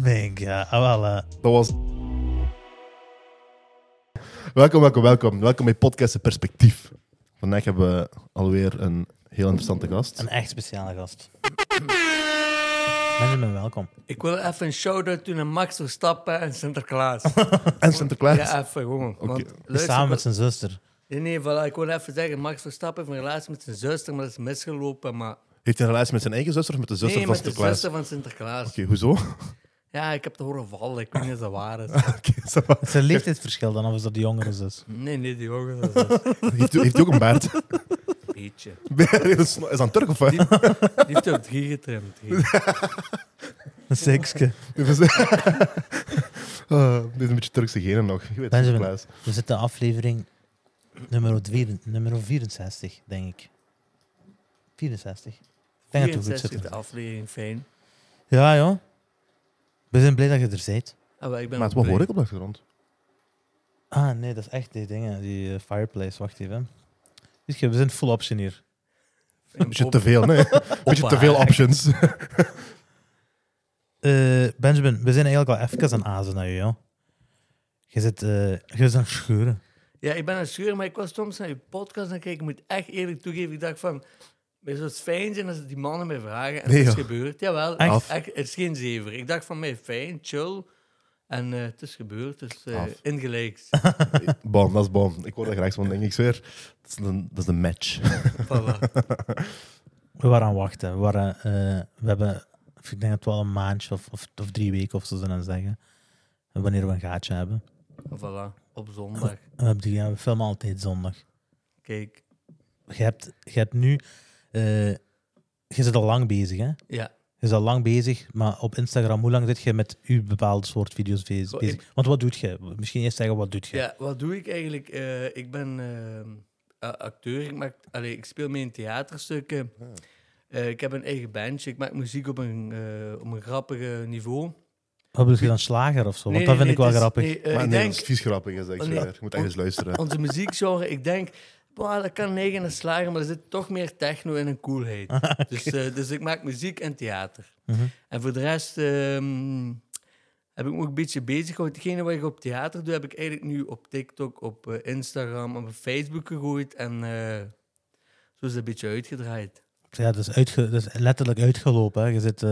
Ah, voilà. Dat was... Welkom, welkom, welkom. Welkom bij Podcast Perspectief. Vandaag hebben we alweer een heel interessante gast. Een echt speciale gast. Benjamin, welkom. Ik wil even een shout-out doen aan Max Verstappen en Sinterklaas. En Sinterklaas. ja, even gewoon. Want, Oké. luister, Samen met zijn zuster. Nee, nee, voilà, ik wil even zeggen, Max Verstappen heeft een relatie met zijn zuster, maar dat is misgelopen. Maar... Heeft hij een relatie met zijn eigen zuster of met de zuster nee, van met de Sinterklaas? zuster van Sinterklaas. Oké, hoezo? Ja, ik heb het horen vallen, ik weet niet of dat waar is. Oké. Het is een leeftijdsverschil dan, of is dat de jongere zus? Nee, nee, die jongen, dat is een heeft, hij- heeft hij ook een baard? beetje. is dat een Turk of wat? Die, die heeft er op drie getrimd. Een sekske. Dit is, Ah, dit is een beetje Turkse genen nog. Je weet Benjamin. We zitten aflevering nummer, vier- nummer 64, denk ik. 64. Ik denk dat we goed 64 zitten. de aflevering, fijn. Ja, joh. We zijn blij dat je er bent. Ah, maar ik ben Maar wat blij. hoor ik op de achtergrond? Ah, nee, dat is echt die dingen, die eh, fireplace. Wacht even. Je, we zijn full option hier. Een beetje te veel, nee. Een beetje te veel options. Eh, Benjamin, we zijn eigenlijk al even aan azen naar je, joh. Je zit, eh, je zit aan het scheuren. Ja, ik ben aan het scheuren, maar ik was soms naar je podcast het kijken. Ik moet echt eerlijk toegeven, ik dacht van... Het zou het fijn zijn als die mannen mij vragen en Nee, het is joh. gebeurd. Jawel, Echt? het is geen zever. Ik dacht van mij, fijn, chill. En eh, het is gebeurd, dus uh, Af. ingelijks. Bom, dat is bom. Ik hoor dat graag zo, denk ik zweer. Dat is een, dat is een match. Voilà. We waren aan het wachten. We, waren, eh, we hebben, ik denk dat we wel een maandje of, of, of drie weken of zo zullen zeggen. Wanneer we een gaatje hebben. voilà, op zondag. En we, hebben die, ja, we filmen altijd zondag. Kijk, Je hebt, je hebt nu... eh, je zit al lang bezig, hè? ja. Je is al lang bezig, maar op Instagram, hoe lang zit je met uw bepaalde soort video's bezig? Want wat doet je? Misschien eerst zeggen, wat doet je? ja, wat doe ik eigenlijk? Eh, ik ben eh, acteur, ik, maak, allee, ik speel mee in theaterstukken. Eh, ik heb een eigen bandje, ik maak muziek op een, eh, op een grappige niveau. Wat bedoel je dan, slager of zo? Want Nee, dat nee, vind ik wel is- grappig. nee, maar ik nee, denk, dat is vies grappig. Is, ik nee. zweer. Je moet echt eens luisteren. onze muziekgenre, ik denk, boah, dat kan negen en slagen, maar er zit toch meer techno en een coolheid. dus, eh, dus ik maak muziek en theater. Mhm. En voor de rest ehm, heb ik me ook een beetje bezig gehouden. Hetgene wat ik op theater doe, heb ik eigenlijk nu op TikTok, op eh, Instagram, op Facebook gegooid. En eh, zo is het een beetje uitgedraaid. Ja, dat is, uitge, dat is letterlijk uitgelopen. Hè. Je zit...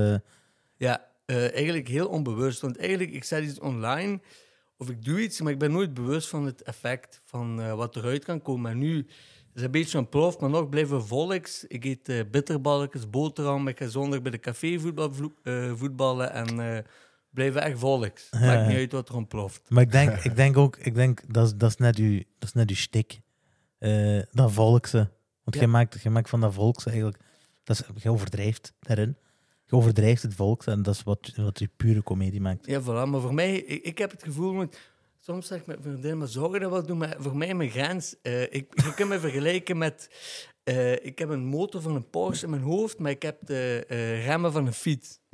Ja, eigenlijk heel onbewust. Want eigenlijk, ik zet iets online of ik doe iets, maar ik ben nooit bewust van het effect van eh, wat eruit kan komen. En nu is het een beetje een plof, maar nog blijven volks. Ik eet eh, bitterballetjes, boterham. Ik ga zondag bij de café voetbal, eh, voetballen en blijven echt volks. Maakt niet uit wat er ontploft. Maar ik denk, ik denk ook, ik denk, dat, is, dat, is net uw, dat is net uw stik. Dat volkse. Want Ja. je, maakt, je maakt van dat volkse eigenlijk... Dat is, je overdrijft daarin. Je overdrijft het volkse en dat is wat, wat je pure comedie maakt. Ja, voilà. Maar voor mij, ik, ik heb het gevoel, want soms zeg ik met mijn vriendin, maar zou je dat wel doen? Maar voor mij mijn grens, eh, ik, je kunt me vergelijken met, eh, ik heb een motor van een Porsche in mijn hoofd, maar ik heb de eh, remmen van een fiets.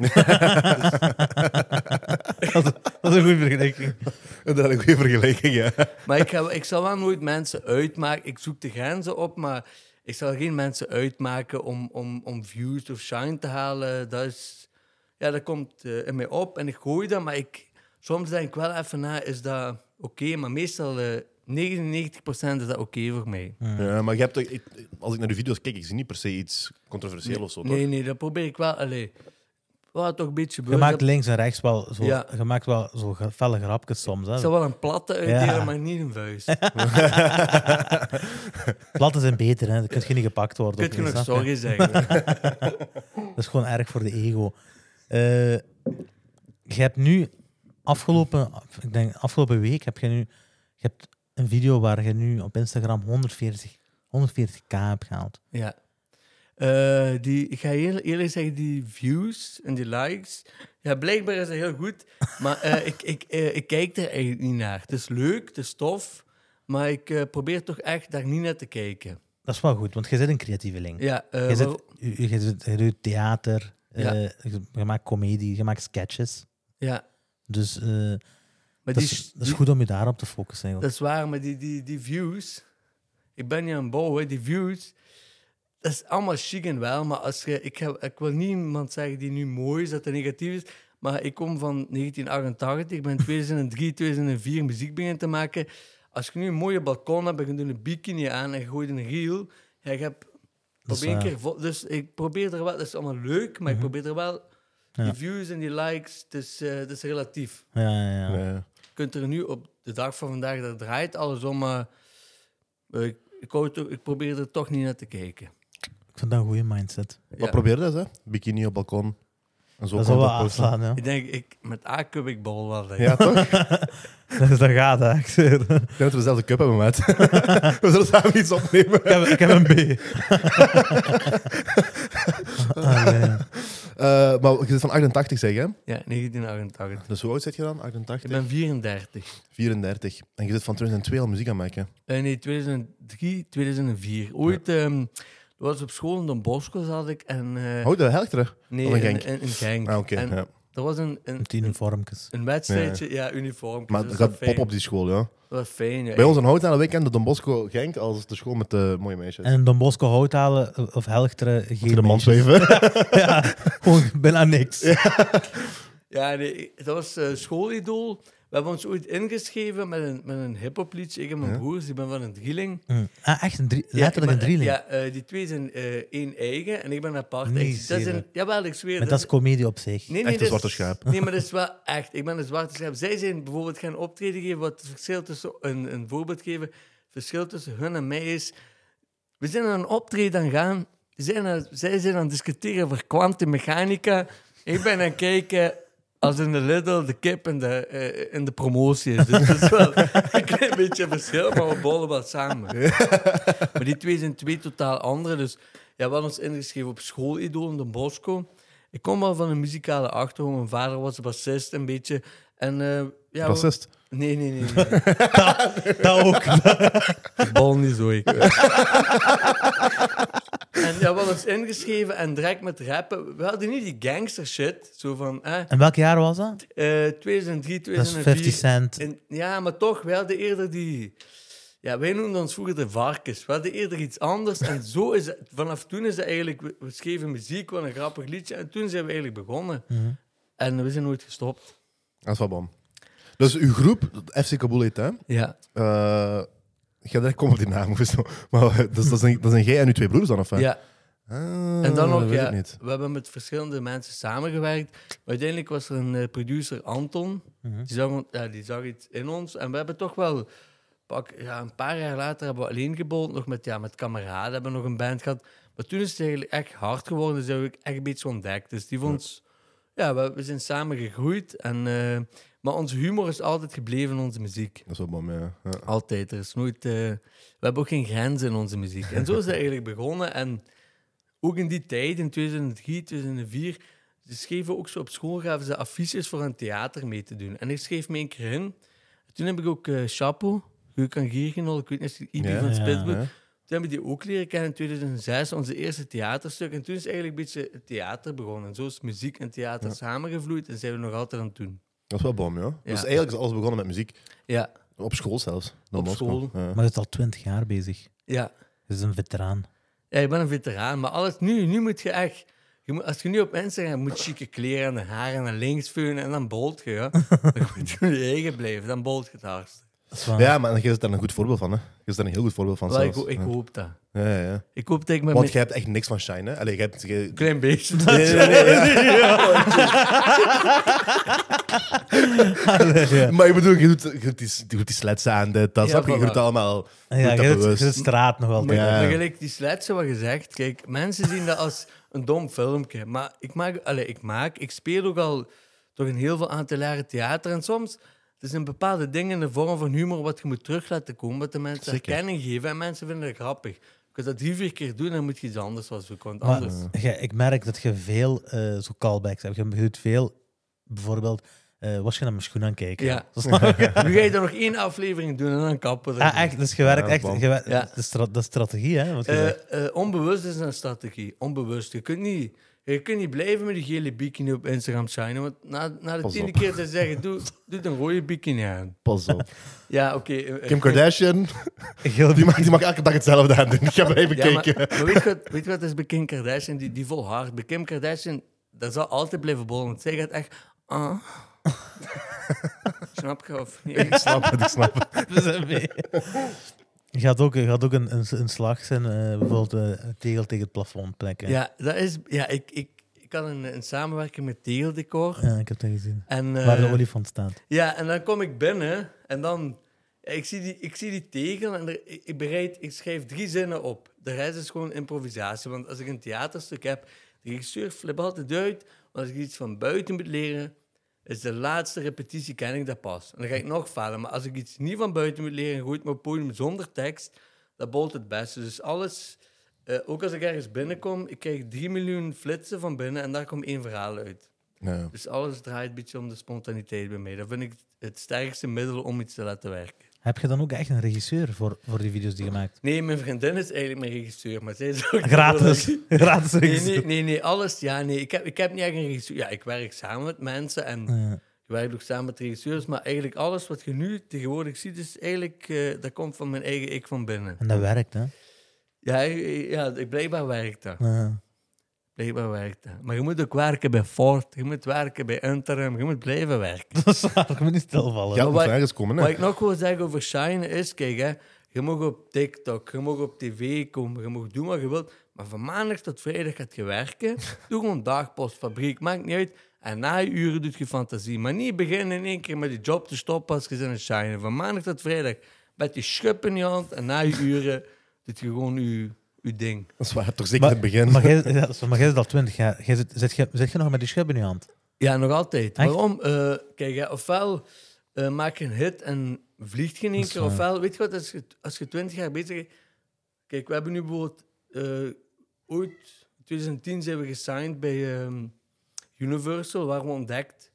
Dat is een goede vergelijking. Dat is een goede vergelijking, ja. Maar ik, ga, ik zal wel nooit mensen uitmaken. Ik zoek de grenzen op, maar ik zal geen mensen uitmaken om, om, om views of shine te halen. Dat, is, ja, dat komt eh, in mij op en ik gooi dat, maar ik, soms denk ik wel even na, is dat oké? Maar meestal eh 99% is dat oké voor mij. ja maar je hebt, toch- ik- als ik naar de video's kijk, ik zie niet per se iets controversieel of zo, toch? Nee, nee, dat probeer ik wel. Allee, wat toch een beetje Je maakt links en rechts wel zo, Ja. je maakt wel zo felle grapjes soms. Hè. Ik zal wel een platte uitdelen, Ja. maar niet een vuist. Platten zijn beter, hè. dat kun je niet gepakt worden. Kun je nog sorry zeggen? Dat is gewoon erg voor de ego. Eh, je hebt nu afgelopen, ik denk afgelopen week heb je nu, je hebt een video waar je nu op Instagram 140, 140k hebt gehaald. Ja. Eh, die, ik ga heel eerlijk zeggen, die views en die likes. Ja, blijkbaar is dat heel goed. Maar eh, ik, ik, eh, ik kijk er eigenlijk niet naar. Het is leuk, het is tof. Maar ik probeer toch echt daar niet naar te kijken. Dat is wel goed, want je zit een creatieveling. Ja, je, zit, je, je, zit- je doet theater, Ja. je, maakt comedie, je maakt sketches. ja. Dus maar dat, die, is, dat is goed om je daarop te focussen. dat is waar, maar die, die, die views... Ik ben niet aan het bouwen, die views... Dat is allemaal chic en wel, maar als je, ik, heb, ik wil niemand zeggen die nu mooi is, dat het negatief is. Maar ik kom van 1988. Ik ben in 2003, 2004 muziek beginnen te maken. Als je nu een mooie balkon hebt en je doet een bikini aan en je gooit een reel, ja, je hebt Dat is op één keer Dus ik probeer er wel, dat is allemaal leuk, maar ik probeer er wel Ja. die views en die likes, het is, eh, het is relatief. Ja, ja, ja. Ja. Je kunt er nu op de dag van vandaag, daar draait alles om, maar ik, ik, ik probeer er toch niet naar te kijken. Ik vind dat een goede mindset. Ja. Wat probeer je dat, hè? Bikini op balkon. En zo dat zal wel ja. Ik denk, ik, met A-cup ik bal wel. denk ik. Ja, toch? Dus dat gaat, hè. Ik zweer. Ik denk dat we dezelfde cup hebben, maat. we zullen samen iets opnemen. Ik heb, ik heb een B. Ah, nee. Eh, maar je zit van 88, zeg je? hè? Ja, 1988. Dus hoe oud zit je dan? Ik 88? ben 34. 34. En je zit van 2002 al muziek aan maken. Eh, nee, 2003, 2004. Ooit, ehm, was op school in Don Bosco zat ik en... eh, Oh, de Helchter? nee, of een in- Genk? in- in Genk. Ah, oké. Ja. Er was een, een, Met een, uniformkes. een wedstrijdje, ja, uniform. Maar dat het gaat pop op die school, ja. Dat was fijn, ja. Bij ons in Houten weekend de Don Bosco Genk als de school met de mooie meisjes. En Don Bosco hout halen of Helchteren geen de man meisjes. zweven. Ja, gewoon bijna niks. Ja, nee, dat was eh schoolidool. We hebben ons ooit ingeschreven met een, met een hip-hop liedje. Ik en mijn Ja. broers, die ben van een drieling. Hm. Ah, echt een drie, Ja, letterlijk een drieling. Ja, eh, die twee zijn eh, één eigen en ik ben apart. Nee, Ik- dat is een, jawel, ik zweer. Maar dat is comedie op zich. nee, nee, Echt een zwarte schaap. Nee, maar dat is wel echt. Ik ben een zwarte schaap. Zij zijn bijvoorbeeld gaan optreden geven. Wat het verschil tussen een, een voorbeeld geven. Het verschil tussen hun en mij is. We zijn aan een optreden aan gaan. Zij zijn aan, zij zijn aan het discussiëren over kwantummechanica. Ik ben aan het kijken als in de Lidl, de kip en de, eh, in de promotie. is. Dus dat is wel een klein beetje verschil, maar we bollen wel samen. Maar die twee zijn twee totaal andere. Dus ja, we hadden ons ingeschreven op schoolidool in de Bosco. Ik kom wel van een muzikale achtergrond. Mijn vader was bassist een beetje. En, eh, ja, we- Racist. Nee, nee, nee. nee. Dat ook. Bal niet zo, ik. En ja, we hadden ons ingeschreven en direct met rappen. We hadden niet die gangster shit. Zo van, eh, En welk jaar was dat? eh 2003, Dat is 2004. 50 Cent. En, ja, maar toch, wij hadden eerder die... Ja, wij noemden ons vroeger de varkens. We hadden eerder iets anders. En zo is het, vanaf toen is het eigenlijk... We, we schreven muziek, wat een grappig liedje. En toen zijn we eigenlijk begonnen. Mhm. En we zijn nooit gestopt. Dat is wel bom. Dus uw groep, FC Kabul heet, hè? Ja. Eh, ga direct komen op die naam. of zo. Maar eh, dus, dat, zijn, dat zijn jij en uw twee broers dan, of wat? ja. Ah, En dan nog, dat ja, ik we hebben met verschillende mensen samengewerkt. Maar uiteindelijk was er een eh, producer, Anton. Mhm. Die, zag, on- ja, die zag iets in ons. En we hebben toch wel... Pak, ja, een paar jaar later hebben we alleen gebold. Nog met, ja, met kameraden hebben we nog een band gehad. Maar toen is het eigenlijk echt hard geworden. Dus hebben we echt een beetje ontdekt. Dus die vond ons... Ja, we, we zijn samen gegroeid. En, eh, maar onze humor is altijd gebleven in onze muziek. Dat is wel bom, ja. ja. Altijd. Er is nooit... eh, we hebben ook geen grenzen in onze muziek. En zo is het eigenlijk begonnen. En ook in die tijd, in 2003, 2004... Ze schreven ook zo op school, gaven ze affiches voor een theater mee te doen. En ik schreef me een keer in. Toen heb ik ook eh Chapo, Geukan Giergenol, ik weet niet of je Ibi Ja, van. Ja. Toen hebben we die ook leren kennen in 2006, onze eerste theaterstuk. En toen is eigenlijk een beetje het theater begonnen. En zo is muziek en theater samengevloeid en zijn we nog altijd aan het doen. Dat is wel bom, ja. Dus Ja. eigenlijk is alles begonnen met muziek. Ja, Op school zelfs. Op school. Ja. Maar hij is al 20 jaar bezig. ja. Hij is een veteraan. Ja, ik ben een veteraan, maar alles nu, nu moet je echt... Je moet, als je nu op Instagram moet chique kleren en de haren naar links veunen en dan bolt je, ja. dan moet je je eigen blijven, dan bolt je het hardst. Wel- Ja, maar je is daar een goed voorbeeld van, hè. Je is daar een heel goed voorbeeld van Wel, ik, zelfs. ik ja. hoop dat. Ja, ja, ja. Ik hoop dat ik met Want jij hebt echt niks van shine, hè. Allee, je hebt... je- Klein beetje. Nee, nee, nee, nee, ja. Maar ik bedoel, je doet, je doet die, je doet die sleds aan, dit, dat, Ja, je? Je doet het allemaal... Ja, je je doet je straat nog Maar, altijd. Ja. maar gelijk die sletsen wat gezegd, kijk, mensen zien dat als een dom filmpje. Maar ik maak, allez, ik maak, ik speel ook al toch een heel veel aantal jaren theater. En soms, er zijn bepaalde dingen in de vorm van humor wat je moet terug laten komen, wat de mensen Zeker. herkenning geven. En mensen vinden het grappig. Als je dat drie, vier keer doet, dan moet je iets anders wat zoeken. Want Maar anders... jij- ik merk dat je veel eh, zo callbacks hebt. Je doet veel, bijvoorbeeld, eh was je naar mijn schoen aan kijken? Ja. Nu ga je er nog één aflevering doen en dan kappen. we ah, echt, dus je werkt Ja, echt. Je werkt, Ja. dat, is stra- dat is strategie, hè? Wat Eh, eh, onbewust is een strategie. Onbewust. Je kunt niet, je kunt niet blijven met die gele bikini op Instagram shinen. Want na, na de Pas tiende op. keer te zeggen, doe, doe een rode bikini aan. Pas op. Ja, oké. eh, Kim Kardashian, Heel die mag, die mag elke dag hetzelfde aan doen. Ik Ja, maar, kijken. maar weet, je wat, weet je wat is bij Kim Kardashian? Die, die vol hard. Bij Kim Kardashian, dat zal altijd blijven bollen. Want zij gaat echt Ah. Snap je of niet? Ik snap het, ik snap het. We zijn mee. Je gaat ook, gaat ook een, een, een slag zijn, eh, bijvoorbeeld eh, een tegel tegen het plafond plekken. Ja, dat is... Ja, ik, ik, ik had een, een samenwerking met Tegeldecor. Ja, ik heb dat gezien. En, eh, Waar de olifant staat. Ja, en dan kom ik binnen en dan... Ik zie die, ik zie die tegel en er, ik, ik bereid, ik schrijf drie zinnen op. De rest is gewoon improvisatie. Want als ik een theaterstuk heb, de regisseur flip altijd uit. Als ik iets van buiten moet leren, is de laatste repetitie, ken ik dat pas. En dan ga ik nog falen. Maar als ik iets niet van buiten moet leren, op het podium zonder tekst, dat bolt het beste. Dus alles, eh, ook als ik ergens binnenkom, ik krijg drie miljoen flitsen van binnen en daar komt één verhaal uit. Ja. Dus alles draait een beetje om de spontaniteit bij mij. Dat vind ik het sterkste middel om iets te laten werken. Heb je dan ook echt een regisseur voor, voor die video's die je maakt? Nee, mijn vriendin is eigenlijk mijn regisseur, maar zij is ook... Gratis. Gratis Nee, nee, nee, nee, alles... Ja, nee, ik heb, ik heb niet echt een regisseur. Ja, ik werk samen met mensen en Ja. ik werk ook samen met regisseurs, maar eigenlijk alles wat je nu tegenwoordig ziet, is eigenlijk... eh, dat komt van mijn eigen ik van binnen. En dat werkt, hè? Ja, ja ik, blijkbaar werkt dat. Ja. Blijkbaar werkt dat. Maar je moet ook werken bij Ford, je moet werken bij Interim, je moet blijven werken. Dat is waar, je moet niet stilvallen. Wat- ergens komen, Wat ik nog wil zeggen over shine is, kijk hè, je mag op TikTok, je mag op tv komen, je mag doen wat je wilt, maar van maandag tot vrijdag gaat je werken. Doe gewoon dagpost, fabriek, maakt niet uit. En na je uren doet je fantasie. Maar niet beginnen in één keer met die job te stoppen als je zit in shine. Van maandag tot vrijdag met je schub in je hand en na je uren doet je gewoon je, je ding. Dat is waar, toch zeker in het begin. Maar jij, ja, zo, maar jij zit al twintig jaar. Jij zit, zit, je, zit je nog met die schub in je hand? Ja, nog altijd. Echt? Waarom? Eh, kijk, hè, ofwel eh, maak je een hit en vliegt één Dat is keer. waar. Ofwel, weet je wat, als je, als je 20 jaar bezig bent... Kijk, we hebben nu bijvoorbeeld... eh, ooit, in 2010 zijn we gesigned bij ehm, Universal, waar we ontdekt.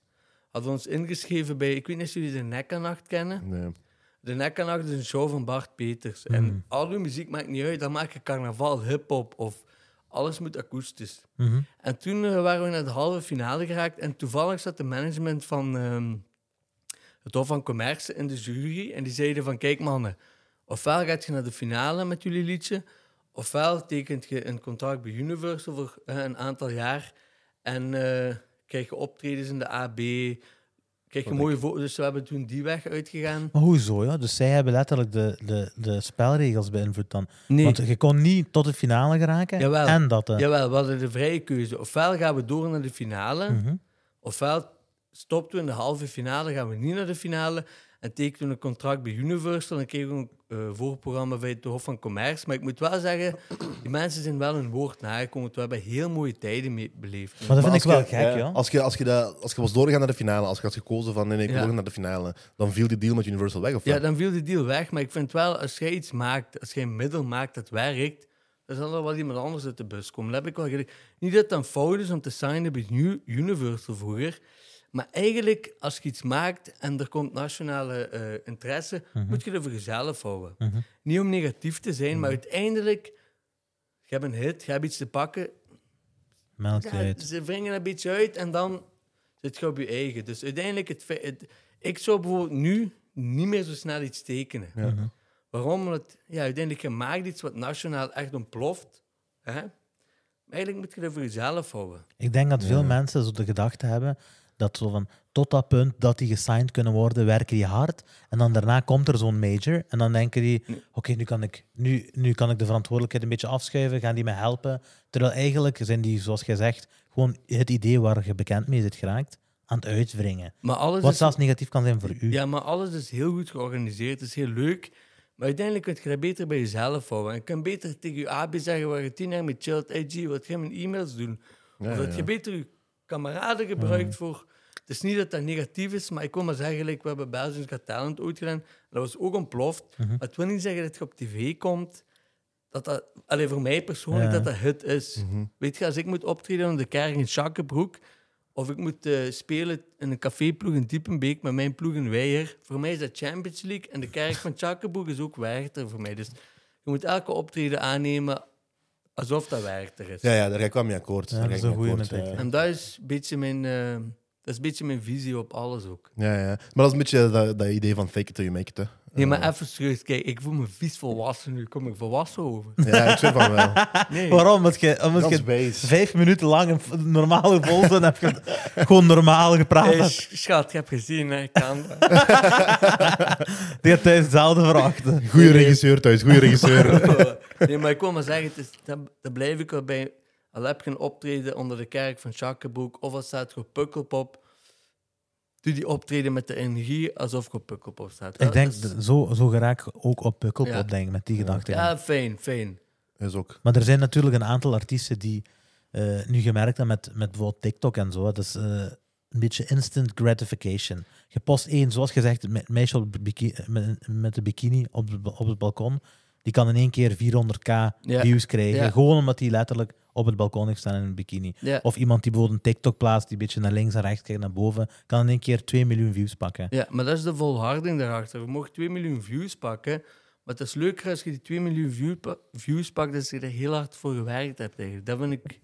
Hadden we ons ingeschreven bij... Ik weet niet of jullie de Nekkernacht kennen. Nee. De Nekkernacht is een show van Bart Peters. En al uw muziek maakt niet uit. Dan maak je carnaval, hip-hop of... Alles moet akoestisch. Mhm. En toen eh, waren we naar de halve finale geraakt. En toevallig zat de management van ehm, het Hof van Commerce in de jury. En die zeiden van, kijk mannen, ofwel gaat je naar de finale met jullie liedje, ofwel tekent je een contract bij Universal voor eh, een aantal jaar. En eh, krijg je optredens in de AB, je Wat mooie foto's. Dus we hebben toen die weg uitgegaan. Maar hoezo, ja? Dus zij hebben letterlijk de, de, de spelregels beïnvloed dan. Nee, Want je kon niet tot de finale geraken. Jawel. En dat. eh. jawel, we hadden de vrije keuze. Ofwel gaan we door naar de finale, Mhm. Ofwel stopten we in de halve finale, gaan we niet naar de finale en tekenen we een contract bij Universal en kregen we een eh, voorprogramma bij het Hof van Commerce. Maar ik moet wel zeggen, die mensen zijn wel hun woord nagekomen. We hebben heel mooie tijden mee beleefd. Maar dat vind ik wel je- gek, ja. Als je, als, je dat, als je was doorgegaan naar de finale, als je had gekozen van nee, nee ik wil Ja. naar de finale, dan viel die deal met Universal weg, of Ja, wat? dan viel de deal weg. Maar ik vind wel, als jij iets maakt, als jij een middel maakt dat werkt, dan zal er wel iemand anders uit de bus komen. Dat heb ik wel geleerd. Niet dat het dan fout is om te signen bij New Universal vroeger. Maar eigenlijk, als je iets maakt en er komt nationale eh, interesse, moet je er voor jezelf houden. Mhm. Niet om negatief te zijn, maar uiteindelijk, je hebt een hit, je hebt iets te pakken. Melk Ja, uit. ze wringen een beetje uit en dan zit je op je eigen. Dus uiteindelijk, het, ik zou bijvoorbeeld nu niet meer zo snel iets tekenen. Ja. Mhm. Waarom? Omdat ja, uiteindelijk je maakt iets wat nationaal echt ontploft. Hè? Maar eigenlijk moet je dat voor jezelf houden. Ik denk dat veel Ja. mensen zo de gedachte hebben dat zo van tot dat punt dat die gesigned kunnen worden, werken die hard. En dan daarna komt er zo'n major. En dan denken die, oké, nu, kan ik, nu, nu kan ik de verantwoordelijkheid een beetje afschuiven. Gaan die me helpen? Terwijl eigenlijk zijn die, zoals jij zegt, gewoon het idee waar je bekend mee zit geraakt, aan het uitwringen. Maar alles, Wat is, zelfs negatief kan zijn voor u. ja, maar alles is heel goed georganiseerd, het is heel leuk. Maar uiteindelijk kun je beter bij jezelf houden. En je kunt beter tegen je AB zeggen waar je tien jaar mee chillt. Hey G, wat ga je met e-mails doen? Ja, of dat ja. je beter je kameraden gebruikt voor... Het is niet dat dat negatief is, maar ik wil maar zeggen, like, we hebben Belgians Got Talent ooit gedaan. Dat was ook ontploft. Mhm. Maar het wil niet zeggen dat je op tv komt, dat dat... Alleen voor mij persoonlijk, Ja. dat dat het is. Mhm. Weet je, als ik moet optreden in de kerk in Schakkenbroek, of ik moet eh, spelen in een caféploeg in Diepenbeek met mijn ploeg in Weijer, voor mij is dat Champions League. En de kerk van Schakkenbroek is ook Werchter voor mij. Dus je moet elke optreden aannemen alsof dat Werchter is. Ja, ja, daar wel mee akkoord. Ja, dat is een met ja. En dat is een beetje mijn, eh, is een beetje mijn visie op alles ook. Ja, ja. Maar dat is een beetje dat, dat idee van fake it till you make it. Hè. Nee, maar even serieus, kijk, ik voel me vies volwassen nu. Kom ik volwassen over? Ja, ik vind van wel. Nee. Waarom? Omdat je, omdat vijf minuten lang een normale volzin heb je gewoon normaal gepraat. Hey, schat, je hebt gezien, hè, ik kan dat. Die had thuis hetzelfde verwacht. Goeie regisseur thuis, goede regisseur. nee, maar ik wil maar zeggen, het is, dat, dat blijf ik wel bij. Al heb je een optreden onder de kerk van Schakkenbroek, of al staat gewoon Pukkelpop, doe die optreden met de energie alsof je op Pukkelpop staat. Ik denk, is- zo, zo geraak ik ook op Pukkelpop, Ja. denk ik, met die gedachte. Ja, fijn, fijn. Is ook. Maar er zijn natuurlijk een aantal artiesten die eh, nu gemerkt hebben met, met bijvoorbeeld TikTok en zo. Dat is eh, een beetje instant gratification. Je post één, zoals gezegd, me- meisje op met, met de bikini op, op het balkon. Die kan in één keer 400k Ja. views krijgen. Gewoon omdat hij letterlijk op het balkon heeft staan in een bikini. Of iemand die bijvoorbeeld een TikTok plaatst, die een beetje naar links en rechts kijkt, naar boven, kan in één keer 2 miljoen views pakken. Ja, maar dat is de volharding daarachter. We mogen 2 miljoen views pakken. Maar het is leuker als je die 2 miljoen view- pa- views pakt, dat je er heel hard voor gewerkt hebt. Eigenlijk. Dat vind ik...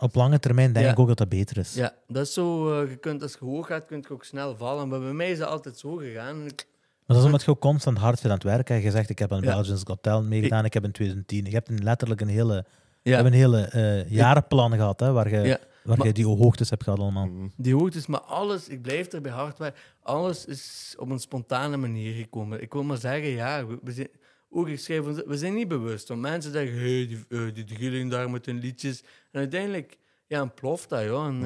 Op lange termijn denk Ja. ik ook dat dat beter is. Ja, dat is zo... eh, je kunt, als je hoog gaat, kun je ook snel vallen. Maar bij mij is dat altijd zo gegaan. Ik- Maar dat is omdat je constant hard bent aan het werken. Je zegt, ik heb aan Ja. Belgians Got Talent meegedaan, ik heb in 2010. Je hebt een, letterlijk een hele, Ja, hebt een hele eh, jarenplan gehad, hè, waar, je, Ja, waar maar- je die hoogtes hebt gehad allemaal. Mm. die hoogtes, maar alles, ik blijf er bij hard werken. Alles is op een spontane manier gekomen. Ik wil maar zeggen, ja, we, we zijn... Ook ik schrijf, ons- we zijn niet bewust. Want mensen zeggen, hey, die, die drilling daar met hun liedjes. En uiteindelijk, ja, een ploft dat, joh. En,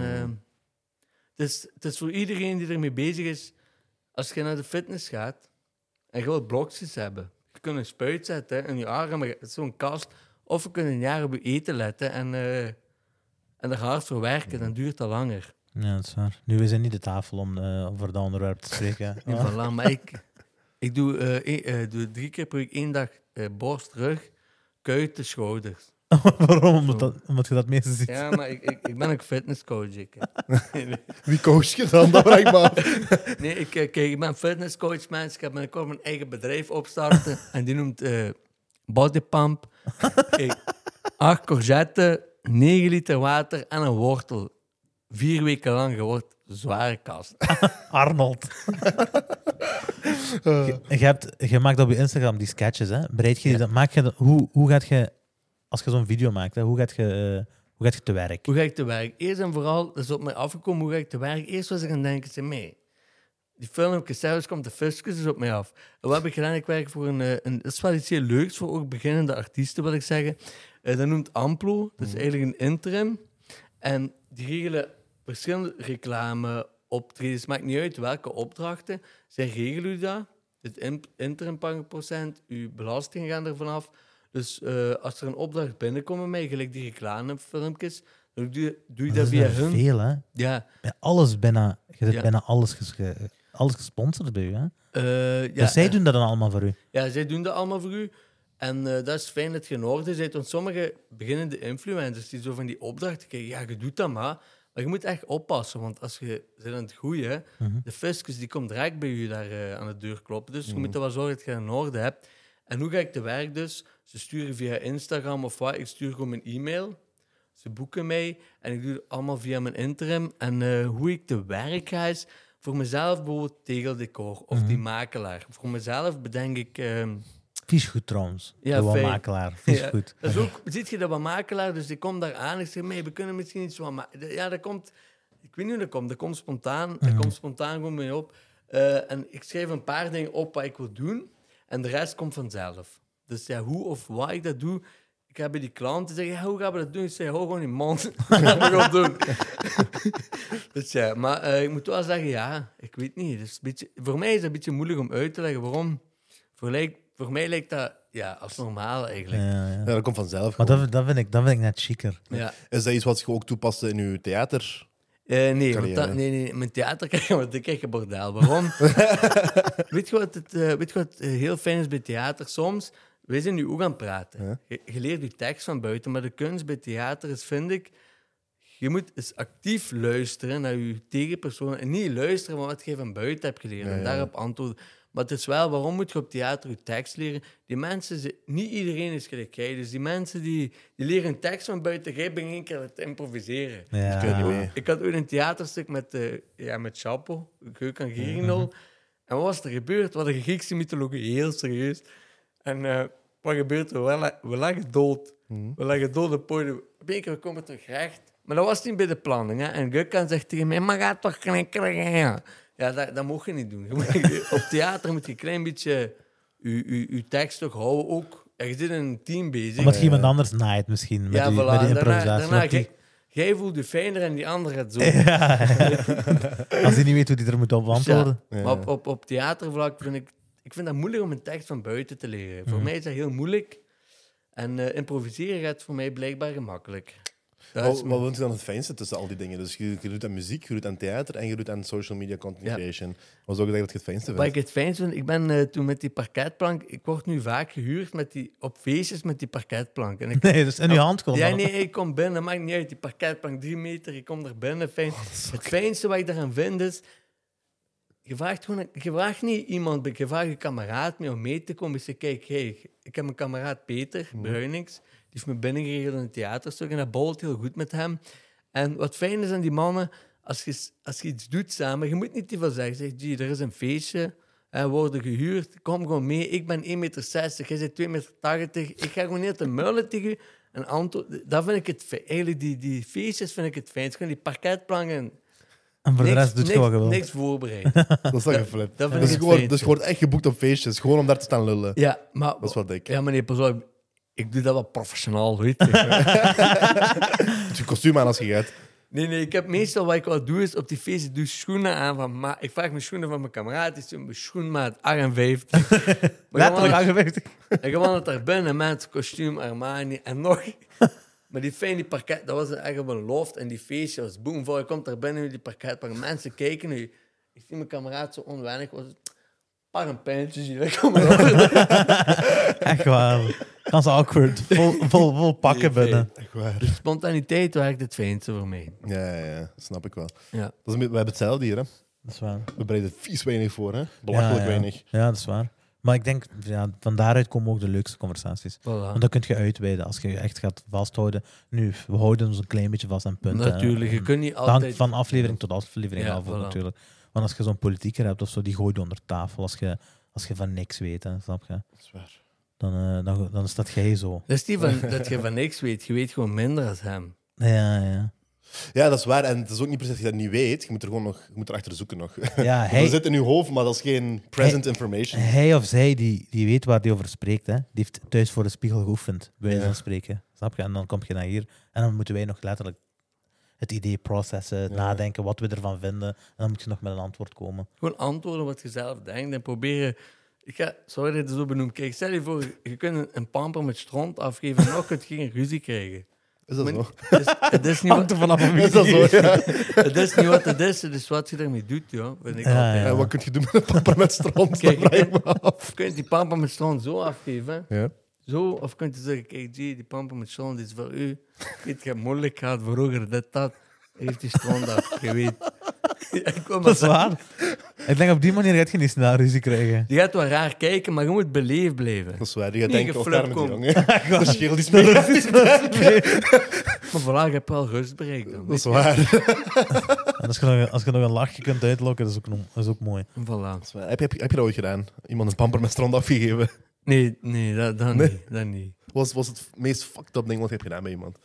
het, is, het is voor iedereen die ermee bezig is. Als je naar de fitness gaat en je wilt blokjes hebben. Je kunt een spuit zetten in je arm, zo'n kast. Of je kunt een jaar op je eten letten en, eh, en er hard voor werken. Dan duurt dat langer. Ja, dat is waar. Nu, we zijn niet de tafel om eh, over dat onderwerp te spreken. Voilà, maar ik, ik doe, eh, eh, doe drie keer per week één dag borst, rug, kuiten, schouders. Waarom? Omdat, dat, omdat je dat meeste ziet. Ja, maar ik, ik, ik ben ook fitnesscoach. Ik. Wie coach je dan? Dat vraag ik me nee, ik, eh, kijk, ik ben fitnesscoach, mensen. Ik heb binnenkort mijn eigen bedrijf opstarten. en die noemt eh Bodypump. Kijk, acht courgetten, 9 liter water en een wortel. Vier weken lang, je wordt zware kast. Arnold. je, je, hebt, je maakt op je Instagram die sketches, hè? Bereid je die Ja. dan, maak je dat, hoe, hoe gaat je, als je zo'n video maakt, hè, hoe, gaat je, eh, hoe gaat je te werk? Hoe ga ik te werk? Eerst en vooral, dat is op mij afgekomen, hoe ga ik te werk? Eerst was ik aan het denken, zeg, mee. Die filmpjes, zelfs komt de fiscus dus op mij af. En wat heb ik gedaan? Ik werk voor een, eh, een... Dat is wel iets heel leuks voor ook beginnende artiesten, wil ik zeggen. Eh, dat noemt Amplo. Dat is eigenlijk een interim. En die regelen verschillende reclame, optredens. Maakt niet uit welke opdrachten. Zij regelen u dat. Het in- interimprocent, uw belastingen gaan er vanaf. Dus eh, als er een opdracht binnenkomt bij mij, gelijk die reclamefilmpjes, dan doe je, doe je dat Dat is via hun. veel, hè? Ja, Bij alles bijna, je hebt Ja. bijna alles, ges- ge- alles gesponsord bij u, hè? eh, ja, dus zij eh, doen dat dan allemaal voor u. Ja, zij doen dat allemaal voor u. En dat is fijn dat je in orde bent. Want sommige beginnende influencers die zo van die opdrachten krijgen, ja, je doet dat maar. Maar je moet echt oppassen, want als je bent aan het groeien, Mhm. de fiscus die komt direct bij je daar aan de deur kloppen. Dus je moet er wel zorgen dat je in orde hebt. En hoe ga ik te werk dus? Ze sturen via Instagram of wat, ik stuur gewoon mijn e-mail. Ze boeken mij en ik doe het allemaal via mijn interim. En eh, hoe ik te werk ga is voor mezelf bijvoorbeeld tegeldecor of die makelaar. Voor mezelf bedenk ik... ehm, Vies goed trouwens. Ja, de makelaar. Vies ja, goed. Dat is ook, ziet je dat wat makelaar, dus ik kom daar aan. Ik zeg, mee, we kunnen misschien iets van maken. Ja, dat komt, ik weet niet hoe dat komt. Dat komt spontaan, dat komt spontaan gewoon mee op. Eh, en ik schrijf een paar dingen op wat ik wil doen, en de rest komt vanzelf. Dus ja, hoe of wat ik dat doe, ik heb bij die klanten zeggen, ja, hoe gaan we dat doen? Ik zeg, hou gewoon mond, dat gaan we gewoon doen. dus ja, maar eh, ik moet wel zeggen, ja, ik weet niet. Dus een beetje, voor mij is het een beetje moeilijk om uit te leggen waarom. Voor, mij lijkt dat ja, als normaal eigenlijk. Ja, ja. Ja, dat komt vanzelf. Maar dat, dat, vind ik, dat vind ik net chiquer. Ja. Is dat iets wat je ook toepast in je theater? Eh, nee, want dat, nee, nee, mijn theater krijg je, krijg je bordel. Waarom? weet je wat, het, eh, weet je wat eh, heel fijn is bij theater? Soms, wij zijn nu ook aan het praten. Ja. Je, je leert je tekst van buiten, maar de kunst bij theater is, vind ik, je moet eens actief luisteren naar je tegenpersoon. En niet luisteren van wat je van buiten hebt geleerd Ja, en daarop antwoorden. Maar het is wel, waarom moet je op theater je tekst leren? Die mensen, ze- niet iedereen is gelijk jij. Dus die mensen die, die leren een tekst van buiten, jij bent één keer aan het improviseren. Ja. Ik had ooit een theaterstuk met, eh ja, met Chapo, Geuk en. Mhm. En wat was er gebeurd? Wat de Griekse mythologie, heel serieus. En eh, wat gebeurt er? We, la- we lagen dood. Mhm. We lagen dood op het podium. Op één keer we komen terug recht. Maar dat was niet bij de planning. Hè? En Gukkan zegt tegen mij, maar ga toch knikkeren. Ja, dat, dat mocht je niet doen. Je moet- op theater moet je een klein beetje je, tekst toch houden ook. Ja, je zit in een team bezig. Omdat je iemand anders naait misschien, met, ja, die, voilà. met die Daarna, improvisatie. daarna Want die- jij, jij voelt je fijner en die andere gaat zo. ja, als hij niet weet hoe hij er moet op antwoorden. Maar op, op, op theatervlak vind ik... Ik vind dat moeilijk om een tekst van buiten te leren. Voor Mhm. mij is dat heel moeilijk. En eh, improviseren gaat voor mij blijkbaar gemakkelijk. Dat Wat, vind je dan het fijnste tussen al die dingen? Dus je, je doet aan muziek, je doet aan theater en je doet aan social media content Ja. creation. Wat zou je dat je het fijnste Wat ik vindt? het fijnst vind, ik ben eh, toen met die parketplank... Ik word nu vaak gehuurd met die, op feestjes met die parketplank. En ik, Nee, dus in je hand gewoon. ja, nee, ik kom binnen, maakt niet uit. Die parketplank, drie meter, ik kom er binnen. Fijn. Oh, het fijnste wat ik daaraan vind is... Je vraagt, gewoon, je vraagt niet iemand, je vraagt je kameraad mee om mee te komen. Je zegt, kijk, hey, ik heb mijn kameraad Peter Bruinings. Die heeft me binnengeregeld in een theaterstuk en dat bolt heel goed met hem. En wat fijn is aan die mannen, als je, als je iets doet samen, je moet niet te veel zeggen. Zeg, gee, er is een feestje, we worden gehuurd, kom gewoon mee. Ik ben 1,60 meter, jij bent 2,80 meter. Ik ga gewoon niet te muilen tegen u. En antwoord, dat vind ik het fijn. Eigenlijk, die, die feestjes vind ik het fijnst. Gewoon die parketplanken. En voor de niks, rest doet je niks, wat je wil. niks voorbereid. Dat is dan geflipt. dat vind Dus ik je het wordt, dus je wordt echt geboekt op feestjes, gewoon om daar te staan lullen. Ja, maar... Dat is wel dik. Ja, meneer, pas op. Ik doe dat wel professionaal, weet je. Je kostuum aan als je gaat. Nee, nee, ik heb meestal wat ik wel doe, is op die feesten doe ik schoenen aan van ma Ik vraag mijn schoenen van mijn kameraad, die is mijn schoenmaat 58. Maar Letterlijk gewoon- aangewezen. En gewoon het daar binnen, met kostuum, Armani en nog. Maar die fijn, die parket, dat was echt op een loft en die feestje was boomvol. Je komt daar binnen met die parket, mensen kijken nu. Ik zie mijn kameraad zo onwennig, was het paar een pijntjes hier, ik kom erop. Echt waar. Ganz awkward. Vol, vol, vol pakken Nee, binnen. Echt waar. Dus spontaniteit werkt het fijnste voor mij. Ja, ja, ja, snap ik wel. Ja. Dat is, een beetje- we hebben hetzelfde hier, hè. Dat is waar. We bereiden vies weinig voor, hè. Belachelijk ja, ja. weinig. Ja, dat is waar. Maar ik denk, ja, van daaruit komen ook de leukste conversaties. Voilà. Want dan kun je uitweiden als je je echt gaat vasthouden. Nu, we houden ons een klein beetje vast aan punten. Natuurlijk, je kunt niet hangt altijd... van aflevering tot aflevering Ja, af ook voilà. natuurlijk. Want als je zo'n politieker hebt of zo, die gooit je onder tafel als je, als je van niks weet, hè, snap je? Dat is waar. Dan, eh, dan, dan staat jij zo. Dat is niet van, dat je van niks weet. Je weet gewoon minder als hem. Ja, ja. Ja, dat is waar. En het is ook niet precies dat je dat niet weet. Je moet er gewoon nog, je moet erachter zoeken nog. ja Dat hij, zit in je hoofd, maar dat is geen present information. hij of zij die, die weet waar die over spreekt, hè, die heeft thuis voor de spiegel geoefend, bij wijze Ja. van spreken. Snap je? En dan kom je naar hier en dan moeten wij nog letterlijk het idee processen, Ja. nadenken wat we ervan vinden. En dan moet je nog met een antwoord komen. Gewoon antwoorden wat je zelf denkt en proberen... Ik ga, sorry dat ik het zo benoem. Kijk, stel je voor, je kunt een, een pamper met stront afgeven en nog kun je geen ruzie krijgen. Is dat Maar zo? Het is, het is niet Hangt wat, er vanaf van wie Is dat zo, ja? het is niet wat het is, het is wat je ermee doet, ja. Vind ik Ja, altijd. ja. En wat kun je doen met een papa met stront? Kijk, je me af. Je kunt die pamper met stront zo afgeven. Ja. Zo, of kunt je zeggen, kijk, G, die pamper met stront is voor u. Ik weet, je moeilijk gehad, vroeger dit, dat. Heeft die af, je weet. Ja, ik wil maar Dat is zeggen. waar. Ik denk op die manier gaat je niet snel ruzie krijgen. Je gaat wel raar kijken, maar je moet beleefd blijven. Dat is waar. Je gaat denken, oh, geflipt daar met die jongen. De scheel die speelt. Maar voilà, je hebt wel rust bereikt dan. Dat is waar. En als je, nog, als je nog een lachje kunt uitlokken, dat is ook, dat is ook mooi. Voilà. Dat is waar. Heb, je, heb, je- heb je dat ooit gedaan? Iemand een pamper met stront afgegeven? Nee, nee, dat, dat Nee? niet. Dat niet. Was, was het meest fucked up ding wat je hebt gedaan bij iemand?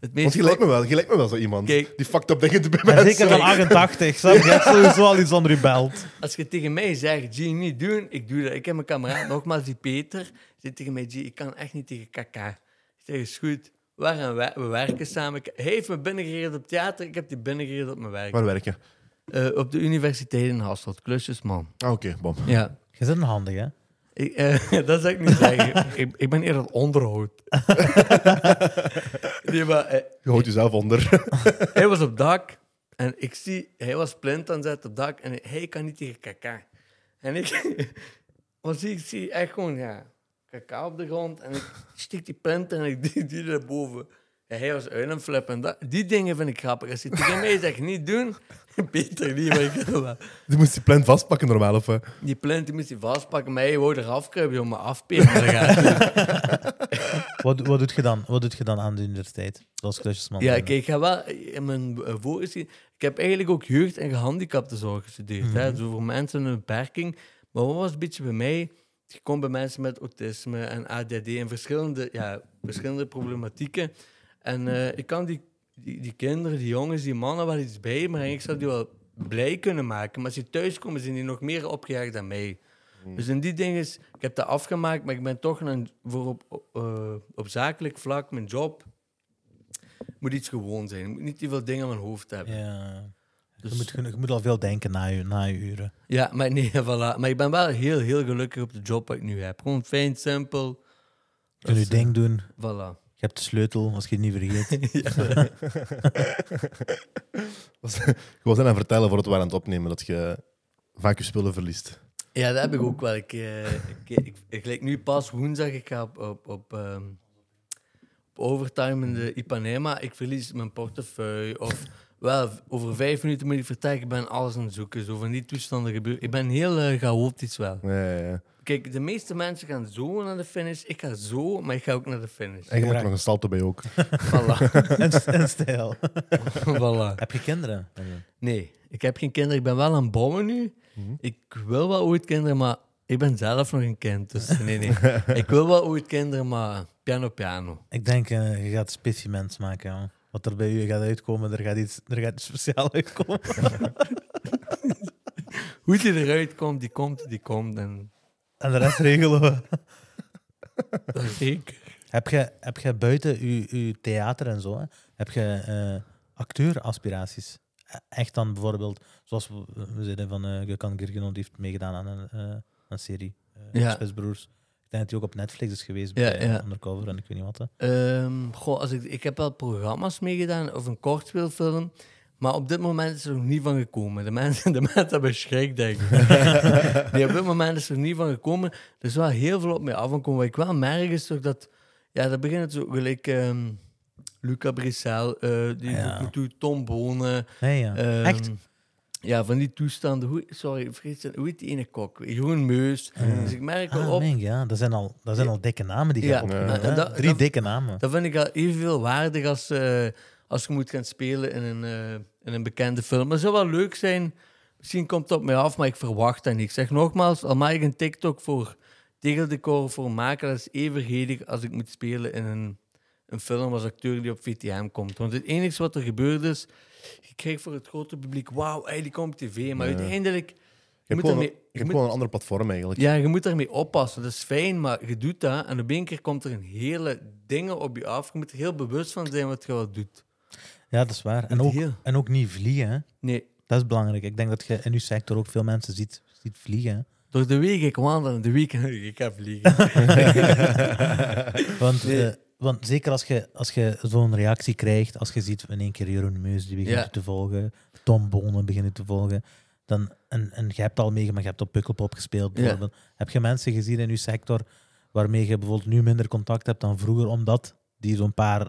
Het Want je lijkt me wel, je lijkt me wel zo iemand. Kijk. Die fucked up dingen bij mensen. zeker van 88, snap je? Je hebt sowieso al iets onder je belt. Als je tegen mij zegt, G, niet doen, ik doe dat. Ik heb mijn kameraad, nogmaals, die Peter, zit tegen mij, G, ik kan echt niet tegen kaka. Ik zeg, is goed, we, gaan we, we werken samen. Hij heeft me binnengereerd op theater, ik heb die binnengereerd op mijn werk. Waar werk je? Eh, op de universiteit in Hasselt, klusjesman. Ah, oké, bom. Ja. Je zit een handig, hè? Ik, eh, dat zou ik niet zeggen. ik, ik ben eerder onderhoud. nee, maar eh, Je houdt jezelf onder. hij was op dak en ik zie, hij was plint aan het zetten op dak en hij kan niet tegen kaka. En ik, wat zie ik? Zie echt gewoon, ja, kaka op de grond en ik stik die plint en ik die, die erboven. Ja, hij was uit een flip en dat, die dingen vind ik grappig. Als je tegen mij zegt niet doen, beter niet, maar ik wel. Die moest die plant vastpakken normaal, of... Die plint die moest hij vastpakken, maar hij wou eraf kruipen, joh, maar afperen. Wat, wat, doet je dan, wat doet je dan aan de universiteit? Zoals klusjesman. Ja, kijk, ik ga wel in mijn eh, voorgeschied- Ik heb eigenlijk ook jeugd- en gehandicaptenzorg gestudeerd. hè, Mhm. zo voor mensen met een beperking. Maar wat was een beetje bij mij? Je komt bij mensen met autisme en ADD en verschillende, ja, verschillende problematieken. En eh, ik kan die, die, die kinderen, die jongens, die mannen wel iets bij, maar ik zou die wel blij kunnen maken. Maar als die thuiskomen, zijn die nog meer opgejaagd dan mij. Dus in die dingen, is- ik heb dat afgemaakt, maar ik ben toch een, voor op, op, eh, op zakelijk vlak, mijn job, moet iets gewoon zijn. Ik moet niet te veel dingen aan mijn hoofd hebben. Ja, Ja. Dus- Je, moet, je moet al veel denken na je, na je uren. maar nee, voilà. Maar ik ben wel heel, heel gelukkig op de job wat ik nu heb. Gewoon fijn, simpel. Je kunt je ding doen. Voilà. Je hebt de sleutel, als je het niet vergeet. Ik was aan het vertellen voordat we waren aan het opnemen dat je vaak je spullen verliest. Ja, dat heb ik ook wel. Ik, eh, ik, ik, nu pas woensdag, ik ga op, op, op, ehm, op overtime in de Ipanema. Ik verlies mijn portefeuille. Of wel, over vijf minuten moet ik vertrekken. Ik ben alles aan het zoeken. Zo van die toestanden gebeuren. Ik ben heel eh, chaotisch wel. Ja, ja, ja. Kijk, de meeste mensen gaan zo naar de finish. Ik ga zo, maar ik ga ook naar de finish. En je moet er nog een salto bij ook. Voilà. en, en stijl. voilà. Heb je kinderen? Nee, ik heb geen kinderen. Ik ben wel aan het bouwen nu. Mhm. Ik wil wel ooit kinderen, maar ik ben zelf nog een kind. Dus nee, nee. ik wil wel ooit kinderen, maar piano piano. Ik denk, eh, je gaat specimens maken. jongen. Wat er bij u gaat uitkomen, er gaat iets, er gaat iets speciaals uitkomen. Hoe die eruit komt, die komt, die komt. En En de rest regelen we. zeker. Heb je, heb je buiten uw, uw theater en zo, hè, heb je eh acteuraspiraties? E- Echt dan bijvoorbeeld, zoals we, we zeiden van uh, Gökhan die heeft meegedaan aan een, eh, een serie, uh, Ja. Spitsbroers. Ik denk dat hij ook op Netflix is geweest Ja, bij ja. Undercover en ik weet niet wat. hè. Ehm, goh, als ik, ik heb wel programma's meegedaan of een kortspeelfilm. Maar op dit moment is er nog niet van gekomen. De mensen, de mensen hebben schrik, denk ik. nee, op dit moment is er niet van gekomen. Er is wel heel veel op mij af gekomen. Wat ik wel merk is toch dat... Ja, dat begint het zo gelijk... ehm Luca Brissel, eh, die Ja. Tom Bonen. Nee, ja. ehm, Echt? Ja, van die toestanden. Hoe, sorry, vergeet het. Hoe heet die ene kok? Jeroen Meus. Dus ik merk Ah, op... ja. Dat zijn al, dat zijn al dikke namen die je Ja, Drie dat- dikke namen. Dat vind ik al evenveel waardig als, eh, als je moet gaan spelen in een, eh, in een bekende film. Dat zou wel leuk zijn. Misschien komt het op mij af, maar ik verwacht dat niet. Ik zeg nogmaals, al maak ik een TikTok voor tegeldecor voor maken, dat is evenredig als ik moet spelen in een, een film als acteur die op VTM komt. Want het enige wat er gebeurt is, je krijgt voor het grote publiek, wauw, die komt op tv. Maar Ja. uiteindelijk, Je je hebt moet gewoon, je moet- gewoon een ander platform eigenlijk. ja, je moet daarmee oppassen. Dat is fijn, maar je doet dat en op één keer komt er een hele dingen op je af. Je moet er heel bewust van zijn wat je wat doet. Ja, dat is waar. En ook, heel. en ook niet vliegen, hè. Nee, Dat is belangrijk. Ik denk dat je in uw sector ook veel mensen ziet, ziet vliegen. hè. door de week ik wandel de week ik ga vliegen. Want, Nee. eh, want zeker als je, als je zo'n reactie krijgt, als je ziet in één keer Jeroen Meus die begint Ja. te volgen, Tom Bonen begint je te volgen, dan, en, en je hebt al meegemaakt, je hebt op Pukkelpop gespeeld Ja. bijvoorbeeld. Heb je mensen gezien in je sector waarmee je bijvoorbeeld nu minder contact hebt dan vroeger, omdat die zo'n paar...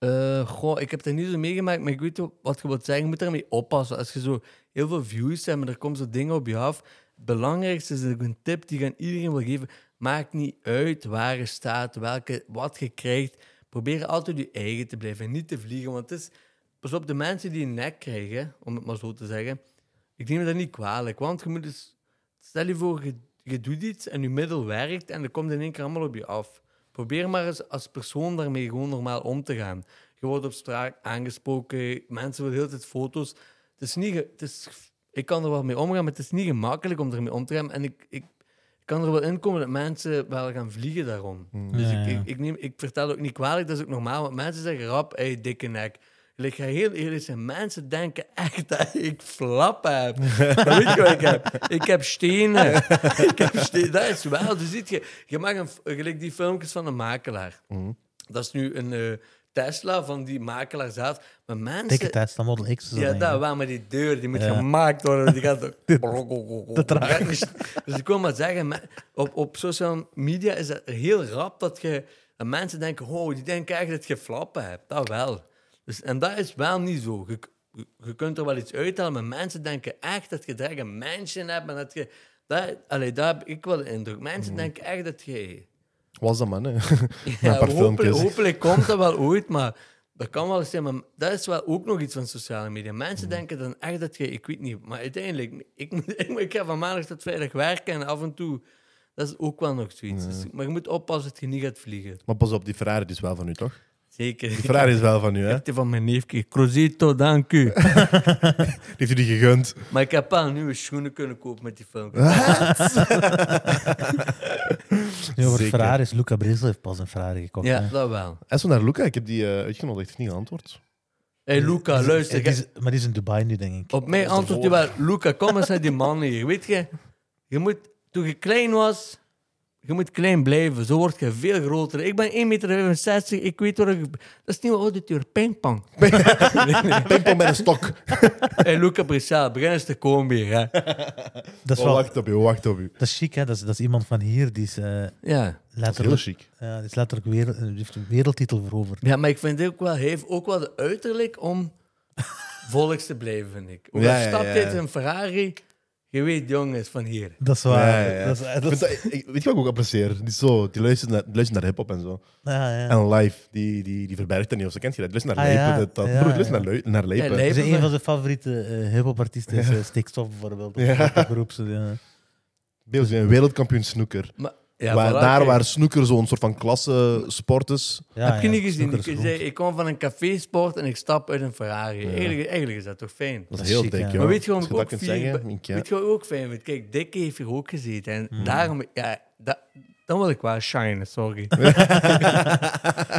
Eh, goh, ik heb er niet zo meegemaakt, maar ik weet wat je wilt zeggen. Je moet ermee oppassen. Als je zo heel veel views hebt en er komen zo dingen op je af. Het belangrijkste is een tip die ik aan iedereen wil geven. Maakt niet uit waar je staat, welke, wat je krijgt. Probeer altijd je eigen te blijven en niet te vliegen. Want het is, pas op, de mensen die een nek krijgen, om het maar zo te zeggen. Ik neem dat niet kwalijk, want je moet dus... Stel je voor, je, je doet iets en je middel werkt en er komt in één keer allemaal op je af. Probeer maar eens als persoon daarmee gewoon normaal om te gaan. Je wordt op straat aangesproken, mensen willen de hele tijd foto's. Het is niet... Het is, ik kan er wel mee omgaan, maar het is niet gemakkelijk om ermee om te gaan. En ik, ik, ik kan er wel in komen dat mensen wel gaan vliegen daarom. Dus Ja, ik, ja. ik, ik, neem, ik vertel ook niet kwalijk, dat is ook normaal. Want mensen zeggen rap, hey, dikke nek. Ik ga heel eerlijk zijn, mensen denken echt dat ik flap heb. Weet je wat ik heb? Ik heb stenen. ik heb stenen. Dat is wel. Dus ziet je, je mag een, gelijk die filmpjes van een makelaar. Mhm. Dat is nu een eh, Tesla van die makelaar zelf. Maar mensen... Dikke Tesla Model X. Ja, eigenlijk. dat wel, maar die deur die moet Ja. gemaakt worden. Die gaat traag. Dus ik wil maar zeggen, op, op social media is het heel rap dat, je, dat mensen denken: oh, die denken echt dat je flappen hebt. Dat wel. Dus, en dat is wel niet zo. Je, kunt er wel iets uithalen, maar mensen denken echt dat je een mensje hebt en dat je. Dat, allee, daar heb ik wel de indruk. Mensen denken echt dat je. Was dat, man? Hè? Ja, hopelijk, hopelijk komt dat wel ooit, maar dat kan wel eens zijn. Maar dat is wel ook nog iets van sociale media. Mensen Mhm. denken dan echt dat je, ik weet niet, maar uiteindelijk, ik, moet- ik, ik ga van maandag tot vrijdag werken en af en toe, dat is ook wel nog zoiets. Dus- maar je moet oppassen dat je niet gaat vliegen. Maar pas op, die Ferrari die is wel van u, toch? Zeker. Die Ferrari is wel van u, hè? Heb die van mijn neefje. Crozito, dank u. Die heeft u die gegund. maar ik heb wel nieuwe schoenen kunnen kopen met die film. Nu, over Zeker. Ferraris, Luca Brisel heeft pas een Ferrari gekocht. Ja, hè. dat wel. En zo naar Luca, ik heb die eh, uitgenodigd, heeft niet geantwoord. Hé, hey, Luca, Die is- luister. die is- maar die is in Dubai nu, denk ik. Op mij Dat is antwoord je ervoor. wel, Luca, kom eens naar die man hier. Weet je, je moet, toen je klein was, je moet klein blijven. Zo word je veel groter. Ik ben 1,65 meter, ik weet waar ik... Dat is niet wat audituur, pingpong. Pingpong met een stok. Hé, Luca Brissel, begin eens te komen weer. Hè. Dat is, Oh, wel, wacht op u, wacht op u. dat is chic, hè? Dat is, dat is iemand van hier die is, eh, Ja. Dat is heel letterlijk, chic. ja, die is letterlijk wereld, die heeft een wereldtitel veroverd. ja, maar ik vind ook wel, hij heeft ook wel de uiterlijk om volks te blijven, vind ik. Ook Ja, ja, stapt ja, in een Ferrari, je weet, jongens, van hier. Dat is waar. Ja, ja, ja. Dat is, dat weet je wat ik ook apprecieer? Die, zo, die luistert naar, die luistert naar hip-hop en zo. ja, ja. En live, die, die, die verbergt dat niet. Of ze kent je dat? Die luistert naar Ah, dit, dat. Broer, luistert naar. Dus een van zijn favoriete eh hip-hop-artiesten is eh, Stikstof bijvoorbeeld. Of Ja. zo. Beeld, een wereldkampioen snooker. Maar, ja, waar, voilà, daar kijk. waar snooker zo'n soort van klasse sport is. Ja, Heb je ja, niet gezien? Ik, zei, ik kom van een café-sport en ik stap uit een Ferrari. Eigenlijk, eigenlijk is dat toch fijn? Dat is heel dik, ja. joh. Maar weet je dat ook kunt vier- zeggen? ik- ja. Weet je wat ik ook fijn vind? Kijk, Dick heeft hier ook gezeten. En Hmm. daarom... Ja, dat, dan wil ik wel shinen, sorry.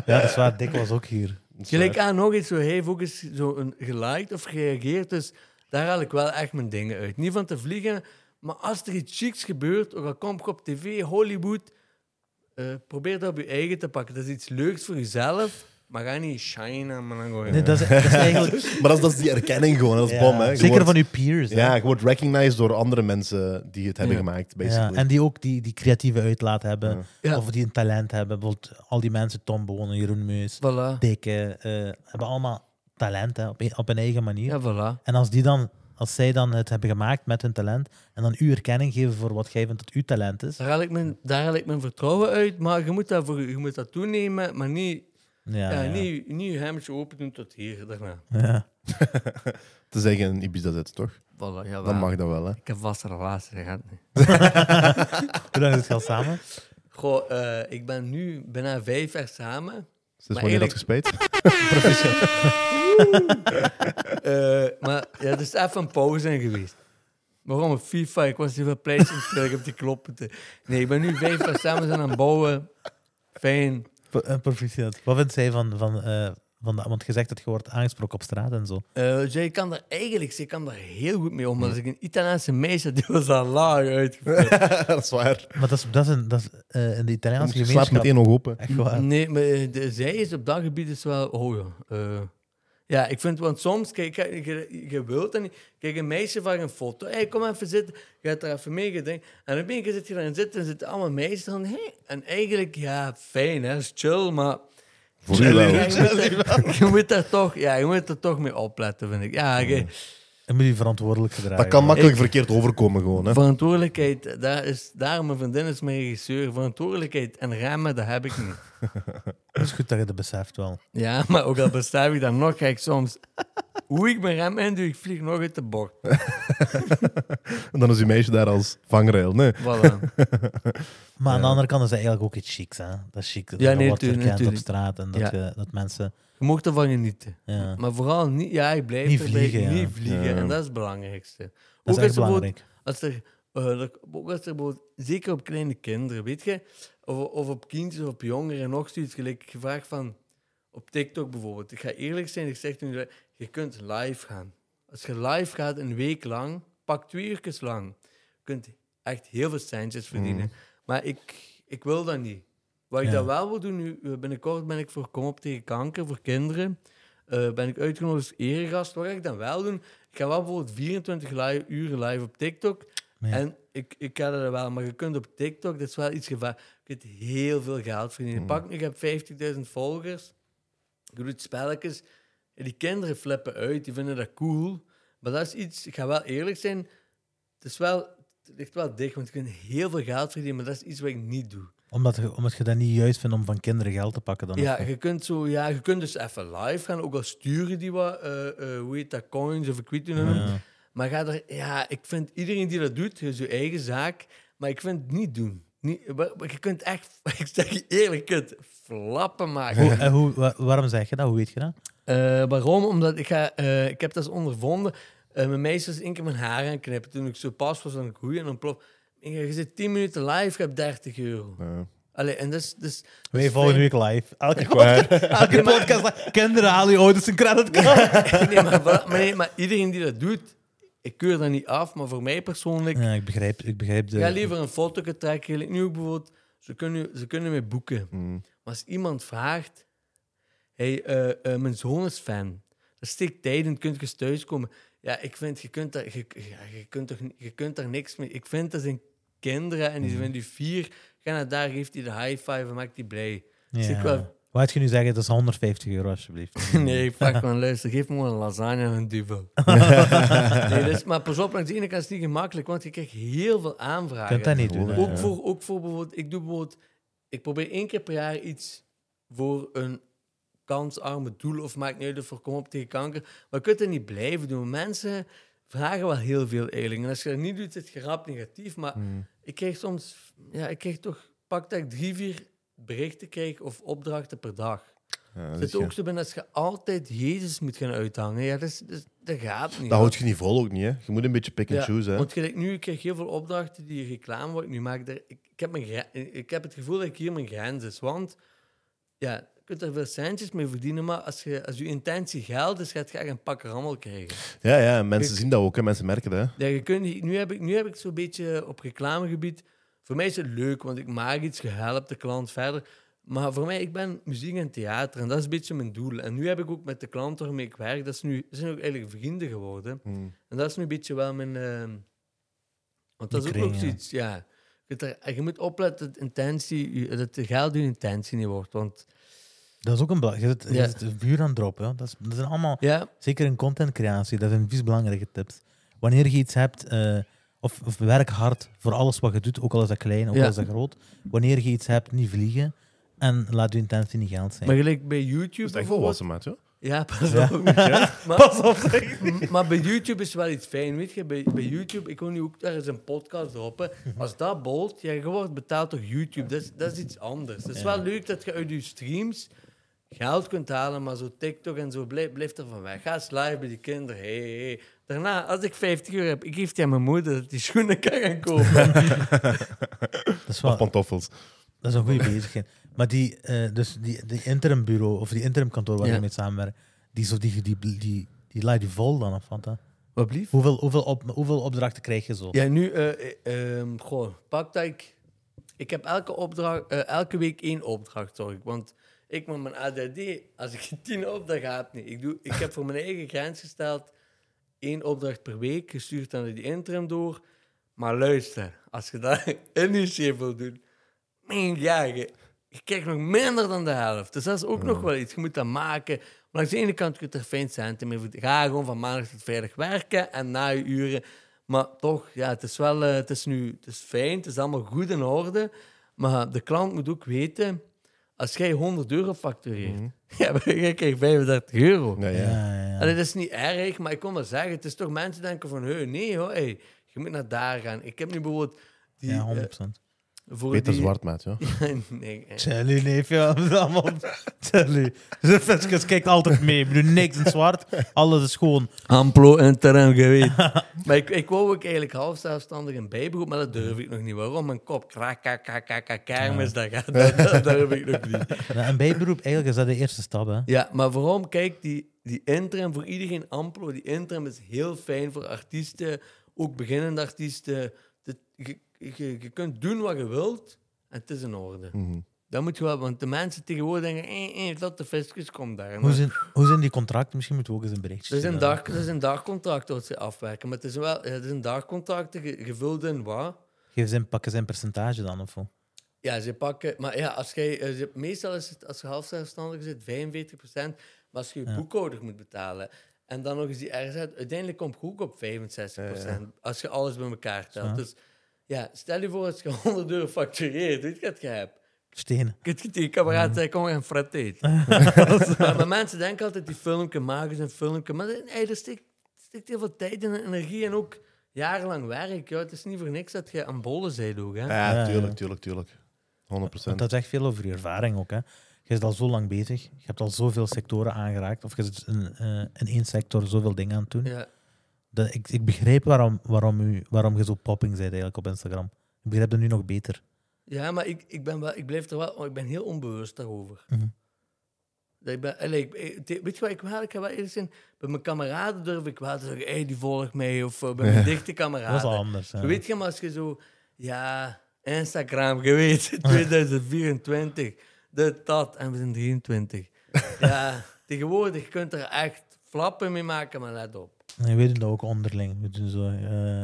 Ja, dat is waar. Dick was ook hier. Gelijk aan nog iets, zo, hij heeft ook eens zo een geliked of gereageerd. Dus daar haal ik wel echt mijn dingen uit. Niet van te vliegen, maar als er iets chics gebeurt, ook al kom ik op tv, Hollywood, eh, probeer dat op je eigen te pakken. Dat is iets leuks voor jezelf, maar ga niet shinen. Maar dan gewoon, Nee, dat, is, dat is eigenlijk... Maar dat is, dat is die erkenning gewoon. Dat is Ja, bom, hè. Je zeker wordt- van uw peers. hè. Ja, je wordt recognized door andere mensen die het hebben Ja. gemaakt, Ja, basically. en die ook die, die creatieve uitlaat hebben. Ja. Of die een talent hebben. Bijvoorbeeld al die mensen, Tom Bonen, Jeroen Meus, Voilà. Dikke, eh, hebben allemaal talent hè, op, een- op hun eigen manier. Ja, voilà. En als, die dan, als zij dan het hebben gemaakt met hun talent en dan u erkenning geven voor wat jij vindt dat uw talent is. Daar haal, ik mijn, daar haal ik mijn vertrouwen uit, maar je moet dat, voor, je moet dat toenemen, maar niet, Ja, ja, ja. Niet, niet je hemdje open doen tot hier, daarna. Ja. Te zeggen een Ibiza zit, toch? Voilà, ja, Dan mag dat wel, hè. Ik heb vast een relatie gehad. Hoe lang is het al samen? Goh, eh, ik ben nu bijna vijf jaar samen. Dus wanneer dat gespijt? Eh, maar ja, er is even een pauze in geweest. Waarom? FIFA, ik was even PlayStation spelen, ik heb die kloppen te... Nee, ik ben nu vijf jaar samen zijn aan het bouwen. Fijn. Pro- eh, Proficiat. Wat vindt zij van, van, eh, van dat? Want je zegt dat je wordt aangesproken op straat en zo. Eh zij kan daar eigenlijk zij kan daar heel goed mee om. Maar als ik een Italiaanse meisje, die was al laag uitgeput. dat is waar. Maar dat is, dat is, een, dat is eh, in de Italiaanse Je slaapt met gemeenschap één oog open. echt waar. Nee, maar eh, de- zij is op dat gebied is wel... Oh ja. eh, ja, ik vind, want soms, kijk, je, je, je wilt dat niet. Kijk, een meisje vraagt een foto. Hé, kom even zitten. Je gaat er even mee gedenken. En dan ben je zit je daarin zitten en zitten allemaal meisjes dan. Hey. En eigenlijk, ja, fijn, hè, is chill, maar... Voor u wel. Je, moet daar toch, ja, je moet er toch mee opletten, vind ik. Ja, je- Je moet je verantwoordelijk gedragen. Dat kan makkelijk verkeerd overkomen, gewoon. Hè. verantwoordelijkheid, daar is, daar mijn vriendin is mijn regisseur. Verantwoordelijkheid en remmen, dat heb ik niet. Het is goed dat je dat beseft wel. Ja, maar ook al besef ik dan nog, kijk soms... Hoe ik mijn rem in doe, ik vlieg nog uit de bocht. En dan is uw meisje daar als vangrail. Nee. Voilà. Maar aan de andere kant is dat eigenlijk ook iets chics. Hè? Dat is chic. Dat Ja, je nee, wordt tuurlijk, herkend op natuurlijk. straat en dat, Ja. je, dat mensen... Je mocht ervan genieten. Ja. Maar vooral niet, ja, ik blijf Niet erbij, vliegen, ja. niet vliegen. Ja. En dat is het belangrijkste. Dat Ook is echt als er bijvoorbeeld- belangrijk. Als er, eh, ook als er bijvoorbeeld- zeker op kleine kinderen, weet je, of, of op kindjes of op jongeren, nog zoiets gelijk gevraagd van, op TikTok bijvoorbeeld. Ik ga eerlijk zijn, ik zeg nu, je kunt live gaan. Als je live gaat een week lang, pak twee uur lang, je kunt echt heel veel centjes verdienen. Maar ik, ik wil dat niet. Wat ik Ja. dat wel wil doen, nu, eh, binnenkort ben ik voor Kom op tegen kanker voor kinderen. Eh, ben ik uitgenodigd als eregast. Wat ga ik dan wel doen? Ik ga wel bijvoorbeeld 24 li- uur live op TikTok. Ja. En ik, ik ga dat wel, maar je kunt op TikTok, dat is wel iets gevaar. Je kunt heel veel geld verdienen. Pak, nu, ik heb 50.000 volgers. Je doet spelletjes. En die kinderen flippen uit, die vinden dat cool. Maar dat is iets, ik ga wel eerlijk zijn, het is wel, het ligt wel dicht, want je kunt heel veel geld verdienen, maar dat is iets wat ik niet doe. Omdat, je- omdat je dat niet juist vindt om van kinderen geld te pakken dan? Ja, je kunt, zo, ja, je kunt dus even live gaan, ook al sturen die wat, eh, eh, hoe heet dat, coins of ik weet niet. Ja. Maar ga er, ja, ik vind iedereen die dat doet, zijn eigen zaak. Maar ik vind het niet doen. Niet, je kunt echt, ik zeg je eerlijk, je kunt flappen maken. Hoe, hoe, wa- waarom zeg je dat? Hoe weet je dat? Eh, waarom? Omdat ik, ga, eh, ik heb dat eens ondervonden. Eh, mijn meisje is één keer mijn haar aan knippen. Toen ik zo pas was aan het groeien en dan plof. Ik zeg, Je zit 10 minuten live, je hebt 30 euro. Ja. Allee, en dus, dus, Wij dus volgende fijn- week live. Elke, elke podcast. Kinderen halen je ouders een creditcard. nee, maar, maar, nee, maar iedereen die dat doet, ik keur dat niet af. Maar voor mij persoonlijk, Ja, ik begrijp, ik begrijp de... ik ga liever een foto trekken. Nu ook bijvoorbeeld, ze kunnen, ze kunnen mij boeken. Mm. Maar als iemand vraagt, hey, eh, eh, mijn zoon is fan. Dat steekt tijd in, kunt je eens thuiskomen. Ja, ik vind, je kunt daar, je, ja, je kunt toch, je kunt daar niks mee. Ik vind dat zijn kinderen en die zijn nu vier. Ga naar daar, geeft hij de high five en maakt die blij. Dus Ja. ik wel- Wat je nu zeggen? Dat is 150 euro, alsjeblieft. nee, ik pak gewoon, luister, geef me een lasagne en een duvel. nee, dus, maar pas op, langs de ene kant is het niet gemakkelijk, want je krijgt heel veel Je aanvragen. kunt dat niet doen. hè. Ook, voor, ook voor bijvoorbeeld, ik doe bijvoorbeeld, ik probeer één keer per jaar iets voor een kansarme doel of maakt niet uit of voorkom tegen kanker. Maar je kunt het niet blijven doen. Mensen vragen wel heel veel eigenlijk. En als je dat niet doet, is het rap negatief. Maar Mm. ik krijg soms, ja, ik krijg toch, pak dat ik drie, vier berichten krijg of opdrachten per dag. Ja, dat Het is ook zo binnen als je altijd Jezus moet gaan uithangen. Ja, dat, is, dat, dat gaat niet. dat houdt je niet vol ook niet, hè. Je moet een beetje pick and Ja, choose, hè. Want gelijk nu, ik krijg heel veel opdrachten die reclame wordt. Nu maak ik, er, ik, ik, heb mijn, ik heb het gevoel dat ik hier mijn grens is. Want ja, kunt er veel centjes mee verdienen, maar als je, als je intentie geld is, gaat je een pak rammel krijgen. Ja, ja, mensen zien dat ook, hè. Mensen merken dat, hè. Ja, je kunt, niet- nu, heb ik, nu heb ik zo'n beetje op reclamegebied. Voor mij is het leuk, want ik maak iets, je helpt de klant verder. Maar voor mij, ik ben muziek en theater en dat is een beetje mijn doel. En nu heb ik ook met de klanten waarmee ik werk, dat, is nu, zijn ook eigenlijk vrienden geworden. Mm. En dat is nu een beetje wel mijn. ehm, want dat Die is ook kring, zoiets, ja. Je, moet opletten dat, intentie, dat de geld je intentie niet wordt. Want Dat is ook een belangrijk. Je zit, vuur aan het droppen. hè. Dat, is, dat zijn allemaal, ja, zeker in contentcreatie, dat zijn vies belangrijke tips. Wanneer je iets hebt, eh, of, of werk hard voor alles wat je doet, ook al is dat klein, ook Ja. al is dat groot. Wanneer je iets hebt, niet vliegen en laat je intentie niet geld zijn. maar gelijk bij YouTube Dat is echt volwassen, maat, joh. Ja, pas Ja. op. Maar, Pas op, zeg. m- maar bij YouTube is wel iets fijn. Weet je, bij, bij YouTube, ik wil nu ook daar eens een podcast droppen. Als dat bolt, ja, je wordt betaald door YouTube. Dat is, dat is iets anders. Het is wel leuk dat je uit je streams geld kunt halen, maar zo TikTok en zo, blijf, blijf er van weg. Ga eens live bij die kinderen. Hey. Daarna, als ik 50 euro heb, ik geef die aan mijn moeder dat die schoenen kan gaan kopen. Dat is, Of wel, pantoffels. dat is een goede bezigheid. Maar die, eh, dus die, die interim bureau of die interim kantoor waar Ja. je mee samenwerkt, die, zo, die, die, die, die, die laat je vol dan of wat? hè? Wat blief? Hoeveel, hoeveel, op, hoeveel opdrachten krijg je zo? Ja, nu, ehm, goh, pak dat ik... Ik heb elke, opdracht, eh, elke week één opdracht, zorg ik. Want ik met mijn ADD, als ik tien opdrachten heb, niet. Ik, doe, ik heb voor mijn eigen grens gesteld één opdracht per week, gestuurd aan die interim door. Maar luister, als je dat initiatief wil doen, mijn ja, je, je krijgt nog minder dan de helft. Dus dat is ook nog wel iets. Je moet dat maken. Maar aan de ene kant kun je er fijn centen mee. Ga gewoon van maandag tot vrijdag werken en na je uren. Maar toch, ja, het is wel, eh, het is nu, het is fijn, het is allemaal goed in orde. Maar de klant moet ook weten, als jij 100 euro factureert, ja, maar jij krijgt 35 euro. Ja, Ja, ja. ja, ja. Allee, dat is niet erg, maar ik kon wel zeggen, het is toch mensen denken van, hey, nee hoor, hey, je moet naar daar gaan. Ik heb nu bijvoorbeeld die... Ja, eh, 100%. Voor Peter die- Zwart, maat, joh. nee, Charlie, neefje, dat is allemaal... Charlie. Kijkt altijd mee. Ik bedoel, niks in zwart. Alles is gewoon... Amplo en terrein geweest. maar ik, ik wou ook eigenlijk half zelfstandig een bijberoep, maar dat durf ik nog niet. Waarom? Mijn kop, krak, krak, krak, krak, krak, kermis, dat, gaat, dat, dat durf ik nog niet. Ja, Een bijberoep, eigenlijk is dat de eerste stap, hè. Ja, maar waarom? Kijk, die, die interim voor iedereen Amplo, die interim is heel fijn voor artiesten, ook beginnende artiesten. Je, kunt doen wat je wilt en het is in orde. Mhm. Dat moet je wel, want de mensen tegenwoordig denken, eh, eh, dat de fiscus komt daar. Hoe zijn, hoe zijn die contracten? Misschien moeten we ook eens een berichtje Dat is een, sturen. dag, dat is een dagcontract dat ze afwerken, maar het is wel het is een dagcontract ge- gevuld in wat? Geef zijn, pakken zijn percentage dan, of? Ja, ze pakken, maar ja, als jij, eh, ze- meestal is het als je half zelfstandig zit 45%, maar als je je Ja. boekhouder moet betalen en dan nog eens die RZ, uiteindelijk komt je ook op 65%, als je alles bij elkaar telt. Dus ja, stel je voor als je 100 euro factureert, weet je wat je hebt? Stenen. Ik heb tegen die kameraad zei, kom gaan fret eten. maar, maar mensen denken altijd, die filmpje maken ze een filmpje. Maar hey, er steekt, steekt heel veel tijd en energie en ook jarenlang werk. Ja. Het is niet voor niks dat je aan bollen bent ook. Hè. Ja, Ja, tuurlijk, tuurlijk, tuurlijk. 100%. Want dat zegt veel over je ervaring ook. Hè. Je bent al zo lang bezig. Je hebt al zoveel sectoren aangeraakt. Of je zit in, eh, in één sector zoveel dingen aan het doen. Ja. Dat, ik, ik begrijp waarom, waarom, u, waarom je zo popping bent eigenlijk op Instagram. Ik begrijp dat nu nog beter. Ja, maar ik, ik, ben wel, ik blijf er wel... ik ben heel onbewust daarover. Mhm. Dat ik ben, allee, ik- ik- te- weet je wat ik wel? Ik ga wel eerlijk zijn. Bij mijn kameraden durf ik wel te zeggen... Hey, die volgt mij. Of eh, bij mijn dichte Dat is kameraden. anders. weet je, maar als je zo... Ja, Instagram, je weet, 2024. Dit, dat. En we zijn 23. Ja, tegenwoordig, je kunt er echt flappen mee maken, maar let op. Nee, we doen dat ook onderling. We doen zo... eh,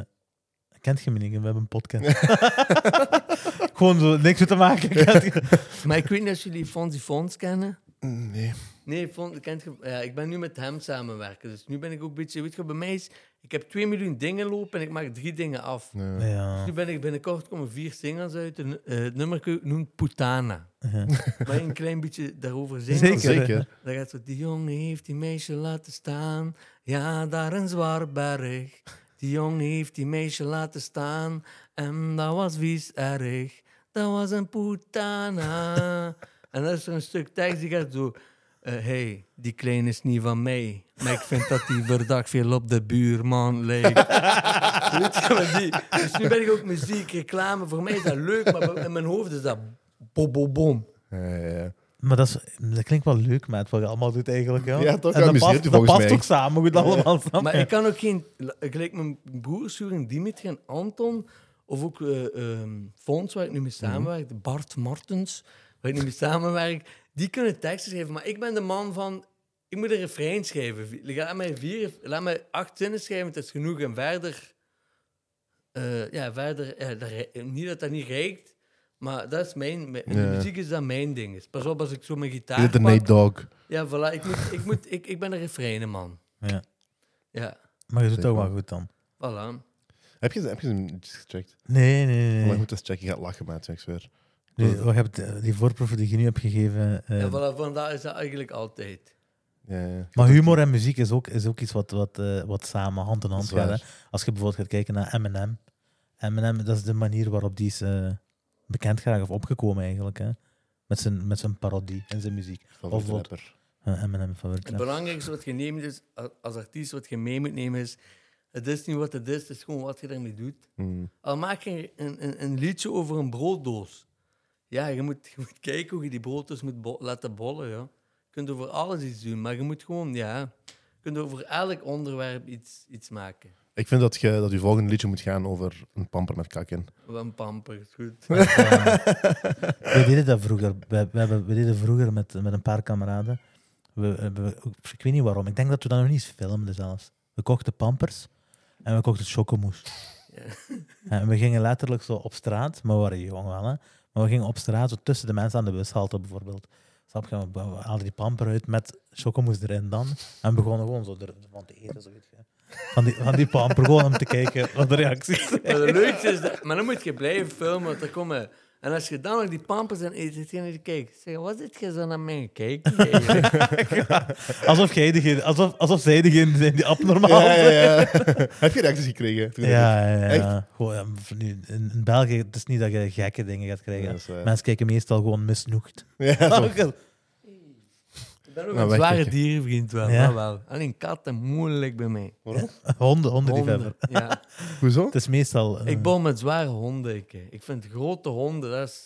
kent je me niet? We hebben een podcast. Gewoon zo, niks mee te maken. Maar ik weet niet of jullie Fonzie Fons kennen. Nee. Nee, Fons, kent je, ja, ik ben nu met hem samenwerken. Dus nu ben ik ook een beetje... Weet je, bij mij is... Ik heb 2 miljoen dingen lopen en ik maak drie dingen af. Ja. Nu ben ik binnenkort komen vier singles uit. En, eh, het nummer noemt Putana. Ja. Mag je een klein beetje daarover zingen? Zeker. Zeker. Dan gaat zo, die jongen heeft die meisje laten staan. Ja, daar een zwaar berg. Die jongen heeft die meisje laten staan. En dat was vies erg. Dat was een putana. en dan is een stuk tekst die gaat zo... eh, hey, die kleine is niet van mij. Maar ik vind dat die verdacht veel op de buurman lijkt. Weet je wat die? Dus nu ben ik ook muziek, reclame. Voor mij is dat leuk, maar in mijn hoofd is dat bom, bom, bom. Ja, ja, ja. Maar dat, is, dat klinkt wel leuk, maat, wat je allemaal doet eigenlijk. Ja, Ja, toch? En dat past, dat past mij. ook samen goed allemaal. snap Maar ik kan ook geen... Gelijk mijn broers, Juren Dimitri en Anton, of ook ehm Fons, waar ik nu mee samenwerk, Bart Martens, waar ik nu mee samenwerk, die kunnen teksten schrijven. Maar ik ben de man van... Ik moet een refrein schrijven. Laat mij, vier, laat mij acht zinnen schrijven, het is genoeg. En verder... eh, ja, verder... Ja, dat niet dat dat niet reikt, maar dat is mijn... mijn- In Ja. de muziek is dat mijn ding. Pas op, als ik zo mijn gitaar Is het een pak- Nate Dogg? Ja, voilà. Ik, moet, ik, moet, ik, ik ben een refreinenman. Ja. Ja, Maar je doet het ook wel goed dan. voilà. Heb je, heb je hem gecheckt? Nee, nee, Nee. nee. Ik moet eens checken. Je gaat lachen, maat. Ik zweer. Die, wat je hebt, die voorproeven die je nu hebt gegeven. eh, Ja, voilà, vandaar is dat eigenlijk altijd. Ja, ja. maar humor en muziek is ook, is ook iets wat, wat, eh, wat samen hand in hand gaat. hè. Als je bijvoorbeeld gaat kijken naar Eminem. Eminem, dat is de manier waarop die is eh, bekend geraakt of opgekomen eigenlijk. Hè. Met, zijn, met zijn parodie en zijn muziek. Favoriete Of- Eminem favoriet. Het belangrijkste wat je neemt is, als- als artiest, wat je mee moet nemen is, het is niet wat het is, het is gewoon wat je ermee doet. Hmm. Al maak je een, een, een liedje over een brooddoos. Ja, je moet, je moet kijken hoe je die brooddoos moet bo- laten bollen. Ja. Je kunt over alles iets doen, maar je moet gewoon, ja, je kunt over elk onderwerp iets, iets maken. Ik vind dat je dat je volgende liedje moet gaan over een pamper met kak in. Wat een pamper, is goed. we deden dat vroeger. We, we, hebben, we deden vroeger met, met een paar kameraden. We, we- we- ik weet niet waarom. Ik denk dat we dat nog niet filmden zelfs. We kochten pampers en we kochten chocomousse. Ja. En we gingen letterlijk zo op straat, maar we waren jong wel, hè. Maar we gingen op straat, zo tussen de mensen aan de bushalte bijvoorbeeld. Snap je? We haalden die pamper uit met chocomousse erin dan. En we begonnen gewoon zo ervan te eten, zo weet je. Van die, van die pamper, gewoon om te kijken wat de reacties zijn. Maar het leukste is, dat, maar dan moet je blijven filmen, want er komen... En als je dan nog die pampers en eet, zit je kijkt. Zeg, wat zit je zo naar mij kijken? eigenlijk? Alsof, jij degene, alsof, alsof zij degene zijn die abnormaal Ja, zijn. ja, ja. Heb je reacties gekregen? toen Ja, ja, Echt? ja. Gewoon, in, in België het is niet dat je gekke dingen gaat krijgen. Mensen kijken meestal gewoon misnoegd. Ja, ben ook Nou, een zware dierenvriend wel, Ja? wel. Alleen katten, moeilijk bij mij. Waarom? Honden, hondenliefhebber. Honden, ja. Hoezo? Het is meestal... eh, Ik bouw met zware honden. Ik, ik vind grote honden, dat is...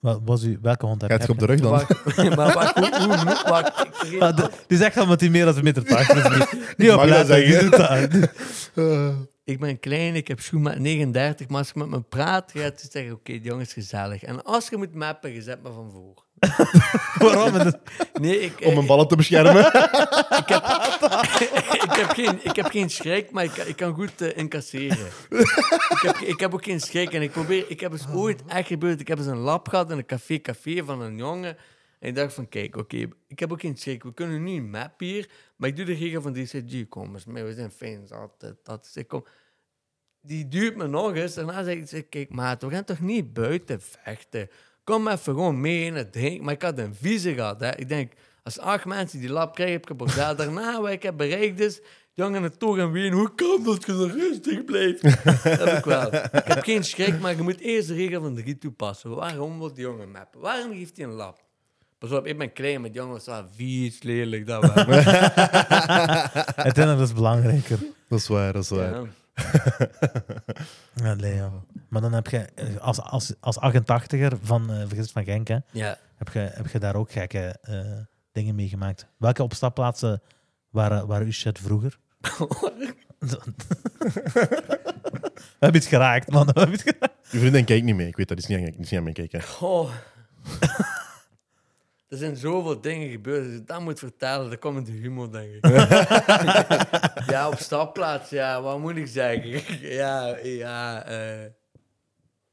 wat was u, welke hond heb Gaat je op de rug dan? Maar wacht, hoe, hoe, hoe- wacht, ik vergeet- Ah, de- die zegt al met die meer dan een meter 80. Dus niet, op letten, Ik ben klein, ik heb schoenmaat 39, maar als je met me praat, gaat je zeggen, oké, die jongen is gezellig. En als je moet mappen, je zet me van voor. Waarom? Nee, ik, om eh, mijn ballen te beschermen. ik, heb, ik, heb geen, ik heb geen schrik, maar ik, kan- ik kan goed eh, incasseren. ik, heb, ik heb ook geen schrik en ik probeer... Ik heb eens ooit echt gebeurd, ik heb eens een lab gehad in een café café van een jongen. En ik dacht van, kijk, oké, ik heb ook geen schrik. We kunnen nu een map hier, maar ik doe de regel van DCG. Kom eens mee, we zijn fans, altijd. Dat. Dus ik kom... Die duurt me nog eens. Daarna zeg ik, kijk maat, we gaan toch niet buiten vechten? Kom even gewoon mee in het drink. Maar ik had een vieze gehad. Hè. Ik denk, als acht mensen die lap krijgen, heb ik een bordel. Daarna, wat ik heb bereikt is, jongen het toch en ween. Hoe kan dat je zo rustig blijft? dat heb ik wel. Ik heb geen schrik, maar je moet eerst de regel van drie toepassen. Waarom wil die jongen mappen? Waarom geeft hij een lap? Pas op, ik ben klein, maar die jongen was wel vies, lelijk. Dat wel. Uiteindelijk is het belangrijker. Dat is waar, dat is waar. Ja. Ja. Maar dan heb je eh, als, als, als 88er van uh, van Genk, hè, ja. heb, je, heb je daar ook gekke eh, dingen meegemaakt. Welke opstapplaatsen waren, waren uw shit vroeger? We hebben iets geraakt, man. We hebben iets geraakt. Je vriendin kijkt niet mee. Ik weet dat, die is niet aan, die is niet aan mij kijken. Goh. Er zijn zoveel dingen gebeurd. Als je dat moet vertellen, dan komt de humor, denk ik. ja, op stapplaats, ja, wat moet ik zeggen? ja, ja, eh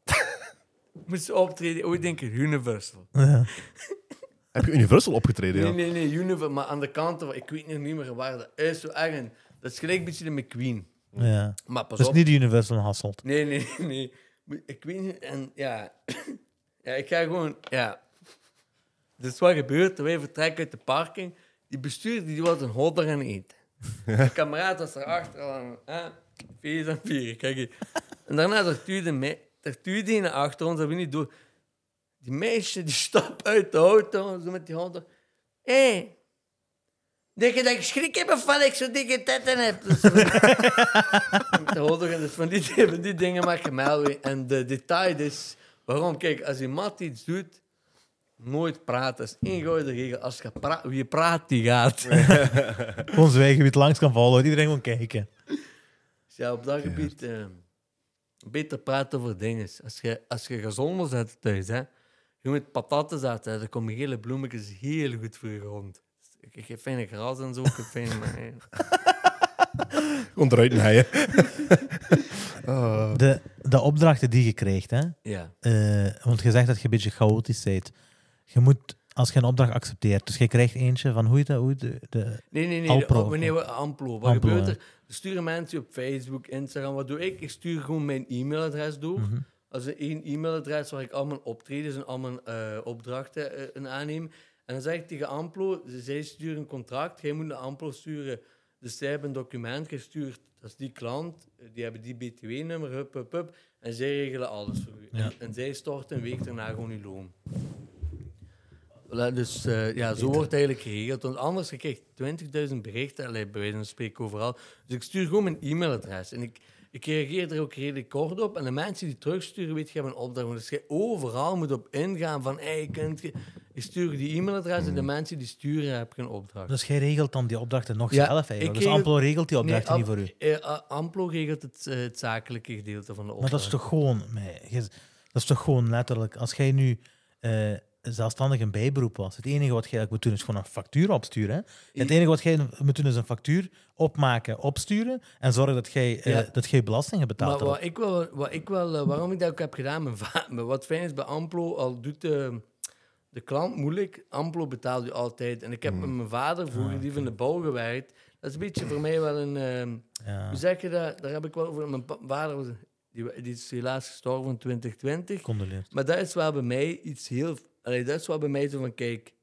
Moest optreden, ooit denk ik Universal. Ja. Heb je Universal opgetreden? Nee, Ja? nee, nee, Universal, maar aan de kant, ik weet nog niet meer waar dat is. Zo erg. Dat is gelijk een beetje de McQueen. Ja. Maar pas Dat is op. niet de Universal Hasselt. Nee, nee, nee. Ik weet niet. En ja, ja ik ga gewoon. Ja. Is wat gebeurt. Wij vertrekken uit de parking. Die bestuurder die was een hotdog gaan eten. Mijn kameraad was erachter al aan. Vier en vier. Kijk hier. En daarna daar tuurde hij naar achter ons. Dat we niet door. Die meisje die stapt uit de auto. Zo met die hotdog. Hé. Denk je dat ik schrik heb of wat ik zo dikke tetten heb? Dus, de hotdog dus van die, van die dingen maak je En de detail is... Waarom? Kijk, als je mat iets doet, nooit praten. Dat is regel. Als je pra wie je praat, die gaat. Gewoon zwijgen wie het langs kan vallen. Iedereen gewoon kijken. Dus ja, op dat gebied... eh, beter praten over dingen. Als je, als je gezonder bent thuis, hè. Je moet patatten zetten, dan komen gele bloemetjes heel goed voor je grond. Ik geef fijne gras en zo, ik heb fijne... Gewoon eruit. De, de opdrachten die je krijgt, hè, Ja. eh, want je zegt dat je een beetje chaotisch bent. Je moet, als je een opdracht accepteert, dus je krijgt eentje van hoe heet dat? Hoe de, de, Nee, nee, nee. Alpro. de- Amplo. Wat Amplo, gebeurt er? Er sturen mensen op Facebook, Instagram. Wat doe ik? Ik stuur gewoon mijn e-mailadres door. Mhm. Als er één e-mailadres waar ik al mijn optredens en al mijn eh, opdrachten in aanneem. En dan zeg ik tegen Amplo, ze- zij sturen een contract, jij moet naar Amplo sturen. Dus zij hebben een document gestuurd, dat is die klant, die hebben die btw-nummer, hup, hup, hup. En zij regelen alles voor u. Ja. En, en zij storten een week daarna gewoon uw loon. Dus eh, ja, zo wordt het eigenlijk geregeld. Want anders je krijgt 20.000 berichten, allee, bij wijze van spreken overal. Dus ik stuur gewoon mijn e-mailadres. En ik, ik reageer er ook redelijk kort op. En de mensen die terugsturen, weet je, hebben een opdracht. Dus je overal moet op ingaan van, hey, kunt je... Ik stuur die e-mailadres en de mensen die sturen, heb ik een opdracht. Dus jij regelt dan die opdrachten nog Ja, zelf eigenlijk. Dus Amplo regelt die opdrachten Nee, niet voor u. Am- eh, Amplo regelt het, eh, het zakelijke gedeelte van de Maar opdracht. dat is toch gewoon, nee, je- dat is toch gewoon letterlijk, als jij nu eh, zelfstandig een bijberoep was, het enige wat jij eigenlijk moet doen is gewoon een factuur opsturen. Hè? Het enige wat jij moet doen is een factuur opmaken, opsturen en zorgen dat jij, eh, dat jij belastingen betaalt. Maar erop. wat ik wel, wat ik wel, eh, waarom ik dat ook heb gedaan, mijn maar wat fijn is bij Amplo, al doet de, de klant moeilijk, Amplo betaalt u altijd. En ik heb met mijn vader vroeger, die van de bouw gewerkt. Dat is een beetje voor mij wel een, ehm, ja, hoe zeg je dat? Daar heb ik wel over. Mijn vader was, die, die is helaas gestorven in 2020. condoleerd. Maar dat is wel bij mij iets heel, allee, dat is wel bij mij zo van, kijk,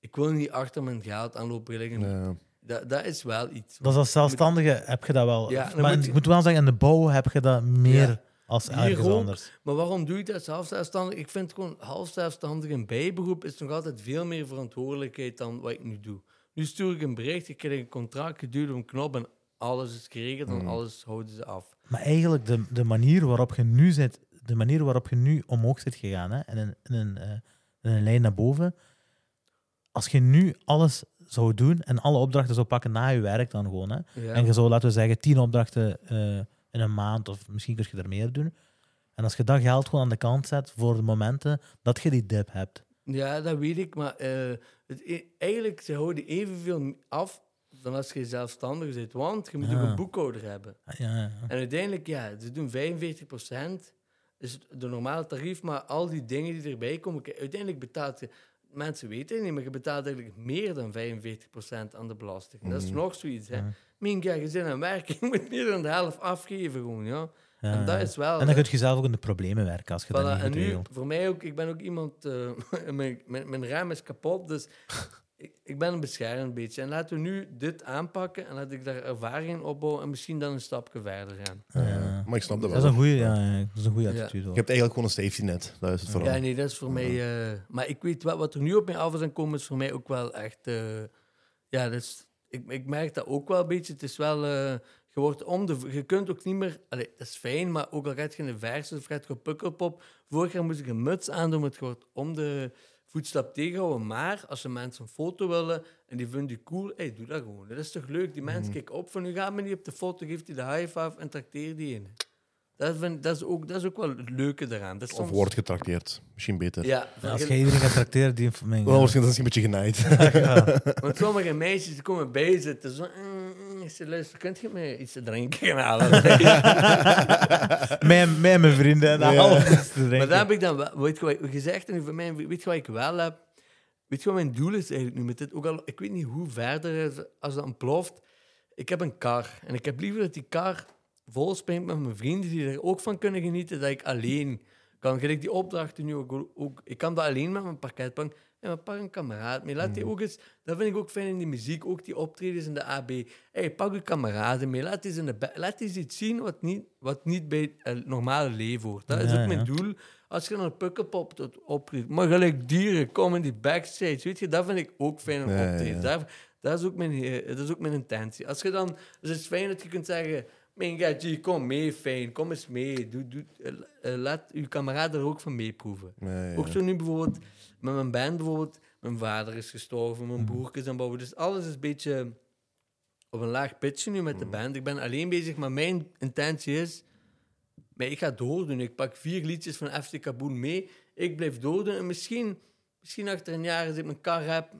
ik wil niet achter mijn geld aanlopen liggen. Ja. Dat, dat is wel iets. Dat is als zelfstandige heb je dat wel. Ja, maar moet ik moet wel zeggen, in de bouw heb je dat meer Ja. als ergens ook. anders. Maar waarom doe ik dat half zelfstandig? Ik vind gewoon half zelfstandig een bijberoep is nog altijd veel meer verantwoordelijkheid dan wat ik nu doe. Nu stuur ik een bericht, ik krijg een contract, je duwt op een knop en alles is geregeld en alles houden ze af. Maar eigenlijk de, de manier waarop je nu zit, de manier waarop je nu omhoog zit gegaan, hè, en in, in, een, eh, in een lijn naar boven, als je nu alles zou doen en alle opdrachten zou pakken na je werk dan gewoon, hè, Ja. en je zou, laten we zeggen, tien opdrachten eh, in een maand, of misschien kun je er meer doen, en als je dat geld gewoon aan de kant zet voor de momenten dat je die dip hebt. Ja, dat weet ik, maar het, e- eigenlijk ze houden evenveel af dan als je zelfstandig bent, want je moet ook Ah. een boekhouder hebben. Ja, ja, ja. En uiteindelijk, ja, ze doen 45%, is de normale tarief, maar al die dingen die erbij komen, uiteindelijk betaalt je, mensen weten het niet, maar je betaalt eigenlijk meer dan 45% aan de belasting. Dat is nog zoiets, hè. Mhm. Ja, je bent aan werk, je moet meer dan de helft afgeven gewoon, ja. Ja, en dat is wel... En dan kun je zelf ook in de problemen werken als je dat Voilà, niet en nu, voor mij ook, ik ben ook iemand, eh, mijn, mijn, mijn raam is kapot, dus ik, ik ben een beschermd een beetje. En laten we nu dit aanpakken en laat ik daar ervaring in opbouwen en misschien dan een stapje verder gaan. Ja. Maar ik snap dat Dat wel. is een goede ja, dat is een goede Ja. attitude. Je hebt eigenlijk gewoon een safety net. Dat is het vooral. Ja, nee, dat is voor mij... eh, maar ik weet wel, wat er nu op mij af is aan komen, is voor mij ook wel echt... eh, ja, dat is, ik, ik merk dat ook wel een beetje. Het is wel... eh, je, wordt om de, je kunt ook niet meer... Allee, dat is fijn, maar ook al gaat je in de versus of gaat je op pukkelpop... Vorig jaar moest ik een muts aandoen, je wordt om de voetstap tegenhouden. Maar als de mensen een foto willen en die vinden je cool, hey, doe dat gewoon. Dat is toch leuk? Die mensen kijken op van, u gaat me niet op de foto, geeft hij de high five en trakteer die in. Dat, vind, dat, is ook, dat is ook wel het leuke eraan. Dat Of wordt getrakteerd. Misschien beter. Ja, Ja, als je iedereen gaat tracteren, die van mij. Wel, waarschijnlijk dat is een beetje genaaid. Want sommige meisjes die komen bij zitten. Zo, mm, ze luisteren, kunt je me iets te drinken gaan halen? Mijn, vrienden en Ja. alles te drinken. maar daar heb ik dan wel, weet je wat je gezegd en voor mij, weet je wat ik wel heb? Weet je wat mijn doel is eigenlijk nu met dit? Ook al, ik weet niet hoe verder het- als dat ontploft. Ik heb een kar en ik heb liever dat die kar vol springt met mijn vrienden die er ook van kunnen genieten, dat ik alleen kan. Gelijk die opdrachten nu ook, ook. Ik kan dat alleen met mijn parketbank. En pak een kameraad mee. Laat die ook eens, dat vind ik ook fijn in die muziek, ook die optredens in de AB. Hey, pak je kameraden mee. Laat eens, in de laat eens iets zien wat niet, wat niet bij het normale leven hoort. Dat is Ja, ook mijn ja. doel. Als je naar een pukkelpop tot optreedt, maar gelijk dieren, kom in die backstage. Weet je, dat vind ik ook fijn om Ja, ja, op te ja. treden. Daar, dat, is ook mijn, eh, dat is ook mijn intentie. Als je dan, dus het is fijn dat je kunt zeggen, mijn gadje, kom mee, fijn, kom eens mee. Doe, doe, eh, eh, laat je kameraden er ook van meeproeven. Ja. Ook zo nu bijvoorbeeld, met mijn band bijvoorbeeld, mijn vader is gestorven, mijn broer is aan bouwen. Dus alles is een beetje op een laag pitje nu met de band. Ik ben alleen bezig, maar mijn intentie is, maar ik ga doordoen. Ik pak vier liedjes van FC Kaboen mee. Ik blijf doordoen en misschien, misschien achter een jaar, als ik mijn kar heb,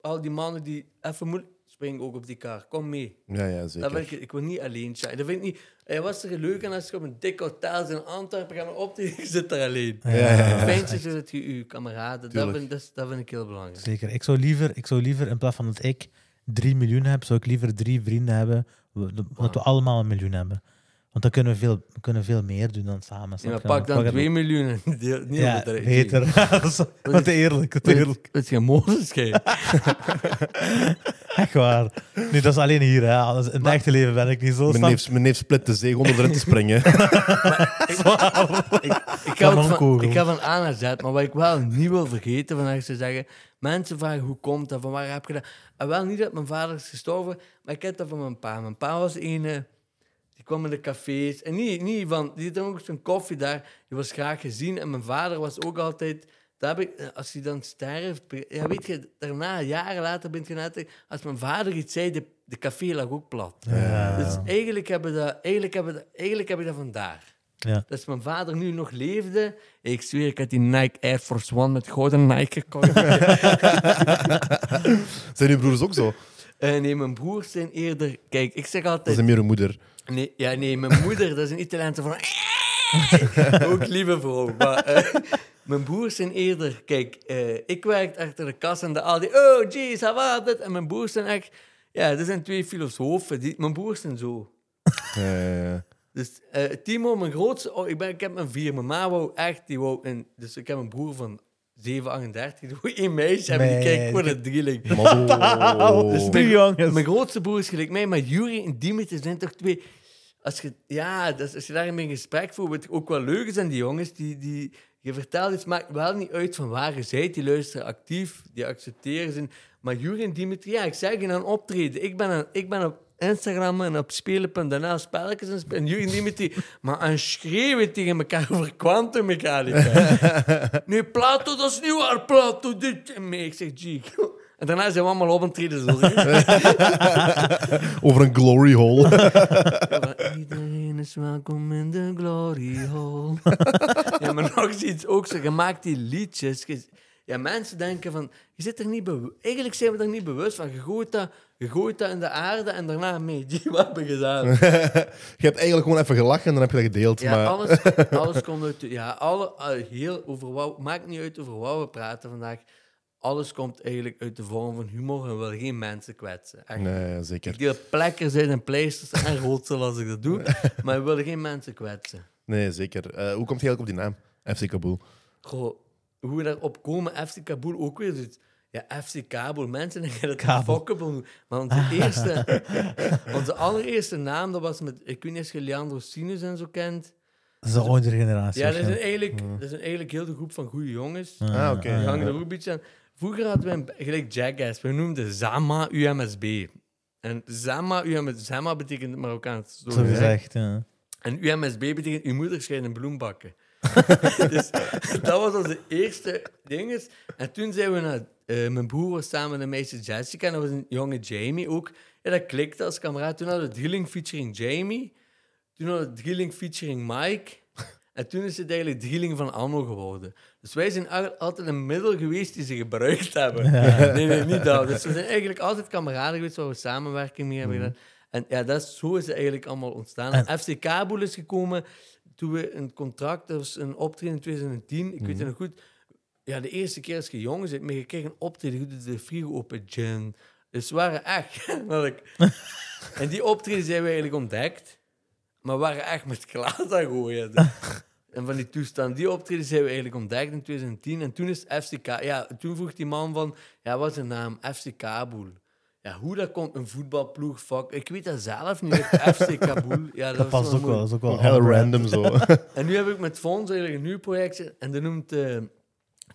al die mannen die even moeten, spring ook op die kar. Kom mee. Ja, ja, Dat zeker. wil ik, ik wil niet alleen zijn. Dat vind ik niet... Hij was er leuk aan als je op een dik hotel in Antwerpen gaat optreden, je zit daar alleen. Ja, Ja, ja, is dat je je kameraden... Dat Tuurlijk. vind, dat, is- dat vind ik heel belangrijk. Zeker. Ik zou, liever, ik zou liever, in plaats van dat ik 3 miljoen heb, zou ik liever drie vrienden hebben, dat we allemaal een miljoen hebben. Want dan kunnen we veel, we kunnen veel meer doen dan samen. Ja, maar pak dan het- 2 miljoen en deel het niet Ja, op het beter. Wat eerlijk, wat eerlijk. Het is geen Mozes. Echt waar. Nu, dat is alleen hier. Hè. In het Maar- echte leven ben ik niet zo. Mijn neef, mijn neef split de zee onder erin te springen. Ik, ik, ga ook van, Kanonkogel. ik ga van A naar Z, maar wat ik wel niet wil vergeten vandaag is te zeggen, mensen vragen hoe komt dat, van waar heb je dat? En wel niet dat mijn vader is gestorven, maar ik heb dat van mijn pa. Mijn pa was een, die kwam in de cafés en niet, niet van, die dronk ook zijn koffie daar, die was graag gezien en mijn vader was ook altijd, daar heb ik, als hij dan sterft, ja weet je, daarna, jaren later ben je net, als mijn vader iets zei, de, de café lag ook plat. Ja. Dus eigenlijk hebben we dat, eigenlijk dat, eigenlijk heb ik dat vandaar. Ja. Dat mijn vader nu nog leefde. Ik zweer, ik had die Nike Air Force One met gouden Nike gekocht. Zijn uw broers ook zo? Eh, nee, mijn broers zijn eerder... Kijk, ik zeg Dat altijd... is meer een moeder. Nee, ja, nee, mijn moeder, dat is een Italiaanse van... Ook lieve vrouw. Maar eh, mijn broers zijn eerder... Kijk, eh, ik werk achter de kast en de Aldi... Oh, jeez, how was het? En mijn broers zijn echt... Ja, dat zijn twee filosofen. Die, mijn broers zijn zo. Dus Timo, mijn grootste... Oh, ik, ben, ik heb een vier. Mijn ma wou echt... Die wou een, dus ik heb een broer van 7, 38. Die wou één meisje hebben. Die kijkt voor de drieling. Dus Drie jongens. Mijn grootste broer is gelijk mij, maar Juri en Dimitri zijn toch twee... Als je, ja, dus als je daarmee in gesprek voert, wat ook wel leuk is aan die jongens, die, die, je vertelt iets, maakt wel niet uit van waar je zijt, die luisteren actief, die accepteren ze. Maar Juri en Dimitri, ja, ik zeg je aan optreden. Ik ben, aan, ik ben op Instagram en op spelen.nl spelletjes en spelen. Dimitri, maar aan schreeuwen tegen elkaar over kwantummechanica. nee, Plato, dat is niet waar, Plato, dit en mee. Ik zeg, gee. En daarna zijn we allemaal op en treden zo. Over een glory hole. Iedereen is welkom in de glory hole. ja, maar nog iets ook zo. Je maakt die liedjes. je- ja, mensen denken van... Je zit er niet Eigenlijk zijn we er niet bewust van. Je gooit dat, je gooit dat in de aarde en daarna mee. Die wat hebben we gedaan. Je hebt eigenlijk gewoon even gelachen en dan heb je dat gedeeld. Ja, maar... alles, alles komt uit... de- Ja, alle, eh, heel over wat, maakt niet uit over wat we praten vandaag. alles komt eigenlijk uit de vorm van humor en we willen geen mensen kwetsen. Echt. Nee, Ik zeker. deel plekken zijn en pleisters en roodsel als ik dat doe, maar we willen geen mensen kwetsen. Nee, zeker. Eh, hoe komt hij eigenlijk op die naam? FC Kabul. Goh, hoe we daarop komen, FC Kabul ook weer zoiets. Ja, FC Kabul. Mensen denken dat het. Maar onze, eerste, onze allereerste naam, dat was met... Ik weet niet of je Leandro Sinus en zo kent. Dat is de oudere generatie. Ja, dat is, een eigenlijk, dat is een eigenlijk heel de groep van goede jongens. Ah, oké. Die Ja. hangen er ook een beetje aan. Vroeger hadden we een, gelijk Jackass. We noemden Zama UMSB. En Zama, UMSB, Zama betekent Marokkaans. Zo Zo gezegd. ja. En UMSB betekent uw moeder schijnt een bloem bakken. dus dat was onze eerste dinges. En toen zijn we naar... eh, mijn broer was samen met een meisje Jessica en dat was een jonge Jamie ook. Ja, dat klikte als kameraad. Toen hadden we drilling featuring Jamie. Toen hadden we drilling featuring Mike. En toen is het eigenlijk drilling van Anno geworden. Dus wij zijn al- altijd een middel geweest die ze gebruikt hebben. Nee, nee, niet dat. Dus we zijn eigenlijk altijd kameraden geweest waar we samenwerking mee hebben gedaan. En ja, dat is, zo is het eigenlijk allemaal ontstaan. En- FC Kabul is gekomen toen we een contract, dat was een optreden in 2010, ik weet het nog goed. Ja, de eerste keer als je jong bent, maar je kreeg een optreden, de frigo open, gin. Dus we waren echt... en die optreden zijn we eigenlijk ontdekt, maar we waren echt met glaas aan gooien. En van die toestand, die optreden zijn we eigenlijk ontdekt in 2010. En toen is FCK... Ja, toen vroeg die man van... Ja, wat is de naam? FC Kabul. Ja, hoe dat komt, een voetbalploeg, fuck. Ik weet dat zelf niet. FC Kabul. Ja, dat, past ook wel. Dat is ook wel Heel random zo. En nu heb ik met Fons eigenlijk een nieuw project en dat noemt uh,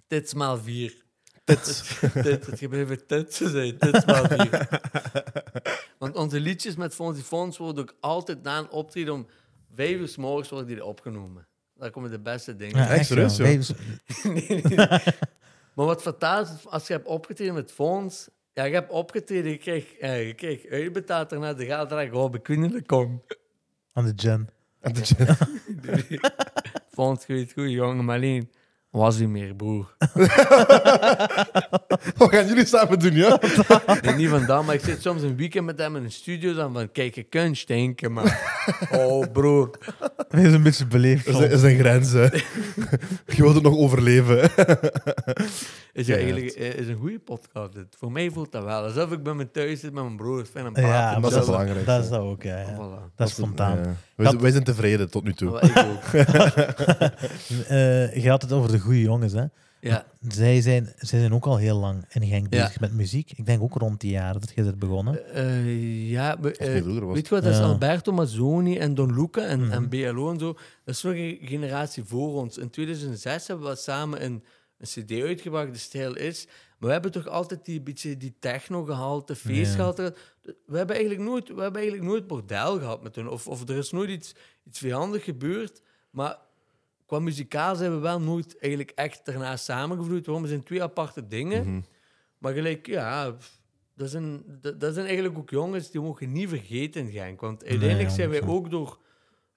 Tits maal 4. Tits. Dit, het gebeurt even tits zijn, Tits maal 4. Want onze liedjes met Fons die Fons worden ook altijd na een optreden om vijf uur s morgens worden die opgenomen. Daar komen de beste dingen. Ja, Echt serieus, nee, nee. Maar wat fataal is, als je hebt opgetreden met Fons, ja, je hebt opgetreden, je kreeg, eh, je kreeg uitbetaald daarna de geld dat ik oh, ik weet niet dat kom. Aan de gen. En de- Fons, je weet goed, jongen, maar alleen was u meer, broer. Wat gaan jullie samen doen, ja? Nee, niet van dat, maar ik zit soms een weekend met hem in een studio dan van, kijk, je kunt stinken, maar... Oh, broer. Wees een beetje beleefd. Dat is, is een grens, hè. Je wilt het nog overleven. Is, ja, eigenlijk, eh, is een goede podcast, dit. Voor mij voelt dat wel. Alsof ik bij mijn thuis zit met mijn broer. Fijn een Ja, dat is het belangrijkste. Dat is dat ook, ja. ja. Voilà. Dat is spontaan. Ja. Wij, zijn- wij zijn tevreden tot nu toe. Ik ook. Eh, je had het over de goede jongens, hè. Ja, Zij zijn, zij zijn ook al heel lang in Genk Ja. bezig met muziek. Ik denk ook rond die jaren dat je bent begonnen. Eh, ja eh, vroeger was. weet je wat, dat is Ja. Alberto Mazzoni en Don Luca en, Mhm. en BLO en zo. Dat is nog een generatie voor ons. In 2006 hebben we samen een, een cd uitgebracht, De Stijl Is. Maar we hebben toch altijd die, beetje die techno gehaald, de feest Ja. gehaald. We hebben eigenlijk nooit, we hebben eigenlijk nooit bordel gehad met hun. Of, of er is nooit iets, iets vijandig gebeurd. Maar qua muzikaal zijn we wel nooit eigenlijk echt daarna samengevloeid. Waarom? Zijn twee aparte dingen. Mhm. Maar gelijk, ja, dat zijn, dat, zijn eigenlijk ook jongens die mogen niet vergeten Genk. Want uiteindelijk zijn wij 100%. ook door...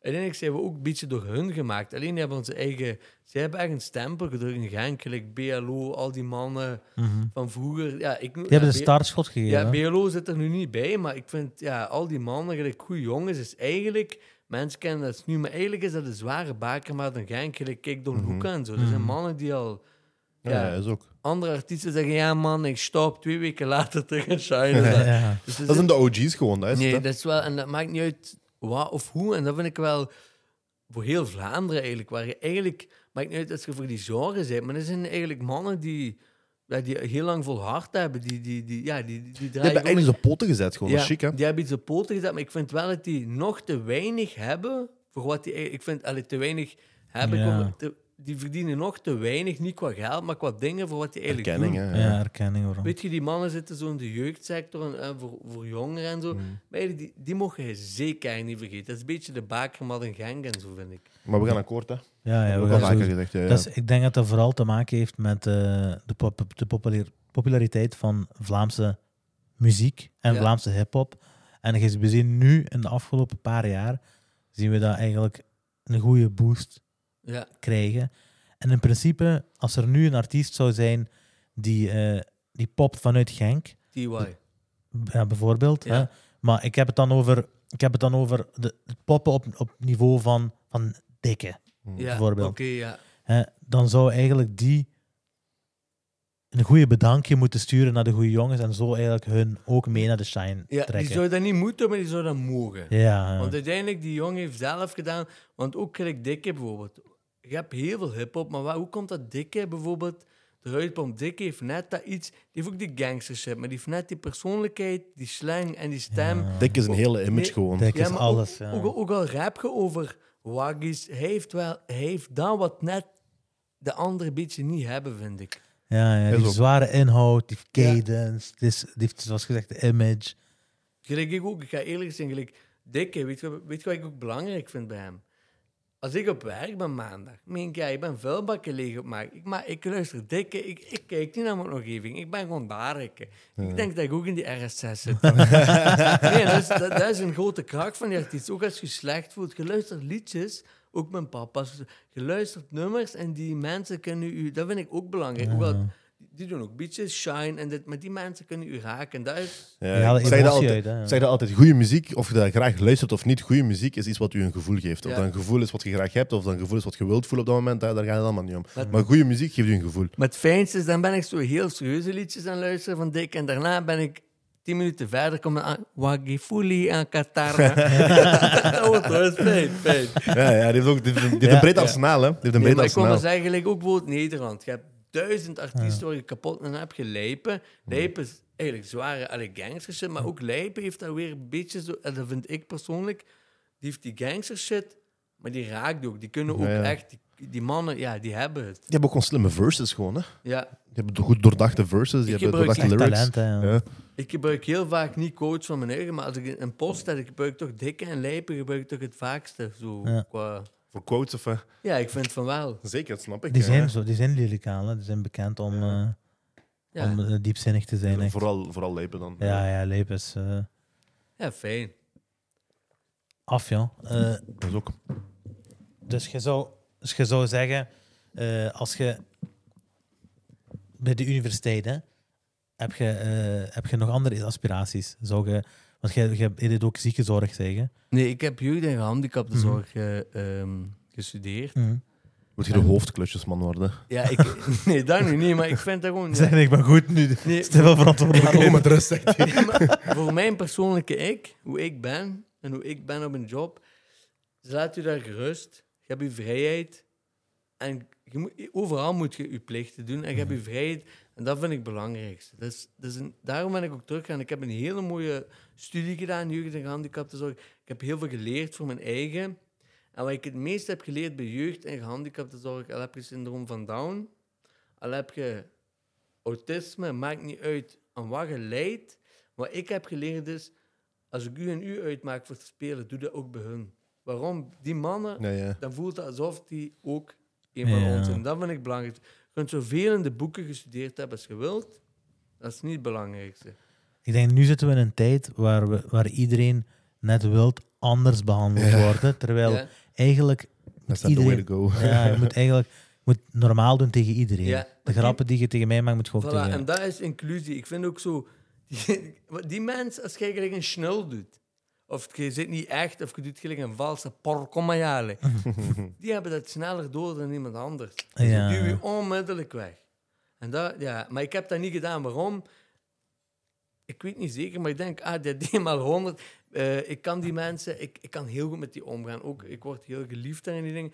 Uiteindelijk zijn we ook een beetje door hun gemaakt. Alleen die hebben onze eigen... Zij hebben echt een stempel gedrukt in Genk. BLO, al die mannen Mhm. van vroeger. Ja, ik, Die hebben ja, de B- startschot gegeven. Ja. BLO zit er nu niet bij. Maar ik vind, ja, al die mannen, gelijk goede jongens, is eigenlijk... Mensen kennen dat nu, maar eigenlijk is dat een zware bakermaat in Genk. Gelijk, kijk Don Mhm. Luca en zo. Dat zijn Mhm. mannen die al... Ja, Ja. is ook. Andere artiesten zeggen, ja man, ik stop twee weken later terug in China. Ja. Dus Dat zijn de OG's gewoon, dat is Nee, het, dat is wel, en dat maakt niet uit wat of hoe. En dat vind ik wel voor heel Vlaanderen eigenlijk. Waar je eigenlijk, maakt niet uit dat je voor die zorgen bent, maar er zijn eigenlijk mannen die, ja, die heel lang volhard hebben. Die, die, die, ja, die, die, hebben eigenlijk de poten gezet, gewoon. ja, Dat is chic, hè. Die hebben iets op poten gezet, maar ik vind wel dat die nog te weinig hebben voor wat die... Ik vind allee, te weinig hebben. Ja. te- die verdienen nog te weinig, niet qua geld, maar qua dingen voor wat die eigenlijk Erkenning, doen. hè. Ja, erkenning waarom. Weet je, die mannen zitten zo in de jeugdsector en, voor, voor jongeren en zo. Mm. Maar die, die mogen je zeker niet vergeten. Dat is een beetje de bakermat in Genk en zo, vind ik. Maar we gaan akkoord, hè. Ja, ja, Dat we heb ik al gaan vaker gezegd. Ja, is, ik denk dat dat vooral te maken heeft met eh, de, pop- de popular- populariteit van Vlaamse muziek en Ja. Vlaamse hip-hop. En we zien nu in de afgelopen paar jaar zien we dat eigenlijk een goede boost Ja, krijgen. En in principe, als er nu een artiest zou zijn die, eh, die popt vanuit Genk, TY. ja, bijvoorbeeld. Ja. Hè? Maar ik heb het dan over, ik heb het dan over de, het poppen op, op niveau van, van dikke. Ja, Bijvoorbeeld. Oké, ja. Hè? Dan zou eigenlijk die een goede bedankje moeten sturen naar de goede jongens en zo eigenlijk hun ook mee naar de shine Ja, die trekken. zou dat niet moeten, maar die zou dat mogen. Ja, Want uiteindelijk, die jongen heeft zelf gedaan. Want ook gelijk Dikke bijvoorbeeld. Je hebt heel veel hip-hop, maar waar, hoe komt dat Dikke bijvoorbeeld eruit komt? Dikke heeft net dat iets. Die heeft ook die gangstership, maar die heeft net die persoonlijkheid, die slang en die stem. Ja. Dik is een hele image gewoon. Dik is alles. Ook, ja. ook, ook al rap je over waggies, heeft wel, heeft dat wat net de andere beetje niet hebben, vind ik. Ja, ja, die ook- zware inhoud, die Ja. cadence, die, is, die heeft, zoals gezegd, de image. Gelijk ik ook, ik ga eerlijk zijn, gelijk Dikke, weet je, weet je wat ik ook belangrijk vind bij hem? Als ik op werk ben maandag, meen ik, ik ben vuilbakken leeg op maak. Ik, maar ik luister Dikke, ik, ik kijk niet naar mijn omgeving, ik ben gewoon daar. Ik, ik denk dat ik ook in die RSS zit. nee, dat is, dat, dat is een grote kracht van die artiest. Ook als je slecht voelt, je luistert liedjes, ook mijn papa, je luistert nummers en die mensen kunnen u, dat vind ik ook belangrijk. Ook al, die doen ook beaches, shine en dit, maar die mensen kunnen u raken. Dat is, Ja, ik zeg dat altijd, uit, hè. ik zeg dat altijd. Goede muziek, of je dat graag luistert of niet, goede muziek is iets wat u een gevoel geeft. Of Ja. dat een gevoel is wat je graag hebt, of dat een gevoel is wat je wilt voelen op dat moment, daar, daar gaat het allemaal niet om. Maar- Maar goede muziek geeft u een gevoel. Maar het fijnste is, dan ben ik zo heel serieuze liedjes aan luisteren van Dick. En daarna ben ik tien minuten verder, kom ik aan Waggy Fully aan Qatar. dat wordt wel eens fijn, fijn. Ja, ja, die heeft, ook, die heeft een, die heeft Ja. een breed arsenaal, hè. Die heeft een Nee, breed maar ik wil maar zeggen, ook bijvoorbeeld Nederland. Je hebt duizend artiesten waar je kapot aan hebt gelijpen. Lijpen is eigenlijk zware alle gangster shit, maar ook Lijpen heeft daar weer een beetje zo, en dat vind ik persoonlijk, die heeft die gangster shit, maar die raakt ook. Die kunnen ook Ja, ja. echt, die, die mannen, ja, die hebben het. Die hebben ook gewoon slimme verses gewoon, hè. Ja, Die hebben goed doordachte verses, die Ik hebben gebruik doordachte lyrics. talent, hè. ja. Ja. Ik gebruik heel vaak niet coach van mijn eigen, maar als ik een post heb, ik gebruik toch dikke en lijpen, gebruik ik toch het vaakste. Zo, Ja. qua... Voor quotes of... eh, ja, ik vind van wel. Zeker, dat snap ik. Die zijn, zo, die zijn lyricaal, hè. die zijn bekend om, Ja. eh, Ja, om eh, diepzinnig te zijn. echt. Vooral, vooral lijpen dan. Ja, ja, Leep is eh, ja fijn. af, ja. Eh, Dat is ook... dus, je zou, dus je zou zeggen, eh, als je bij de universiteit, hè, heb, je, eh, heb je nog andere aspiraties? Zou je, want je, je deed ook ziekenzorg, zeggen. Nee, ik heb jeugd- en gehandicaptenzorg eh, ehm, gestudeerd. Moet je de hoofdklusjesman worden. Ja, ik, nee, dat nu niet, maar ik vind dat gewoon... Zeg, ik ben goed nu. Nee, Stel wel verantwoordelijk. met rust, zegt voor mijn persoonlijke ik, hoe ik ben en hoe ik ben op een job, dus laat u daar gerust. Je hebt uw vrijheid. En je moet, overal moet je je plichten doen en je hebt Mhm. je vrijheid. En dat vind ik het belangrijkste. Dus, dus een, daarom ben ik ook teruggegaan. Ik heb een hele mooie studie gedaan, jeugd- en gehandicaptenzorg. Ik heb heel veel geleerd voor mijn eigen. En wat ik het meest heb geleerd bij jeugd- en gehandicaptenzorg, al heb je syndroom van Down, al heb je autisme, maakt niet uit aan wat je leidt. Wat ik heb geleerd is, als ik u en u uitmaak voor te spelen, doe dat ook bij hun. Waarom? Die mannen, ja. dan voelt het alsof die ook een van Ja. ons zijn. Dat vind ik belangrijk. Je kunt zoveel in de boeken gestudeerd hebben als je wilt. Dat is niet het belangrijkste. Ik denk, nu zitten we in een tijd waar, we, waar iedereen net wilt anders behandeld Ja. worden. Terwijl Ja? eigenlijk That's not the way iedereen... to go. Ja, je moet eigenlijk moet normaal doen tegen iedereen. Ja, De grappen die je tegen mij maakt, moet je ook Voilà, tegen... en dat is inclusie. Ik vind ook zo... Die, die mens, als je gelijk een schnul doet, of je zit niet echt, of je doet gelijk een valse porco maiale, die hebben dat sneller door dan iemand anders. Dus Ja. die duw je onmiddellijk weg. En dat, ja, maar ik heb dat niet gedaan. Waarom? Ik weet niet zeker, maar ik denk, ah, maal 100. eh, ik kan die mensen, ik, ik kan heel goed met die omgaan. Ook, ik word heel geliefd en die dingen.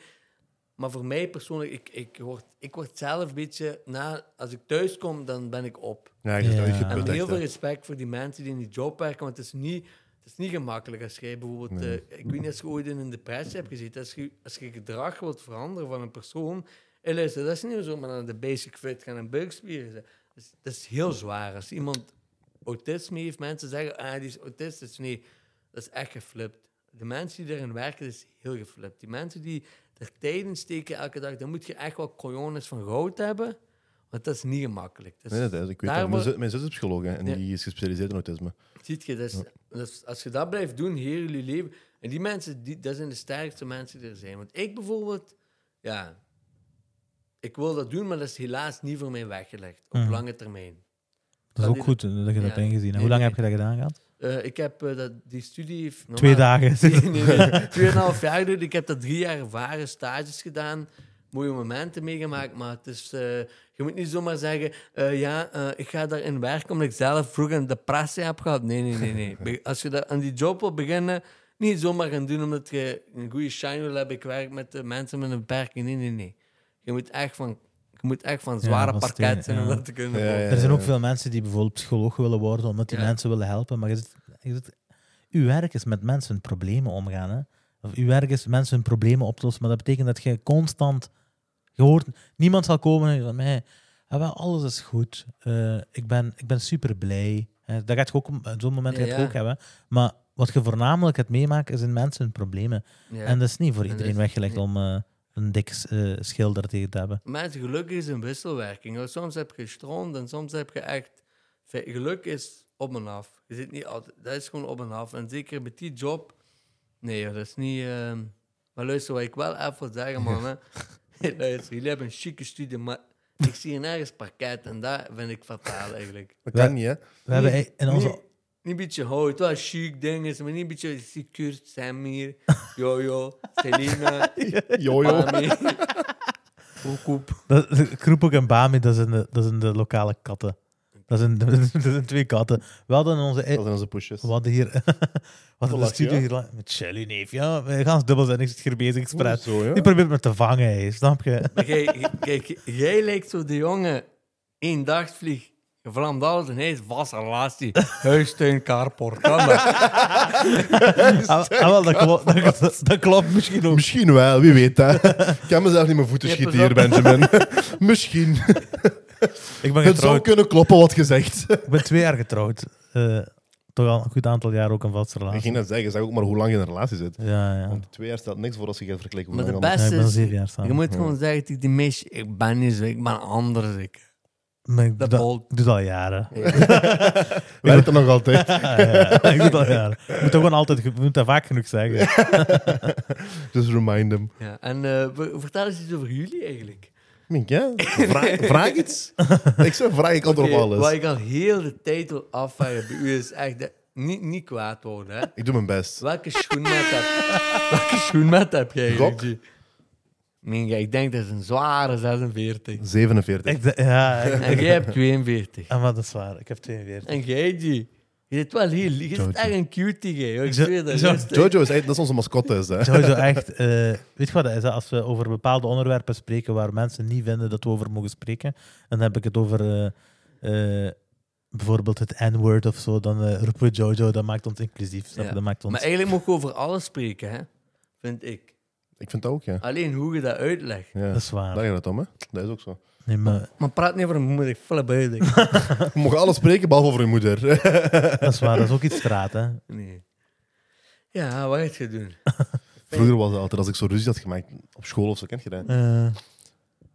Maar voor mij persoonlijk, ik, ik, word, ik word zelf een beetje, na, als ik thuis kom, dan ben ik op. Ja, je is Ja. uitgeput, En echt, heel veel respect voor die mensen die in die job werken, want het is niet, het is niet gemakkelijk als jij bijvoorbeeld, Nee. eh, ik weet niet als je ooit in een depressie hebt gezeten, als je, als je gedrag wilt veranderen van een persoon, en luister, dat is niet zo maar naar de basic fit gaan en buikspieren. Dat is, dat is heel zwaar. Als iemand autisme heeft, mensen zeggen, ah, die is autistisch. Nee, dat is echt geflipt. De mensen die erin werken, dat is heel geflipt. Die mensen die er tijd in steken elke dag, dan moet je echt wel cojones van goud hebben, want dat is niet gemakkelijk. Dat is- Nee, dat is, ik weet. Mijn, zus- mijn zus is psycholoog hè, en Ja. die is gespecialiseerd in autisme. Ziet je, is- als je dat blijft doen, heel jullie leven. En die mensen, die, dat zijn de sterkste mensen die er zijn. Want ik bijvoorbeeld, ja, ik wil dat doen, maar dat is helaas niet voor mij weggelegd op Mhm. lange termijn. Dat is ook goed dat je dat ingezien hebt. Nee, Hoe lang heb je dat gedaan gehad? Eh, ik heb eh, dat, die studie. Twee dagen. Nee, nee, nee. Tweeënhalf jaar geduurd. Ik heb dat drie jaar ervaren, stages gedaan, mooie momenten meegemaakt. Maar het is, eh, je moet niet zomaar zeggen, eh, ja, ik ga daarin werken omdat ik zelf vroeger een depressie heb gehad. Nee, nee, nee. nee. Als je daar aan die job wil beginnen, niet zomaar gaan doen omdat je een goede shine wil hebben. Ik werk met de mensen met een beperking. Nee, nee, nee. Je moet echt van, je moet echt van zware van parket zijn om ja. dat te kunnen Ja, ja. Er zijn ook veel mensen die bijvoorbeeld psycholoog willen worden omdat die Ja. mensen willen helpen. Maar je zit, je zit, uw werk is met mensen hun problemen omgaan. Hè? Of uw werk is mensen hun problemen oplossen. Maar dat betekent dat je constant... Je hoort, niemand zal komen en zeggen, mij, ah, wel, alles is goed. Eh, ik, ben, ik ben super blij. Hè, dat gaat je ook, op zo'n moment Ja, gaat je ja. ook hebben. Maar wat je voornamelijk het meemaken, is in mensen hun problemen. Ja. En dat is niet voor iedereen weggelegd om eh, een dik eh, schilder tegen te hebben. Mensen, geluk is een wisselwerking. Soms heb je stroom en soms heb je echt... Geluk is op en af. Je zit niet altijd... Dat is gewoon op en af. En zeker met die job... Nee, dat is niet... ehm, Maar luister, wat ik wel even wil zeggen, man. Hè. luister, jullie hebben een chique studie, maar ik zie nergens parket. En dat vind ik fataal, eigenlijk. Dat kan niet, hè? We hebben in onze... niet een beetje hout, wel chic dingen, maar niet een beetje Sikurt, Samir, Jojo, Selina, Jojo. Dat, Kroepok en Bami, dat zijn, de, dat zijn de lokale katten. Dat zijn, dat zijn twee katten. We hadden onze... Dat zijn onze pushes. We hadden hier... We hadden de studio ja? hier... Met Shelly, neef. Ja, we gaan dubbelzinnig zit hier bezig expres. Die probeert me te vangen, hè, snap je? Maar jij- Kijk, jij lijkt zo de jongen, één dagvlieg, je vlamt alles en hij is vast relatie. Huis, tuin, carport. Kan dat? Ah, ah, wel, dat, klopt, dat, dat klopt misschien ook. Misschien wel, wie weet dat. Ik kan mezelf niet mijn voeten schieten hier, Benjamin. Misschien. Ik ben Het zou getrouwd. kunnen kloppen wat gezegd. Ik ben twee jaar getrouwd. Eh, toch al een goed aantal jaar ook een vaste Ik relatie. ging net zeggen, zeg ook maar hoe lang je in een relatie zit. Ja, ja. Want twee jaar stelt niks voor als je gaat vergelijken Maar hoe de lang Ja, beste ik ben is, zeven jaar samen. je moet gewoon zeggen tegen die meisje, ik ben niet zo, ik ben anders. Ik. Maar ik, doe Dat doe dat al jaren. Werkt dat nog altijd? Ja, ja, ik doe dat al jaren. Je moet gewoon altijd... Je moet dat vaak genoeg zeggen. Just remind them. Ja, en eh, ver- vertel eens iets over jullie eigenlijk. Mink, ja? Vraag, vraag iets. Ik zeg, vraag ik antwoord op alles. Wat ik al heel de tijd wil afvragen bij u is echt, dat- niet, niet kwaad worden. Hè? Ik doe mijn best. Welke schoenmaat heb, welke schoenmaat heb jij eigenlijk? Gok. Ik denk dat is een zware 46. 47. Ik, d- ja, ik- En jij hebt 42. Ah, maar dat is waar. Ik heb 42. En jij, G? Je zit wel heel lief. Je Jojo. zit echt een cutie, hoor. Ik Zo- zweer dat. zo-. Jojo is, eigenlijk- dat is onze mascotte. Is, hè? Sowieso echt... eh, weet je wat dat is? hè? Als we over bepaalde onderwerpen spreken waar mensen niet vinden dat we over mogen spreken, dan heb ik het over eh, eh, bijvoorbeeld het N-word of zo, dan eh, roepen we Jojo, dat maakt ons inclusief. snap je? Ja. Dat maakt ons... Maar eigenlijk mag je over alles spreken, hè? vind ik. Ik vind dat ook, ja. Alleen hoe je dat uitlegt. ja. Dat is waar. Daar gaat het om, hè. Dat is ook zo. Nee, maar Maar praat niet over een moeder, uit. ik. Je mag alles spreken, behalve over je moeder. dat is waar. Dat is ook iets straat, hè. Nee. Ja, wat ga je doen? Vroeger was het altijd, als ik zo ruzie had gemaakt op school of zo, kent je dat? Eh, Dan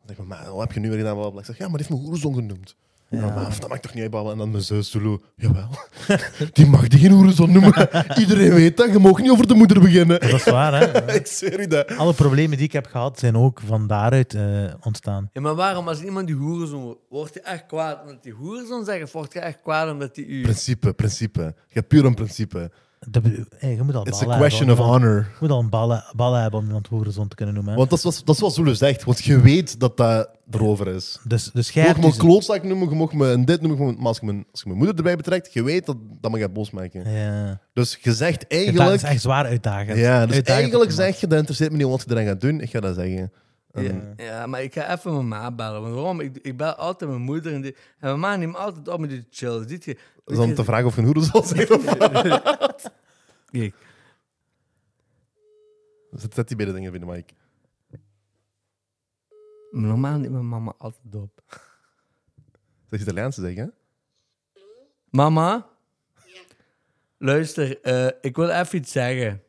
ik, maar wat heb je nu weer gedaan? Blablabla. Ik zeg, ja, maar die heeft me hoerenzoon genoemd. Ja. Ja. maar dat mag toch niet uitbouwen? En dan mijn zus, Zulu, jawel. Die mag die geen hoerenzoon noemen. Iedereen weet dat, je mag niet over de moeder beginnen. dat is waar, hè. ik zweer je dat. Alle problemen die ik heb gehad, zijn ook van daaruit eh, ontstaan. Ja, maar waarom als iemand die hoerenzoon wordt, wordt je echt kwaad omdat die hoerenzoon zegt, of wordt je echt kwaad omdat die u... Principe, principe. Je hebt puur een principe. Dat bedoel- hey, je moet al It's a question hebben of honor. Je moet al een ballen, ballen hebben om iemand hoerenzoon te kunnen noemen. hè. Want dat is, wat- dat is wat Zulu zegt, want je weet dat dat erover is. Dus, dus Je jij mag hebt me klootzak noemen, je mag me een dit noemen, je mag me- maar als je, mijn, als je mijn moeder erbij betrekt, je weet dat dat me gaat boos maken. Ja. Dus je zegt Dat eigenlijk... is echt zwaar uitdagend. Ja, dus Uitdagend eigenlijk zeg je, dat interesseert me niet wat je eraan gaat doen, ik ga dat zeggen. En- Ja, ja, maar ik ga even mijn ma bellen. Want waarom? Ik, ik bel altijd mijn moeder en, die, en mijn ma neemt altijd op met die chill. Ziet je? Dus dan te vragen of je een zal zijn of wat. Kijk, Zet zet die beide dingen binnen, Mike. normaal neemt mijn mama altijd op. Dat is Italiaans te zeggen, hè? Mama? Luister, eh, ik wil even iets zeggen.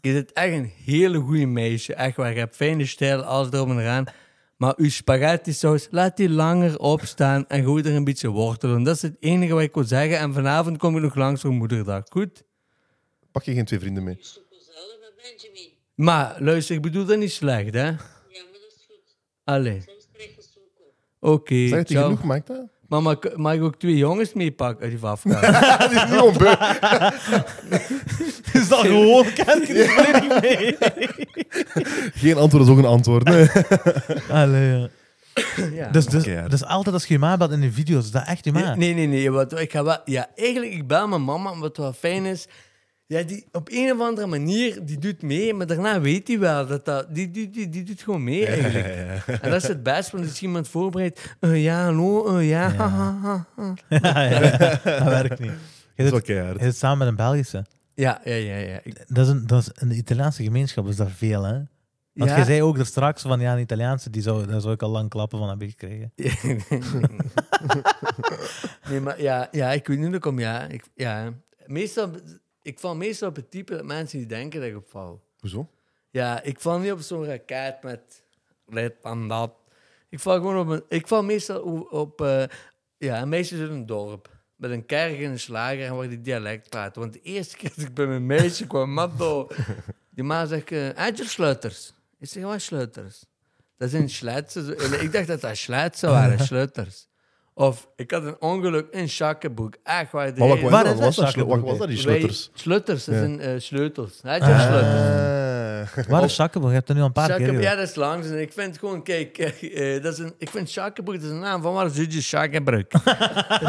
Je bent echt een hele goede meisje. Echt waar. Je hebt fijne stijl, alles erop en eraan. Maar uw spaghetti saus, laat die langer opstaan en gooi er een beetje wortel in. Dat is het enige wat ik wil zeggen. En vanavond kom ik nog langs voor moederdag. Goed? Pak je geen twee vrienden mee. Maar luister, ik bedoel dat niet slecht, hè? Ja, maar dat is goed. Allee, Soms krijg je zoeken. oké. Zeg het ciao. genoeg, maakt dat? Mama, k- mag ik ook twee jongens meepakken uit die afgaan? Dat is niet onbeu. is dat gewoon? Kijk je er volledig mee? Geen antwoord is ook een antwoord. Nee. Allee, ja. ja. Dus, dus, dus altijd als je je ma belt in de video's, is dat echt je ma? Nee, nee, nee. Wat, ik ga wel, ja, eigenlijk, ik bel mijn mama, wat wel fijn is. Ja, die, op een of andere manier, die doet mee, maar daarna weet hij wel dat dat... Die, die, die, die doet gewoon mee, eigenlijk. En dat is het beste, want als iemand voorbereidt... eh, ja, hallo, eh, ja, Ja. ha, ha, ha, ha. ja, ja, dat werkt niet. Je Dat zit, je zit samen met een Belgische. Ja, ja, ja. ja. Ik- Dat is een, dat is een Italiaanse gemeenschap, is dat veel, hè? Want ja. jij zei ook er straks van, ja, een Italiaanse, die zou, daar zou ik al lang klappen van hebben gekregen. nee, maar ja, ja, ik weet niet hoe ik kom. Ja, ik, ja. Meestal, ik val meestal op het type mensen die denken dat ik opval. Hoezo? Ja, ik val niet op zo'n raket met dit en dat. Ik val gewoon op een... Ik val meestal op, op eh, ja, meisjes uit een dorp. Met een kerk en een slager en waar die dialect praten. Want de eerste keer dat ik bij mijn meisje kwam, matto, die ma zegt, uh, sluiters. Ik zeg, wat sluiters? Dat zijn sluiters. En Ik dacht dat dat waren, sluiters. Of ik had een ongeluk in Schakkenboek. Echt waar. de Maar wat, hele- wat, Waar wat, is was dat, dat? Wat was dat, die sleutels? Wij- Sleutels, dat Ja. zijn eh, sleutels. Had je sleutels? Ah. Waar is Schakkenburg? Je hebt er nu al een paar keer ja, gehoord. dat is langs. En ik vind gewoon, kijk, eh, eh, dat is een, ik vind Schakkenburg, dat is een naam van waar zit je Schakkenburg? ik,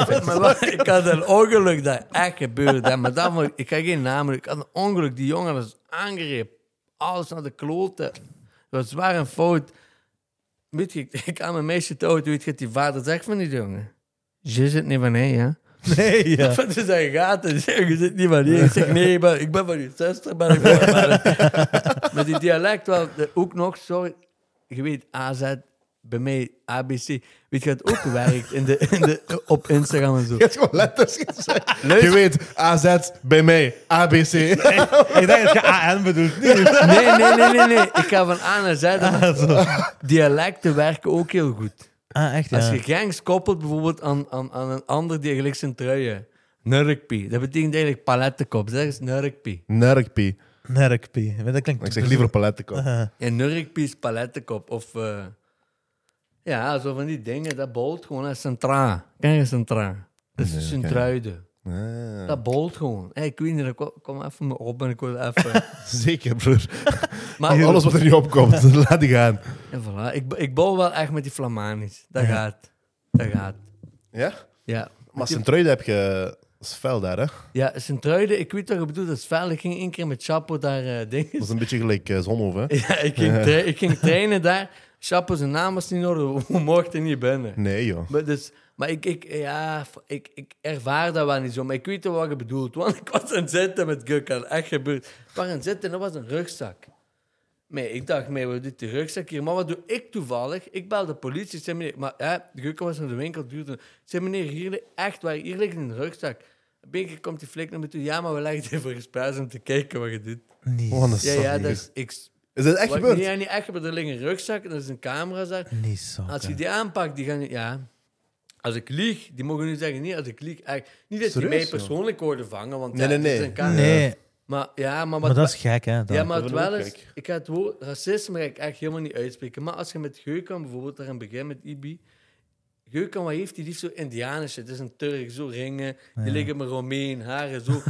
vind- maar wat- ik had een ongeluk dat echt gebeurde. hè, Maar daarvoor, ik ga geen namen, ik had een ongeluk, die jongen was aangrepen. Alles naar de kloten. Dat was zwaar een fout. Weet je, ik, ik aan mijn meisje te auto, weet je die vader zegt van die jongen? Je zit niet van nee, ja. Nee, ja. Wat is zijn gaten? Zeg, je zit niet van hier. Ik zeg, nee, maar ik ben van je zuster. Ben ik maar, maar die dialect wel, ook nog, sorry, je weet, AZ, bij mij ABC, weet je wat ook werkt in de, in de, op Instagram en zo? Je hebt gewoon letters gezegd. Je weet, AZ, bij mij, ABC. Ik denk dat je AN bedoelt. Nee. Nee, nee, nee, nee, nee. Ik ga van A naar Z. maar Dialecten werken ook heel goed. Ah, echt, ja. Als je gangs koppelt bijvoorbeeld aan, aan, aan een ander die gelijk zijn truien. Nurkpie. Dat betekent eigenlijk palettenkop. Zeg eens nurkpie. Nerkpie. Nerkpie. Dat klinkt Ik zeg liever palettenkop. Ah, En nurkpie is palettenkop. Of eh, ja, zo van die dingen. Dat bolt gewoon als centra. Ken je centra? Dat is een truide. Ah. Dat bolt gewoon. Hey, ik weet niet, ik kom- even me op en ik wil even... Zeker, broer. Maar Alles wat er niet opkomt, laat die gaan. En voilà. ik, ik bouw wel echt met die Flamanisch. Dat Ja. gaat. Dat gaat. Ja? Ja. Maar Sint-Truiden heb je... Dat is fel daar, hè? Ja, Sint-Truiden, ik weet wat je bedoelt, dat is fel. Ik ging één keer met Chapo daar eh dingen. Dat is een beetje gelijk uh, hè? Ja, ik ging, ik ging trainen daar. Chapo zijn naam was niet in orde, we mochten niet binnen. Nee, joh. Maar, dus, maar ik, ik, ja, ik, ik ervaar dat wel niet zo, maar ik weet wel wat je bedoelt. Want ik was aan het zitten met Gukkan, echt gebeurd. Ik was aan het zitten en dat was een rugzak. Nee, ik dacht, mee, wat doet die rugzak hier? Maar wat doe ik toevallig? Ik bel de politie, ik zei meneer, maar ja, Gukkan was naar de winkel, duurde. Ik zei meneer, hier, echt waar, hier ligt een rugzak. Keer komt die flik naar me toe, ja, maar we leggen het even gespreid om te kijken wat je doet. Niet, Oh, Ja, ja, dat is... Ik, Is dat echt wat- gebeurd? Nee, niet echt gebeurd. Er ligt een rugzak en er is een camera daar. niet zo. Als je die aanpakt, die gaan... Ja, als ik lieg, die mogen nu zeggen, niet als ik lieg. Echt, niet dat die Serieus, mij joh? persoonlijk worden vangen, want Nee, ja, nee, het is nee. een camera. Nee, Maar ja, maar, maar wat dat is gek, hè. dan. ja, maar het wel is... Ik ga het woord racisme ga ik echt helemaal niet uitspreken. Maar als je met Geukan bijvoorbeeld daar aan begint met Ibi... Geukan, wat heeft hij liefst zo Indianische? Het is een Turk, zo ringen. Die Ja. liggen met Romein, haren, zo.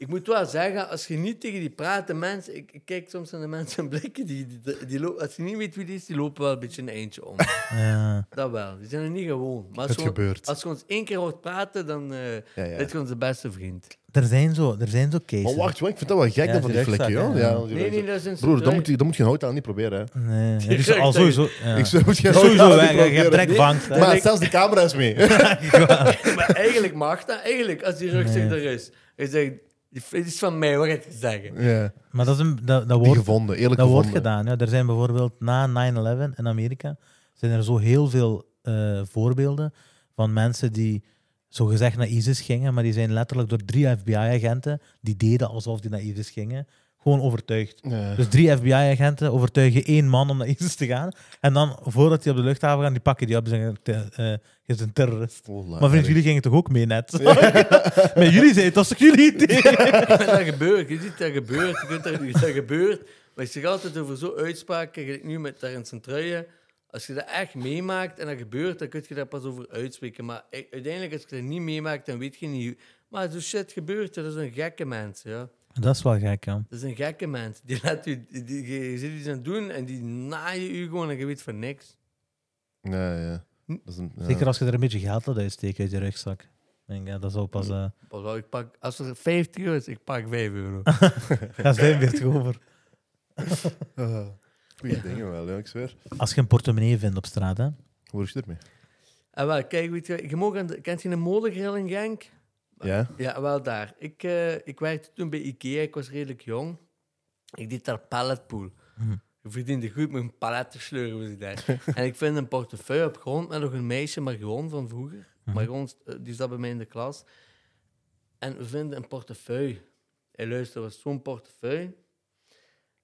ik moet wel zeggen, als je niet tegen die praten mensen... Ik, ik kijk soms naar de mensen en blikken, die, die, die, lopen- als je niet weet wie die is, die lopen wel een beetje een eindje om. Ja. Dat wel. Die zijn er niet gewoon. Maar als, als je ons één keer hoort praten, dan eh Ja, ja. je onze beste vriend. Er zijn zo, er zijn zo cases. Maar wacht, wacht, ik vind dat wel gek Ja, dan van die die hè. Ja, Ja. die Nee, nee, dat is een Broer, dat trui. moet, je, dat moet je hout aan niet proberen, hè. Nee, Die dus al sowieso. Ja. Ik moet je Sowieso, hout aan hè, niet je, hebt. Maar zelfs de camera is mee. maar eigenlijk mag dat. Eigenlijk, als die rugzak Nee. er is. Je zegt, dit is van mij, wat ga je zeggen? ja, Maar dat, is een, dat, dat wordt, gevonden, eerlijk dat wordt gedaan. Ja. Er zijn bijvoorbeeld na 9-11 in Amerika zijn er zo heel veel eh, voorbeelden van mensen die zogezegd naar ISIS gingen, maar die zijn letterlijk door drie FBI-agenten die deden alsof die naar ISIS gingen, gewoon overtuigd. Ja. Dus drie FBI-agenten overtuigen één man om naar ISIS te gaan. En dan, voordat die op de luchthaven gaan, die pakken die op en zeggen, "Te- eh, je bent een terrorist. Oh, Maar vriend, jullie gingen toch ook mee net? maar jullie zeiden, het was toch jullie idee? dat gebeurt. Je ziet dat gebeurt. Je kunt dat, dat gebeurt. Maar ik zeg altijd over zo'n uitspraken, gelijk nu met daar in zijn truien. Als je dat echt meemaakt en dat gebeurt, dan kun je daar pas over uitspreken. Maar uiteindelijk, als je dat niet meemaakt, dan weet je niet... Maar zo shit gebeurt, er. dat is een gekke mens, ja. Dat is wel gek, ja. Dat is een gekke mens. Die laat u, die, die- je zit iets aan het doen en die naaien u gewoon en je weet van niks. Ja, ja. Dat is een, ja. Zeker als je er een beetje geld laat uitsteken uit je rugzak. Ik Denk, ja, dat zou pas... eh Pas op, ik pak, als er 50 euro is, ik pak 5 euro. Ga 45 over. Ah, Goeie dingen wel, ja, ik zweer. Als je een portemonnee vindt op straat, hè. Hoe is je ermee? en wel, kijk, weet je, je mag aan de, kent je een molengrill in Genk? Ja? Ja, wel daar. Ik, eh, ik werkte toen bij Ikea, ik was redelijk jong. Ik deed daar palletpool. Mhm. Je verdiende goed met een palet te sleuren, was ik daar. en ik vind een portefeuille op grond met nog een meisje, Marion van vroeger. Mhm. Marion, eh, die zat bij mij in de klas. En we vinden een portefeuille. Hey, luister, was zo'n portefeuille.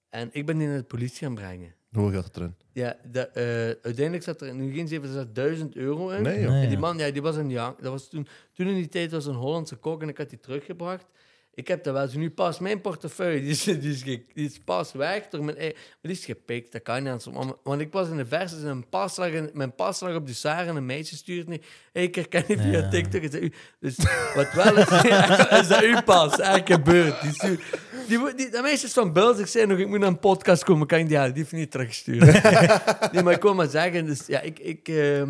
En ik ben die naar de politie gaan brengen. Hoe gaat het erin? Ja, de, eh, uiteindelijk zat er nu geen 7000 euro in. Nee, joh. Nee, En die man, ja, die was een ja, dat was toen, toen in die tijd was een Hollandse kok en ik had die teruggebracht. Ik heb dat wel zo nu pas mijn portefeuille, die is, die is, ge- die is pas weg door mijn maar die is gepikt, dat kan niet aan zo'n Want ik was in de versus en mijn pas lag, in- mijn pas lag op de Sar en een meisje stuurt niet. Hey, ik herken je via Ja. TikTok. Is dat u? Dus wat wel is, is dat uw pas? Echt gebeurd. Die, stuurt- die, die, dat meisje is van Beels. Ik zei nog, ik moet naar een podcast komen. Kan ik die, ja, die niet teruggestuurd. nee, maar ik wil maar zeggen, dus ja, ik... ik ehm,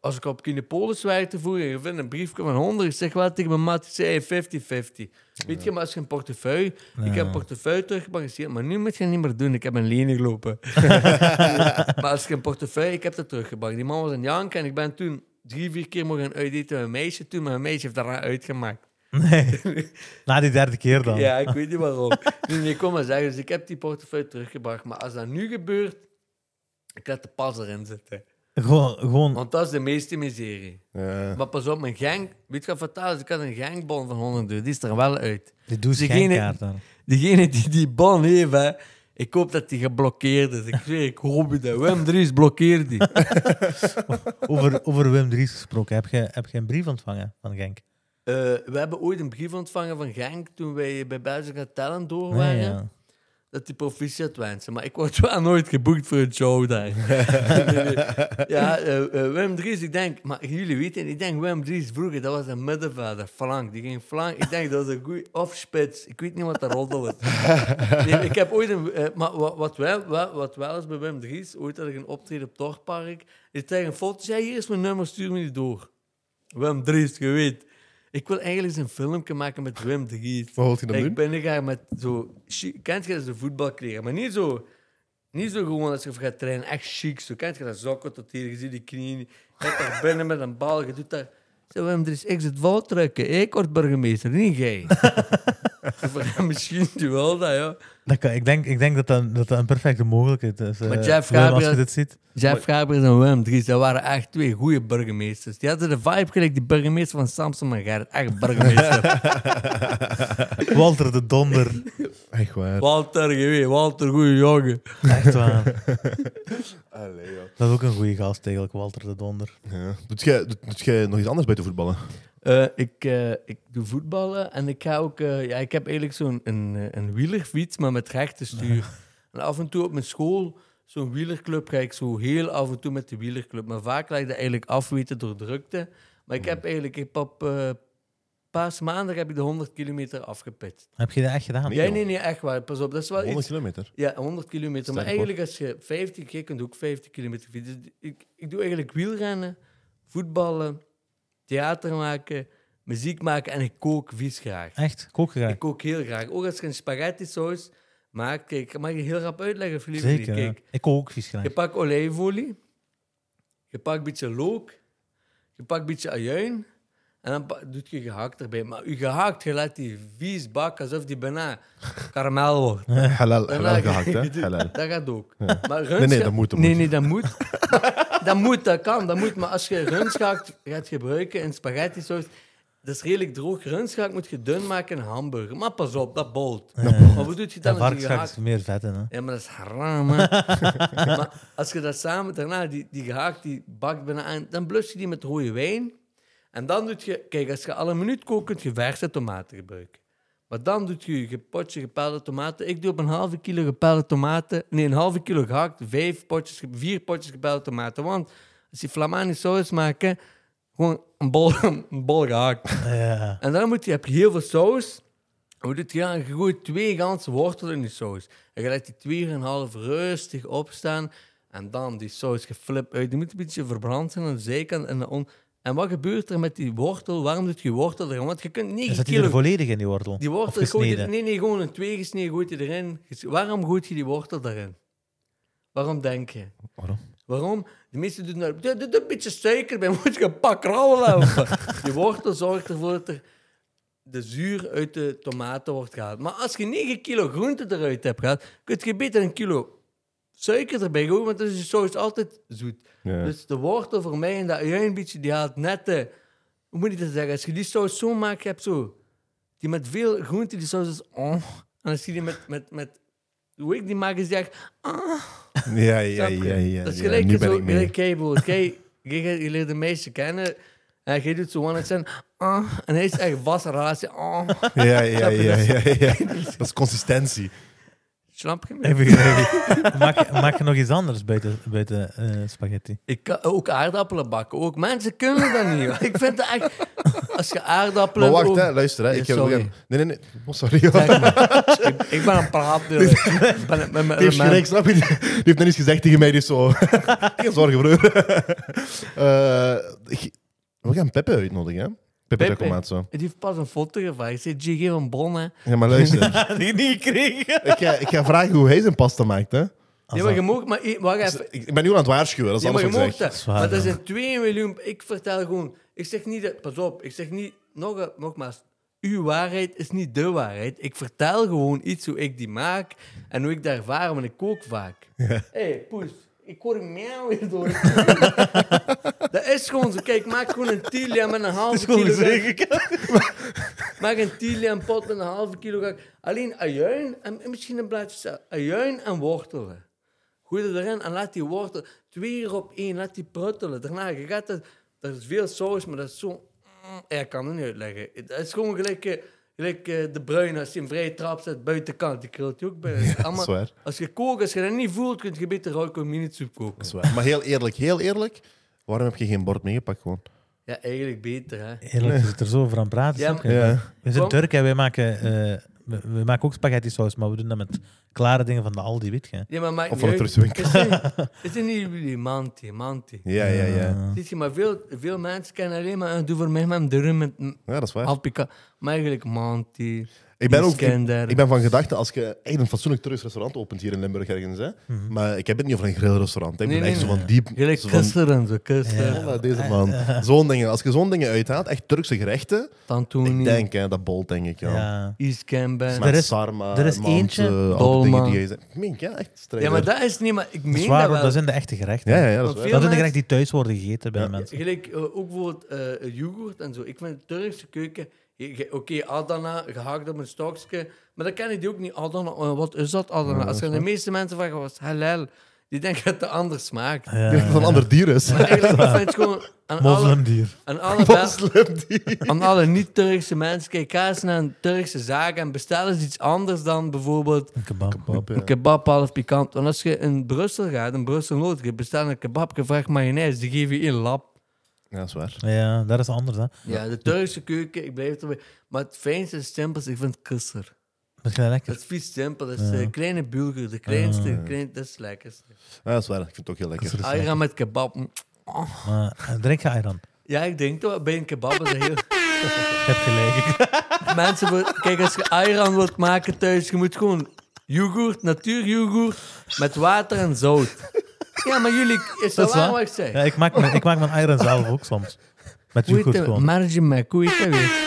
als ik op Kinepolis werkte vroeger, je vindt een briefje van 100, ik zeg wel tegen mijn maat, ik zei hey, 50-50. Weet je, maar als je een portefeuille, ik heb een portefeuille teruggebalanceerd, maar nu moet je het niet meer doen, ik heb een lening lopen. maar als je een portefeuille, ik heb dat teruggebracht. Die man was een jank en ik ben toen drie, vier keer mogen uitdaten met een meisje toen, maar een meisje heeft daar uitgemaakt. Nee. Na die derde keer dan. Ja, ik weet niet waarom. nee, nee, ik kom maar zeggen, dus ik heb die portefeuille teruggebracht, maar als dat nu gebeurt, ik laat de pas erin zitten. Gewoon, gewoon Want dat is de meeste miserie. Ja. Maar pas op, mijn gang... Weet je wat fataal is? Ik had een gangbon van 100 euro. Die is er wel uit. die doet Degene- dan. Degene die die bon heeft, hè, ik hoop dat die geblokkeerd is. Ik zweer, ik hoop het. hè. Wim Dries blokkeert die. Over, over Wim Dries gesproken. Heb je, heb je een brief ontvangen van Genk? Eh, we hebben ooit een brief ontvangen van Genk toen wij bij Belgisch Got Talent door Nee, waren. ja. Dat die proficiat wensen. Maar ik word wel nooit geboekt voor een show daar. Ja, eh, eh, Wim Dries, ik denk... Maar jullie weten, ik denk Wim Dries vroeger, dat was een middenvelder, flank. Die ging flank. Ik denk dat was een goeie... Of spits. Ik weet niet wat de roddel is. Nee, ik heb ooit een... maar wat, wat, wel, wat, wat wel is bij Wim Dries, ooit had ik een optreden op Torpark. Ik tegen een foto, zei, hier is mijn nummer, stuur me die door. Wim Dries, je weet. Ik wil eigenlijk eens een filmpje maken met Wim Dries. Wat wilt je dan Ik doen? ben gaan met zo... Kent je dat zo voetbalkleren? Maar niet zo... Niet zo gewoon als je gaat trainen. Echt chic. Zo kent je dat sokken tot hier. Je ziet die knieën. Je gaat daar binnen met een bal. Je doet dat... Zo, Wim, er is exit valtrekken. Ik word burgemeester, niet jij. Misschien doe wel dat, ja. Dat kan, ik, denk, ik denk dat dat, dat dat een perfecte mogelijkheid is. eh, Maar Jeff Wim, als Gabriel- je dit ziet. Jeff Gabriel en Wim Dries, dat waren echt twee goede burgemeesters. Die hadden de vibe gelijk die burgemeester van Samson en Gerrit. Echt burgemeester. Walter de Donder. Echt waar. Walter, je weet, Walter, goeie jongen. Echt waar. Allee, joh. Dat is ook een goede gast eigenlijk, Walter de Donder. Ja. Doet jij doet, doet jij nog iets anders buiten voetballen? Eh, ik, eh, ik doe voetballen en ik ga ook... eh, ja, ik heb eigenlijk zo'n een, een wielerfiets, maar met rechte stuur. en af en toe op mijn school, zo'n wielerclub, ga ik zo heel af en toe met de wielerclub. Maar vaak lijkt dat eigenlijk afweten door drukte. Maar ik heb eigenlijk... Ik heb op eh paas maandag heb ik de 100 kilometer afgepit. Heb je dat echt gedaan? Nee. Nee, nee, echt waar. Pas op, dat is wel 100 iets... kilometer. Ja, 100 kilometer. Maar eigenlijk als je 50, je kunt ook 50 kilometer fietsen. Dus ik, ik doe eigenlijk wielrennen, voetballen, theater maken, muziek maken en ik kook vies graag. Echt? Kook graag. Ik kook heel graag. Ook als je een spaghetti saus maakt, kijk, ik mag je heel rap uitleggen, voor jullie. Zeker. Kijk, Ik kook ook vies graag. je pakt olijfolie, je pakt een beetje look, je pakt een beetje ajuin en dan doet je gehakt erbij. Maar je gehakt, je laat die vies bakken alsof die bijna karamel wordt. Halal, Daarna halal ga gehakt, hè? Halal. Dat gaat ook. Maar Nee, nee, dat moet, dat nee, moet. nee, dat moet. dat moet, dat kan, dat moet. Maar als je rundschakt gaat gebruiken in spaghetti saus, dat is redelijk droog. Rundschakt moet je dun maken in hamburger. Maar pas op, dat bolt. Maar wat doe je En dan je is meer vet in, hè? Ja, maar dat is haram, maar als je dat samen daarna, die, die gehakt, die bakt bijna aan, dan blus je die met rode wijn. En dan doe je... Kijk, als je al een minuut kookt, kun je verse tomaten gebruiken. Maar dan doe je je potje gepelde tomaten. Ik doe op een halve kilo gepelde tomaten... Nee, een halve kilo gehakt, vijf potjes, vier potjes gepelde tomaten. Want als je flamani saus maken, gewoon een bol, een bol gehakt. Ja. En dan moet je, heb je heel veel saus. Hoe doet je? dan? Je gooit twee ganse wortelen in die saus. En je laat die twee en een half rustig opstaan. En dan die saus geflipt uit. Die moet een beetje verbrand zijn aan de zijkant. En. En wat gebeurt er met die wortel? Waarom doet je wortel erin? Want je kunt 9 Dan zit hij er kilo... volledig in, die wortel. Die wortel gooit je, nee, nee, gewoon een twee gesneden gooit je erin. Waarom gooit je die wortel daarin? Waarom denk je? Waarom? Waarom? De meesten doen daar doe, doe, doe een beetje suiker bij, moet je een pak rauw lopen. Die wortel zorgt ervoor dat er de zuur uit de tomaten wordt gehaald. Maar als je 9 kilo groente eruit hebt gehaald, kun je beter een kilo suiker erbij gooien, want dan is je saus altijd zoet. Ja. Dus de wortel voor mij en dat een beetje, die haalt net de... Hoe moet ik dat zeggen? Als je die saus zo maakt, je hebt zo... Die met veel groente, die saus is... Oh. En als je die met... met, met hoe ik die maak, is die echt... Ah. Ja, ja, je? ja, ja. dat is ja. gelijk ben zo, gelijk jij je leert een meisje kennen en jij doet zo one zijn, ah, en hij is echt vast relatie. Ah, Ja, ja, ja, ja, je? ja, Dat is consistentie. Snap je me? Even, even. maak, maak je nog iets anders buiten, buiten eh, spaghetti? Ik kan ook aardappelen bakken. Ook mensen kunnen dat niet. Ik vind dat echt. Als je aardappelen. Maar wacht, ook- hè, luister. Hè. Ja, Ik heb, sorry. nee, nee, nee. Oh, sorry. Zeg maar. ik, ik ben een praatdeur. Ik ben met mijn gelijk, snap je? Die heeft net iets gezegd tegen mij, die is zo... Geen zorgen, broer. Eh, ik- we gaan Peppe uitnodigen, hè? Peppe? Comazo. Die heeft pas een foto gevraagd. Ik zei, G, geef een bon, hè. Ja, maar luister. Die niet gekregen. ik, ga, ik ga vragen hoe hij zijn pasta maakt, hè? Ja, maar je mag maar... e- Wacht even. Ik, ben nu aan het waarschuwen, dat is Ja, maar alles je wat ik mag zeg. dat. Zwaar, maar dat zijn 2 miljoen. Ik vertel gewoon. Ik zeg niet dat. Pas op. Ik zeg niet. Nog, nogmaals. Uw waarheid is niet de waarheid. Ik vertel gewoon iets hoe ik die maak en hoe ik dat ervaar, want ik kook vaak. Hé, hey, poes. Ik hoor een miauw hier door. dat is gewoon zo. Kijk, maak gewoon een tilia met een halve kilo. Maak een tilia, een pot met een halve kilo. Alleen ajuin en en misschien een blaadje Ajuin en wortelen. Gooi het erin en laat die wortel twee keer op één, laat die pruttelen. Daarna, je gaat het, er is veel saus, maar dat is zo... mm, Ja, ik kan het niet uitleggen. Het is gewoon gelijk, eh, gelijk eh, de bruine, als je een vrije trap zet, buitenkant, die krult je ook bij. Allemaal- als je kookt, als je dat niet voelt, kun je beter Royco mini-soep koken. Maar heel eerlijk, heel eerlijk, waarom heb je geen bord meegepakt gewoon? Ja, eigenlijk beter, hè. Eerlijk, je zit er zo over aan het praten. Ja? Ja. We zijn. Turk en wij maken, eh, we, we maken ook spaghetti saus, maar we doen dat met klare dingen van de Aldi, weet je. Ja, maar maakt Of van het- Is het niet jullie manti, manti? Ja, ja, ja. Ziet je, maar veel, veel mensen kennen alleen maar, eh, doe voor mij met de rum met Ja, dat is waar. alpica. Maar eigenlijk manti, Ik ben, ook, ik, ben van gedachte, als je echt een fatsoenlijk Turks restaurant opent hier in Limburg ergens, hè, Mhm. maar ik heb het niet over een grillrestaurant. Ik Nee, ben echt nee, zo van diep... Gelijk zo van, en zo, kussen. Ja. Oh, deze man. Zo'n dingen. Als je zo'n dingen uithaalt, echt Turkse gerechten, Tantuni, ik denk, hè, dat bolt, denk ik, ja. ja. Iskember. Met Er is- sarma, er is eentje- al die Dolma. dingen die jij zegt. Meen ik, ja, echt strijd. Ja, maar dat is niet, maar ik Dat is meen waar, dat wel. dat zijn de echte gerechten. Ja, ja, ja, dat is Dat zijn de gerechten die thuis worden gegeten bij mensen. Gelijk, eh, ook bijvoorbeeld eh, yoghurt en zo. Ik vind de Turkse keuken... Oké, Adana, gehakt op een stokje. Maar dan ken ik die ook niet. Adana, eh, wat is dat Adana? Ja, Als dat je de meeste mensen vragen, wat is halal? Die denken dat het anders smaakt. Ja, dat het een ander dier is. Maar eigenlijk, ik vind het gewoon... Aan alle, aan alle, Moslimdier. aan alle niet-Turkse mensen, kijk, ga eens naar een Turkse zaak en bestel eens iets anders dan bijvoorbeeld Een kebab. Kebab, ja. een kebab half pikant. Want als je in Brussel gaat, in Brussel Noord, je bestelt een kebab, je vraagt mayonaise, die geven je één lap. Ja, dat is waar. Ja, dat is anders. Hè. Ja, de Turkse keuken, ik blijf erbij. Maar het fijnste is simpels, ik vind kusser. Dat is lekker. Dat is vies simpel, dat is Ja. de kleine bulgur, de kleinste, klein, dat is het lekkerste. Ja, dat is waar. Ik vind het ook heel lekker. Is Ayran met kebab. Maar eh, drink je ayran. Ja, ik denk toch, bij een kebab is dat heel... Je hebt gelijk. Mensen, kijk, als je ayran wilt maken thuis, je moet gewoon yoghurt, natuuryoghurt, met water en zout. Ja, maar jullie, is Dat zeg? Ja, ik, maak mijn, ik maak mijn ayran zelf ook soms. Met yoghurt gewoon. Hoe heet dat weer?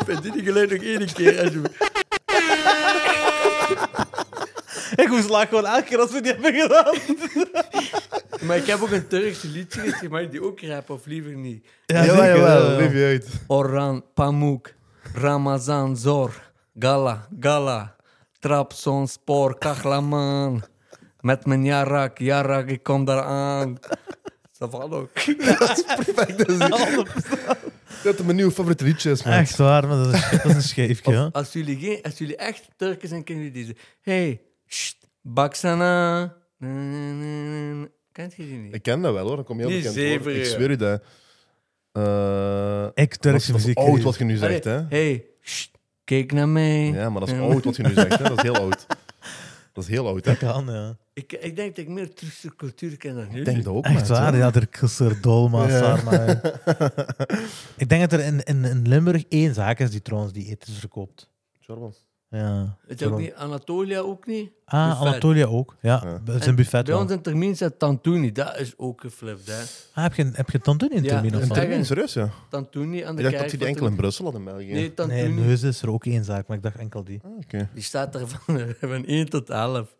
Ik ben die geluid nog één keer. alsjeblieft. Ik moest lachen gewoon elke keer als we die hebben gedaan. Maar ik heb ook een Turkse liedje geschreven, maar die ook rappen, of liever niet. Ja, zeker, jawel. ja. Leef je uit. Orhan Pamuk, Ramazan Zor, Gala, Gala, Trabzonspor, Kahlaman. Met mijn Jarak, Jarak, ik kom daar aan. Dat valt ook. Perfect. Dat is dat is mijn nieuwe favoriete liedje is, man. Echt waar, maar dat is, dat is een scheefje. Als, jullie geen, als jullie echt Turken zijn, kennen jullie deze. Hey, sst, Baksana. Na, na, na, na. Kent je die niet? Ik ken dat wel, hoor. Dan kom je heel bekend voor. zeven, Ik zweer u dat. Eh, Ik dat Turkse is, dat is muziek. oud wat je nu zegt, hè. Hey, sst, kijk naar mij. Ja, maar dat is oud wat je nu zegt, hè. Dat is heel oud. Dat is heel oud, hè? Dat kan, ja. Ik, ik denk dat ik meer terug de cultuur ken dan nu. Ik denk dat ook, Echt waar, ja, er is er dolma, Ja. sarma. Ik denk dat er in, in, in Limburg één zaak is die trouwens die etens verkoopt. Ja. Weet je ook niet, Anatolia ook niet? Ah, Buffet. Anatolia ook. Ja, Ja. dat is En een buffet Bij wel. ons in termijn staat Tantuni, dat is ook geflipt, hè. Ah, heb je, heb je Tantuni in Ja, termijn of In dat wat? is termijn, serieus, ja. Tantuni aan de Ik dacht kerk. dat die die enkel in Brussel had in België. Nee, Tantuni. Nee, in is er ook één zaak, maar ik dacht enkel die. Ah, oké. Die staat er van, van 1 tot 11.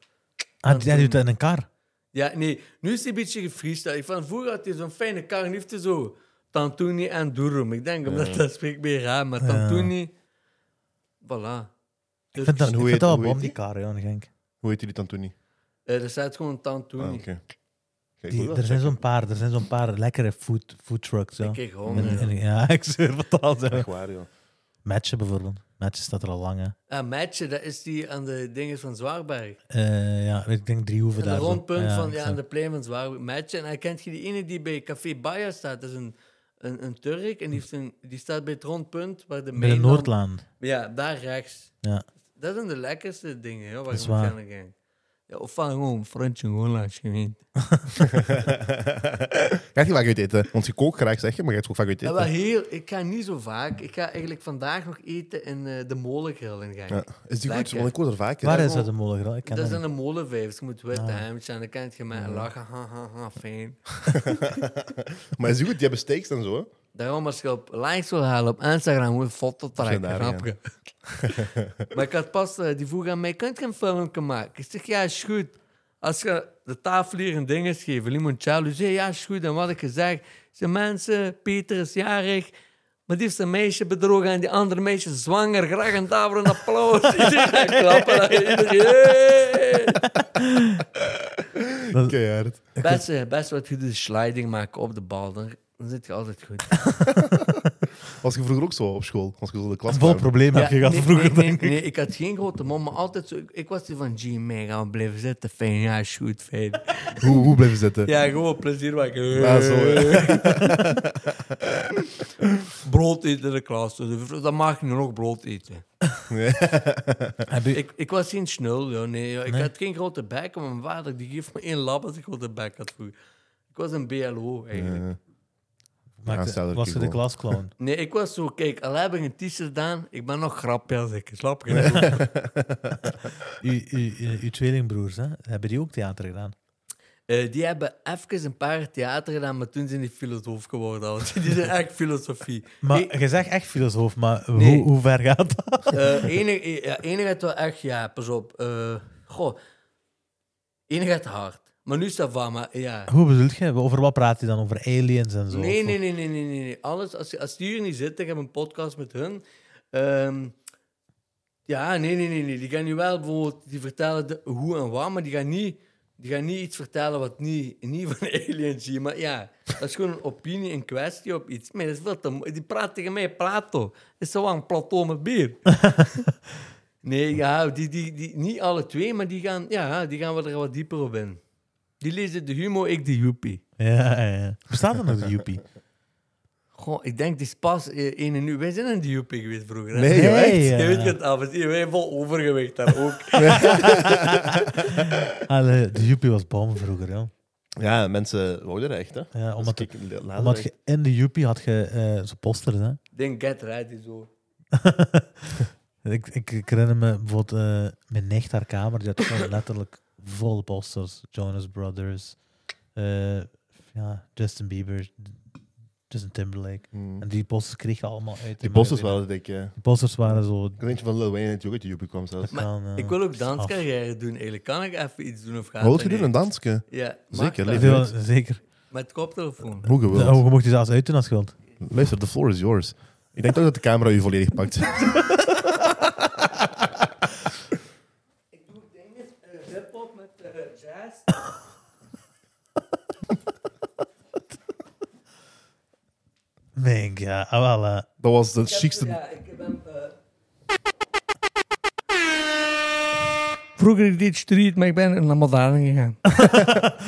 Ah, die, doet dat in een kar. Ja, nee, nu is hij een beetje. Ik van vroeger had hij zo'n fijne kar en heeft hij zo Tantuni en Durum. Ik denk, omdat dat spreekt meer raar, maar Ja. Tantuni, voilà. Ik vind dat, En ik hoe vind heet- dat hoe wel bom, heet die kar, ja, in Genk. Hoe heet die niet? Eh, er staat gewoon Tantuni. Ah, oké. Kijk, Die, goed, dat er, zijn zo'n paar, er zijn zo'n paar lekkere food, food trucks. Ja. Ik in- ja, ik zweer wat al zo. Echt waar, ja. Matchen bijvoorbeeld. Matchen staat er al lang. Hè. Ah, Matje, dat is die aan de dingen van Zwaarberg. Eh, ja, ik denk drie hoeven Aan de daar. zo. rondpunt van, ja, aan de plein van Zwaarberg. Matje, en hij kent je die ene die bij Café Baya staat. Dat is een, een, een Turk en die, heeft een, die staat bij het rondpunt waar de Bij de Noordlaan. Ja, daar rechts. Ja. Dat zijn de lekkerste dingen, ja, waar Dat is je moet gaan. Ja, of van gewoon een frontje gewoon als je weet. Gaat je vaak uit eten? Want je kookt graag, zeg je, maar je gaat ook vaak uit Ja, eten. maar heel, ik ga niet zo vaak. Ik ga eigenlijk vandaag nog eten in eh, de molengrill in Genk. Ja. Is die goed? Lekker. Want ik hoor er vaak. Waar is dat de molen? Ik ken Dat dat zijn niet. de molenvijvers. Je moet wit Ah. hemdje en dan kan je met lachen. Ha, ha, ha, fijn. Maar is die goed? Die hebben steaks en zo, hè? Daarom als je op likes wil halen op Instagram, moet je foto trekken. daar, snap je? maar ik had pas, eh, die vroeg aan mij, kunt je een filmpje maken? Ik zeg, ja, is goed. Als je de tafel hier een ding geven, limoncello, zei ja, is goed. En wat ik gezegd, ze mensen, Peter is jarig, maar die heeft een meisje bedrogen en die andere meisje is zwanger. Graag een tafel een applaus. Iedereen klappen. iedereen. Best, eh, best wat je doet, sliding maken op de bal. Dan, dan zit je altijd goed. Was je vroeger ook zo op school? Als je zo de klas Vol problemen heb je gehad nee, vroeger, nee, nee, denk ik. nee, ik had geen grote mond, maar altijd zo. Ik, ik was die van, G, man, gaan blijven zitten. Fijn, ja, is goed, fijn. Hoe, hoe blijven zitten? Ja, gewoon plezier maken. Ja, zo, brood eten in de klas. Dus Dan mag je nog brood eten. Heb je- Ik, ik was geen snul, ja, nee. Ik Nee? had geen grote bek, maar mijn vader die geeft me één lap als ik grote bek had vroeger. Ik was een BLO, eigenlijk. Ja. Maakte- was je de klasclown? Nee, ik was zo, kijk, al heb ik een t-shirt gedaan, ik ben nog grappig als ik, snap je? uw, uw, uw, uw tweelingbroers, hè? hebben die ook theater gedaan? Eh, die hebben even een paar theater gedaan, maar toen zijn die filosoof geworden. Die zijn echt filosofie. Maar je zegt echt filosoof, maar Nee. hoe, hoe ver gaat dat? eh, enig, ja, enig het wel echt, ja, pas op. eh goh, enig het hard. Maar nu is dat van, maar ja. Hoe bedoelt je? Over wat praat hij dan? Over aliens en zo? Nee, nee, nee, nee, nee, nee, nee. Alles, als, als die hier niet zitten, ik heb een podcast met hun. ehm, ja, nee, nee, nee, nee. Die gaan nu wel bijvoorbeeld, die vertellen de, hoe en wat, maar die gaan niet, die gaan niet iets vertellen wat niet, niet van aliens zie. Maar ja, dat is gewoon een opinie, een kwestie op iets. Maar dat is veel te Die praat tegen mij, Plato. Dat is zo een plateau met bier. nee, ja, die, die, die, niet alle twee, maar die gaan, ja, die gaan we er wat dieper op in. Die lezen de humor, ik de joepie. Ja, ja, ja. Bestaat er nog de Joepie? Goh, ik denk, die is pas eh, één en nu. Wij zijn in de UP geweest vroeger. hè? Nee, joh, echt? ja. Je weet het af, wij vol overgewicht daar ook. Allee, de Joepie was bom vroeger, ja. Ja, mensen wouden er echt, hè? ja Dus omdat, je in de Joepie had je eh zo'n posters, hè. Denk, get ready zo. Ik, ik, ik herinner me bijvoorbeeld eh, mijn nicht, haar kamer, die had gewoon letterlijk vol posters. Jonas Brothers, eh, ja, Justin Bieber, Justin Timberlake. Hmm. En die posters kreeg je allemaal uit. Die posters waren dik, ja. Die posters waren zo... Ik denk van Lil Wayne die ook uit kwam zelfs. kan, eh, Ik wil ook danscarrière doen, eigenlijk. Kan ik even iets doen of gaat Wil dat je doen, een dansje? Ja, Zeker? Veel- zeker. Met koptelefoon. Hoe Oh, wilt. je mocht je zelfs uitdoen als je wilt. Luister, the floor is yours. Ik denk toch dat de camera je volledig pakt. Ik doe dingen, uh, hip-hop met eh, jazz. Ah, wel, eh. Dat was de chicste... Ja, ik ben... eh, Vroeger deed street, maar ik ben naar modern gegaan.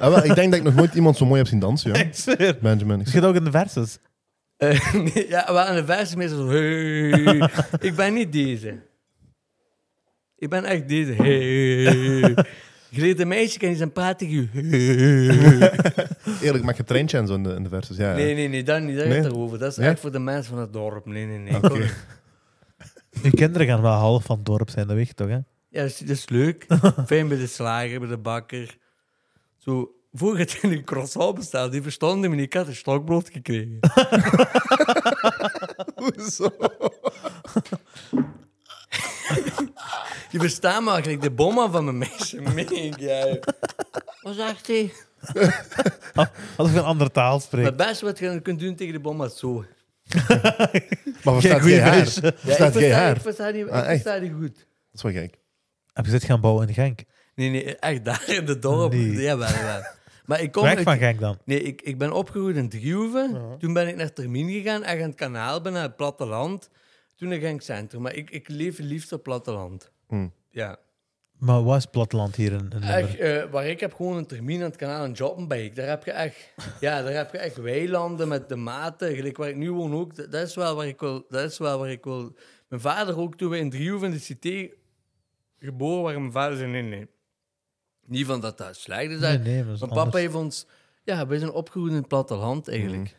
Ah, wel, ik denk dat ik nog nooit iemand zo mooi heb zien dansen, ja. Ik zweer. Benjamin. Ik Je zit ook in de verses. Eh, nee, ja, wel aan de versie meestal zo... Hey, ik ben niet deze. Ik ben echt deze. Je leert een meisje en die zijn praten. je- Eerlijk, mag je treintje en zo in de, in de verses? Ja, ja. Nee, nee, nee, dat niet. Dat Nee? gaat erover. Dat is echt voor de mensen van het dorp. Nee, nee, nee. Oké. Uw kinderen gaan wel half van het dorp zijn, dat weet je toch, hè? Ja, dat is, dat is leuk. Fijn bij de slager, bij de bakker. Zo, vroeger had je een croissant besteld. Die verstonden me niet. Ik had een stokbrood gekregen. Hoezo? Die verstaan me eigenlijk de bomma van mijn meisje. Meen ja. Wat zegt hij? Als ik een andere taal Maar spreek. het beste wat je kunt doen tegen de bomma is zo. Maar verstaat jij haar? vis. Ja, Verstaat ik jij versta, haar? ik versta die, ik Ah, echt? versta die goed. Dat is wel gek. Heb je dit gaan bouwen in Genk? Nee, nee, echt daar in de dorp. Nee. Jawel, jawel. Maar ik kom Weg uit- van Genk dan. Nee, ik, ik ben opgegroeid in Driehoeven. Toen ben ik naar Termien gegaan, echt aan het kanaal, ben naar het platteland. Toen naar Genk Centrum. Maar ik, ik leef het liefst op platteland. Hm. Ja. Maar wat is het platteland hier in, in Echt, eh, waar ik heb gewoon een termijn aan het kanaal en Joppenbeek. Daar heb je echt, ja, daar heb je echt weilanden met de maten. Gelijk waar ik nu woon ook. Dat, dat is wel waar ik wil. Dat is wel waar ik wil. Mijn vader ook toen we in Driehoeven in de cité geboren waren. Mijn vader zei nee, nee. Niet van dat dat slecht is. Nee, nee, dat is Mijn papa heeft ons... Ja, wij zijn opgegroeid in het platteland eigenlijk.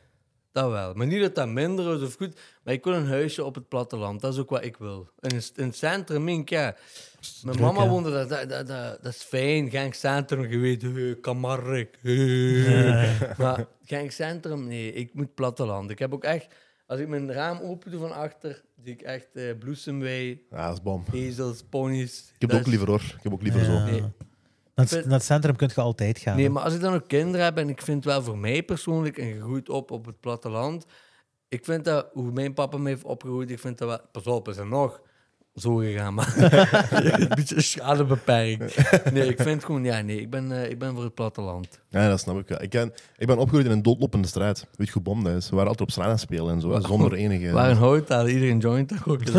Dat wel. Maar niet dat dat minder is of goed. Maar ik wil een huisje op het platteland. Dat is ook wat ik wil. In, een- in het centrum, Mink, ja. Mijn druk, mama woonde daar. Dat, dat, dat, dat is fijn. Genk Centrum, je weet, hey, Kamarrik. hey. Maar Genk Centrum, nee, ik moet platteland. Ik heb ook echt... Als ik mijn raam open doe van achter, zie ik echt eh bloesemwei, Ja, dat is bom. ezels, ponies. Ik heb ook is- liever hoor. Ik heb ook liever Ja. zo. Nee. Naar het, vind- naar het centrum kun je altijd gaan. Nee, maar als ik dan ook kinderen heb en ik vind wel voor mij persoonlijk en gegroeid op op het platteland, ik vind dat hoe mijn papa me heeft opgegroeid, ik vind dat wel. Pas op, is er nog zo gegaan, maar een beetje schade beperkt. Nee, ik vind gewoon, ja, nee, ik ben, eh, ik ben voor het platteland. Ja, dat snap ik. wel. Ik, ken, ik ben opgegroeid in een doodlopende straat. Weet je hoe bom dat is? We waren altijd op straat aan het spelen en zo, hè, zonder enige... Waar een hout aan, iedereen joint toch ook.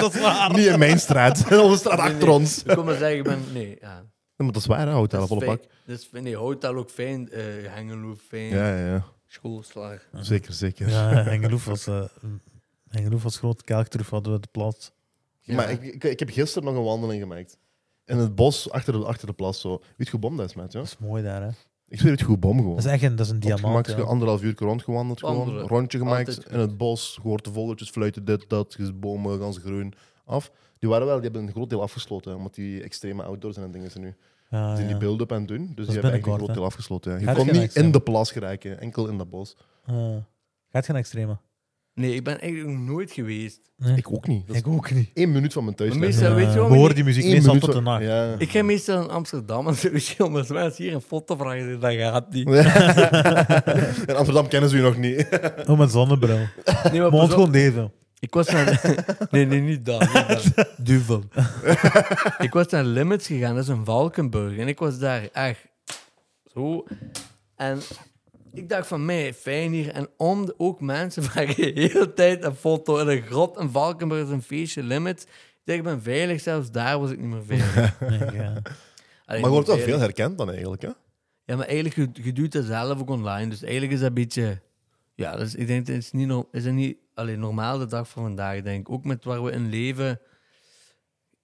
dat is waar. Niet in mijn straat, op de straat achter nee, ons. Ik kom maar zeggen, ik ben, nee, ja. Nee, maar dat is waar, hè, hout, is volle pak. Dat is, nee, houtaal ook fijn, eh hengelo fijn, Ja, ja, ja. schoolslag. Zeker, zeker. Ja, Hengeloef was, eh Hengeloef was groot. Kelktroef hadden we de plat. Ja. Maar ik, ik, ik heb gisteren nog een wandeling gemaakt. In het bos, achter de, achter de plas. Zo. Weet je hoe bom dat is, maat? Ja? Dat is mooi daar, hè. Ik zweer het goed bom gewoon. Dat is echt een, dat is een diamant. Opgemaakt, ja. anderhalf uur rondgewandeld, gewoon. Rondje gemaakt Altijd in het bos. Gehoord de vogeltjes fluiten, dit, dat, bomen, gans groen. Af. Die waren wel, die hebben een groot deel afgesloten, hè, omdat die extreme outdoors en dingen zijn nu. Ja, Die zijn ja. die build-up aan het doen, dus is die hebben echt een groot deel afgesloten. Ja. Je kon niet in de plas geraken, enkel in dat bos. Ah. Gaat geen extreme. Nee, ik ben eigenlijk nog nooit geweest. Nee. Ik ook niet. Dat is Ik ook niet. één minuut van mijn thuis. Maar meestal- weet je wat we we horen niet- die muziek Eén meestal minuut tot de van- nacht. Ja. Ik ga meestal in Amsterdam en maar als mensen hier een foto vragen, dat gaat niet. In Amsterdam kennen ze u nog niet. Oh, met zonnebril. Nee, maar Mond pas op, gewoon deze. ik was naar... Nee, nee, niet dat. Niet dat. Duvel. ik was naar Limits gegaan, dat is in Valkenburg. En ik was daar echt zo... En ik dacht van mij, fijn hier. En om de, ook mensen vragen de hele tijd een foto in een grot in Valkenburg, is een feestje Limits. Ik dacht, ik ben veilig, zelfs daar was ik niet meer veilig. Nee, ja. Allee, Maar je wordt wel veel herkend dan eigenlijk, hè? Ja, maar eigenlijk, je, je doet dat zelf ook online. Dus eigenlijk is dat een beetje... Ja, dus ik denk, dat is, niet, is dat niet alleen normaal de dag van vandaag, denk ik. Ook met waar we in leven...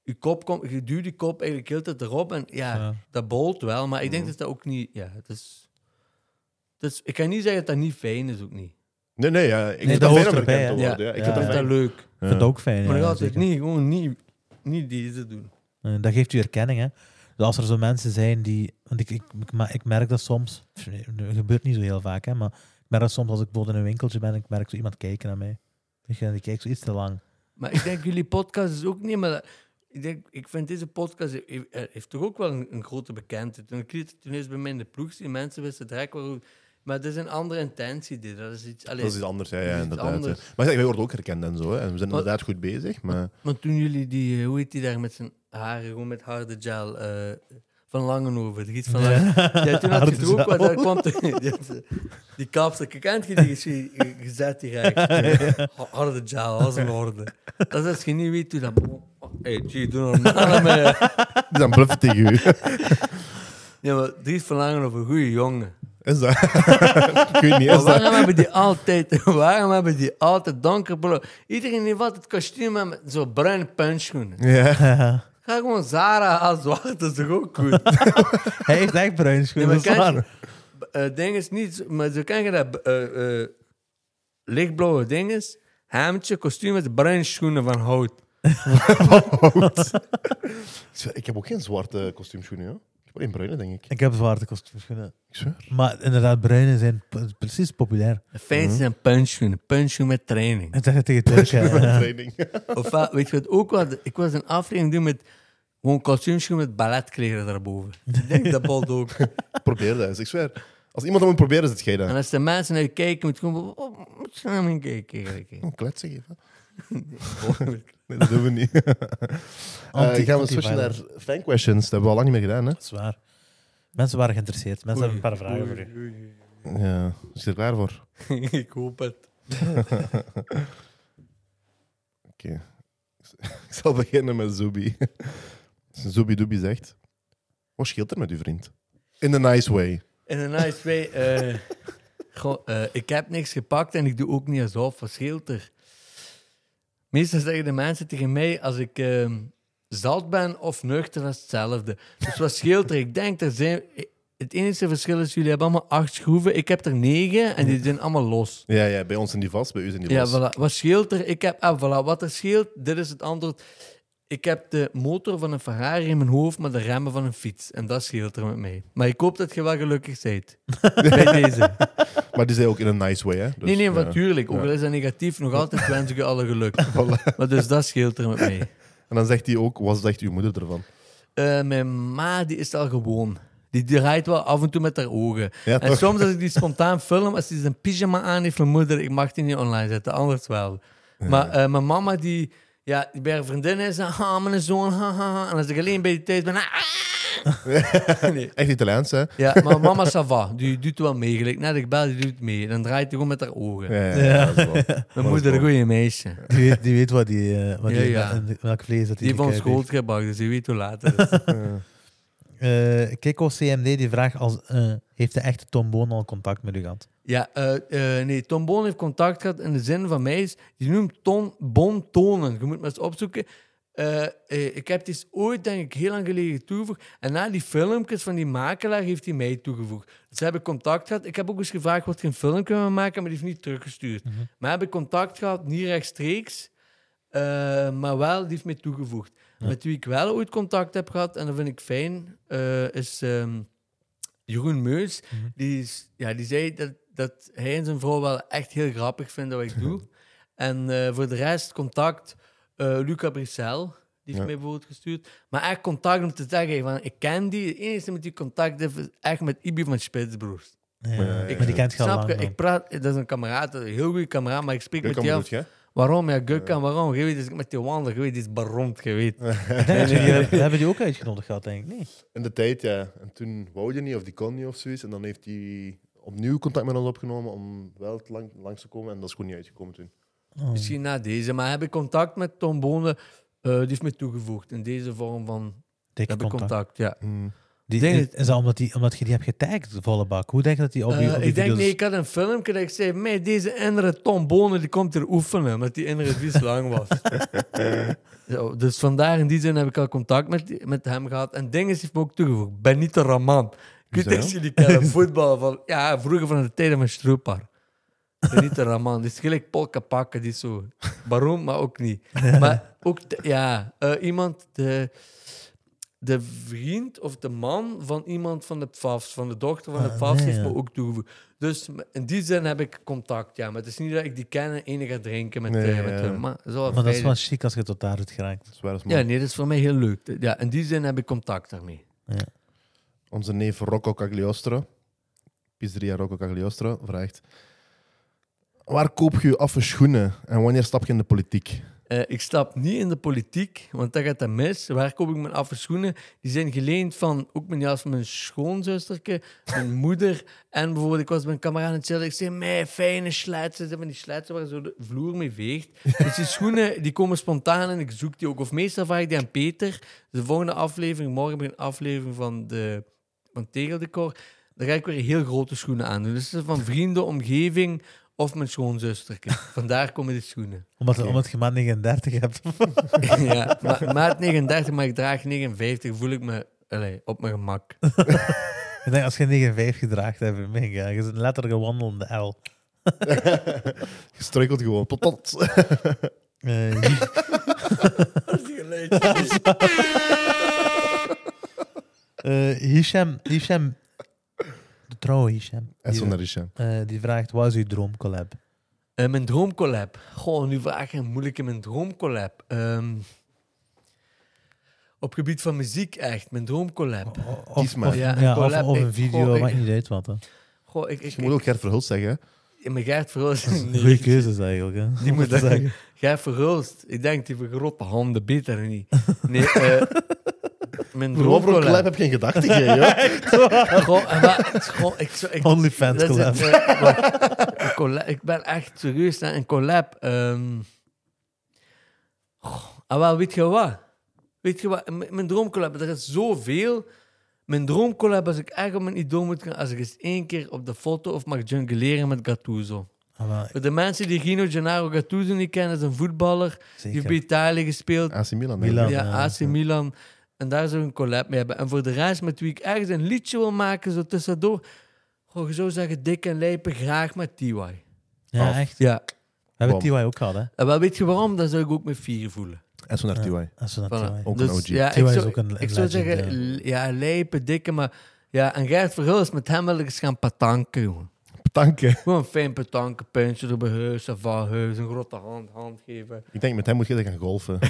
Je, kop komt, je duwt die kop eigenlijk heel de tijd erop en ja, Ja. dat bolt wel. Maar ik denk dat dat ook niet... Ja, het is, het is, ik kan niet zeggen dat dat niet fijn is, ook niet. Nee, nee, ja. Ik Nee, vind dat het hoort fijn om erbij, herkend te hè? worden. Ja, ik Ja. vind Ik het fijn. dat leuk. Ik vind het ook fijn. Maar dan ja, gaat het zeker. niet, gewoon niet, niet deze doen. Eh, Dat geeft u erkenning, hè. Dus als er zo mensen zijn die... Want ik, ik, ik, ma- ik merk dat soms... pff, nee, Dat gebeurt niet zo heel vaak, hè. Maar ik merk dat soms als ik bijvoorbeeld in een winkeltje ben... Ik merk zo iemand kijken naar mij. Weet je, die kijkt zo iets te lang. Maar ik denk, jullie podcast is ook niet, maar dat- ik, denk, ik vind deze podcast heeft, heeft toch ook wel een, een grote bekendheid. Toen ik liet- toen is bij mij in de ploeg, die mensen wisten direct waarom. Maar het is een andere intentie, dit. Dat is iets... allee, Dat is iets anders, ja, ja inderdaad. ja. anders. Maar zeg, wij worden ook herkend en zo, hè. En we zijn Maar- inderdaad goed bezig, maar... Maar toen jullie die, eh, hoe heet die daar met zijn haren, gewoon met harde gel, eh, van Langenhoven, de giet van. Ja, toen had je het ook wat, daar kwam de- die, die kapster, kent je die gezet direct. Ha- Harde gel, als een orde. Dat is als je niet weet hoe dat... Hé, hey, G, doe normaal. Die zijn bluffen tegen u. Ja, maar Dries van Langenhoven, een goede jongen. Is dat? ik weet niet, dat? waarom hebben die altijd, waarom hebben die altijd donkerblauw? Iedereen heeft altijd het kostuum met zo'n bruine puntschoenen. Ja. Ga gewoon Zara als zwart, dat is toch ook goed? Hij heeft echt bruin Ja, schoenen. maar waar. eh ding is niet, maar zo kan je dat eh, eh, lichtblauwe ding is, hemdje, kostuum met bruine schoenen van hout. Ik heb ook geen zwarte kostuumschoenen, ja. Ik heb alleen bruine, denk ik. Ik heb zwarte kostuumschoenen. Ik zweer. Maar inderdaad, bruine zijn p- precies populair. De fijnste zijn puntschoenen, puntschoenen met training. En zeg het tegen Turk. hè. Met Ja. training. Of weet je wat ook wat? Ik was een aflevering doen met gewoon kostuumschoenen met balletkleren daarboven. Ik denk dat balt ook. Probeer dat eens, ik zweer. Als iemand dat moet proberen, zit jij En als de mensen naar je kijken, moet je gewoon... Oh, moet je naar me kijken eigenlijk? Kletsen geven. Nee, dat doen we niet. Eh, Anti- gaan we switchen naar fan questions. Dat hebben we al lang niet meer gedaan, hè? Dat is waar. Mensen waren geïnteresseerd. Mensen hebben een paar vragen voor u. Ja. Is je er klaar voor? ik hoop het. Oké. Ik zal beginnen met Zubi. Zubi Dubi zegt... Wat scheelt er met uw vriend? In a nice way. In een nice way. eh, goh, eh, ik heb niks gepakt en ik doe ook niet alsof. Wat scheelt er? Meestal zeggen de mensen tegen mij als ik zat ben of nuchter, dat is hetzelfde. Dus wat scheelt er? Ik denk, er zijn, het enige verschil is, jullie hebben allemaal acht schroeven. Ik heb er negen en die zijn allemaal los. Ja, ja, bij ons zijn die vast, bij u zijn die Ja, los. voilà. Wat scheelt er? Ik heb, ah, voilà. Wat er scheelt, dit is het antwoord. Ik heb de motor van een Ferrari in mijn hoofd, maar de remmen van een fiets. En dat scheelt er met mij. Maar ik hoop dat je wel gelukkig bent. Bij deze. Maar die zei ook in een nice way, hè? Dus, nee, nee, ja. natuurlijk. Ook al is dat negatief, nog altijd wens ik je alle geluk. Voilà. Maar dus dat scheelt er met mij. En dan zegt hij ook, wat zegt uw moeder ervan? Eh, mijn ma, die is al gewoon. Die draait wel af en toe met haar ogen. Ja, en toch? soms als ik die spontaan film, als hij zijn pyjama aan heeft, mijn moeder, ik mag die niet online zetten, anders wel. Maar eh, mijn mama, die, ja, die bij haar vriendin is, ah, mijn zoon, ha, ha, ha. En als ik alleen bij die thuis ben, ah. nee. Echt Italiaans, hè? Ja, maar mama Sava, die doet wel mee. Gelijk net ik bel, die doet mee. Dan draait hij gewoon met haar ogen. Ja, ja, ja. dat is wel- Mijn moeder, een goeie meisje. Die weet, die weet wat die, eh, wat Ja, die, ja. welk vlees dat Die heeft ons gekruid heeft. grootgebracht, dus je weet hoe laat het is. Eh, Kiko CMD die vraagt als, eh, heeft de echte Tom Boon al contact met u gehad? Ja, eh, eh, nee, Tom Boon heeft contact gehad in de zin van mij is, die noemt Ton Bon Tonen. Je moet maar eens opzoeken. Eh, ik heb die ooit, denk ik, heel lang geleden toegevoegd. En na die filmpjes van die makelaar heeft hij mij toegevoegd. Dus heb ik contact gehad. Ik heb ook eens gevraagd wat geen filmpje met me maken, maar die heeft niet teruggestuurd. Maar heb ik contact gehad, niet rechtstreeks, maar wel, die heeft mij toegevoegd. Met wie ik wel ooit contact heb gehad, en dat vind ik fijn, is ehm, Jeroen Meus. die, is, ja, die zei dat, dat hij en zijn vrouw wel echt heel grappig vinden wat ik doe. en eh, voor de rest contact, eh Luca Brissel, die heeft Ja. mij bijvoorbeeld gestuurd. Maar echt contact om te zeggen, van, ik ken die. Het enige met die contact heeft, is echt met Ibi van Spitsbroers. Ja, Ik- maar die kent je al Snap lang. Ik praat, dat is een kameraad, een heel goede kameraad, maar ik spreek met jou. Waarom? Ja, Gukkan, waarom? Je weet, ik met die wandel, je weet, die is hebben- we hebben die ook uitgenodigd gehad, denk ik. Nee. In de tijd, ja. En toen wou je niet, of die kon niet of zoiets. En dan heeft hij opnieuw contact met ons opgenomen om wel te lang, langs te komen. En dat is gewoon niet uitgekomen toen. Oh. Misschien na deze, maar heb ik contact met Tom Bonen, eh, die heeft mij toegevoegd in deze vorm van Dikke heb ik contact. contact. Ja. Hmm. Die, Denk is, is dat omdat, die, omdat je die hebt getagd, volle bak? Hoe denk je dat die op je, Eh, je ik denk, video's- nee, ik had een filmpje dat ik zei, mij deze andere Tom Bonen die komt hier oefenen, omdat die andere vies lang was. Zo, dus vandaar in die zin heb ik al contact met, die- met hem gehad. En dingen heeft me ook toegevoegd. Benito Raman. Ik niet of jullie kennen voetbal van, ja, vroeger van de tijden van Stroepar. Benito Raman, die is gelijk polka pakken, die is zo baron, maar ook niet. Maar ook, de- ja, eh, iemand, de, de vriend of de man van iemand van de PFAFs, van de dochter van de Ah, PFAFs, nee, heeft ja. me ook toegevoegd. Dus in die zin heb ik contact, ja. Maar het is niet dat ik die ken en ene ga drinken met, Nee, eh, met ja. hem. Maar, dat is wel Maar dat is fijn. wel chic als je tot daar hebt geraakt. Dat is Ja, nee, dat is voor mij heel leuk. Ja, in die zin heb ik contact daarmee. Onze neef Rocco Cagliostro, pizzeria Rocco Cagliostro, vraagt... Waar koop je je affe schoenen en wanneer stap je in de politiek? Eh, ik stap niet in de politiek, want dat gaat dat mis. Waar koop ik mijn affe schoenen? Die zijn geleend van ook mijn jas van mijn schoonzusterke, mijn moeder. En bijvoorbeeld, ik was met een kameraad aan het chillen. Ik zei, mij fijne sletsen. Van die sletsen waar zo de vloer mee veegt. Dus die schoenen, die komen spontaan en ik zoek die ook. Of meestal vraag ik die aan Peter. De volgende aflevering, morgen een aflevering van, de, van Tegeldecor. dan ga ik weer heel grote schoenen aandoen. Dus het is van vrienden, omgeving of mijn schoonzusterke. Vandaar komen de schoenen. Omdat, omdat je maat 39 hebt. ja, ma maat 39, maar ik draag 59, voel ik me allee, op mijn gemak. ik denk, als je 59 draagt, heb je mega. Je bent letterlijk een wandelende L. Je struikelt gewoon. Patat. Eh, Dat is geluid. Eh, Hisham, Hisham, de trouwe Hisham, En die, zo naar Richard. eh, die vraagt, wat is uw droomcollab? Eh, mijn droomcollab. Goh, nu vraag je een moeilijke mijn droomcollab. Ehm op gebied van muziek echt, mijn droomcollab. Of, Kies maar. of, Ja, ja, een of, collab, of een ik- video, goh, ik- maakt niet uit wat. Hè. Goh, ik, ik, Je moet ook Gert Verhulst zeggen. hè. ik, mijn Gert Verhulst. Goeie keuzes eigenlijk. Hè. Die moet zeggen. Gert Verhulst. Ik denk die voor grote handen beter niet. Nee, eh mijn droomcollab. collab heb je in gedachten, jij, joh? Goh, en maar, het is gewoon, ik, zo- ik, OnlyFans collab. eh, collab. Ik ben echt serieus naar een collab. ah, wel, weet je wat? Weet je wat? M- Mijn droomcollab, er is zoveel. Mijn droomcollab, als ik echt op mijn idool moet gaan, als ik eens één keer op de foto of mag jungleren met Gattuso. Ah, Voor de mensen die Gino Gennaro Gattuso niet kennen, is een voetballer. Die heeft bij Italië gespeeld. AC Milan. Ik. Ja, ja, AC ja. Milan. En daar zou ik een collab mee hebben. En voor de rest, met wie ik ergens een liedje wil maken, zo tussendoor. Je zou zeggen, dik en lijpen, graag met TY. Ja, Af. echt. Ja. We hebben Bom. TY ook gehad, hè? En wel, weet je waarom? Dan zou ik ook met vier voelen. En zo naar TY. Is een Voilà. TY. Ook een Dus, OG. Ja, TY ik is zou, ook een- ik een zou legend, zeggen, l- ja, lijpen, dikke, maar... Ja, en Gert Verhulst, met hem wil ik eens gaan patanken, jongen. Dank Gewoon een fijn patanken, puntje op mijn huis, of van huis, een grote hand, hand geven. Ik denk, met hem moet je gaan golfen.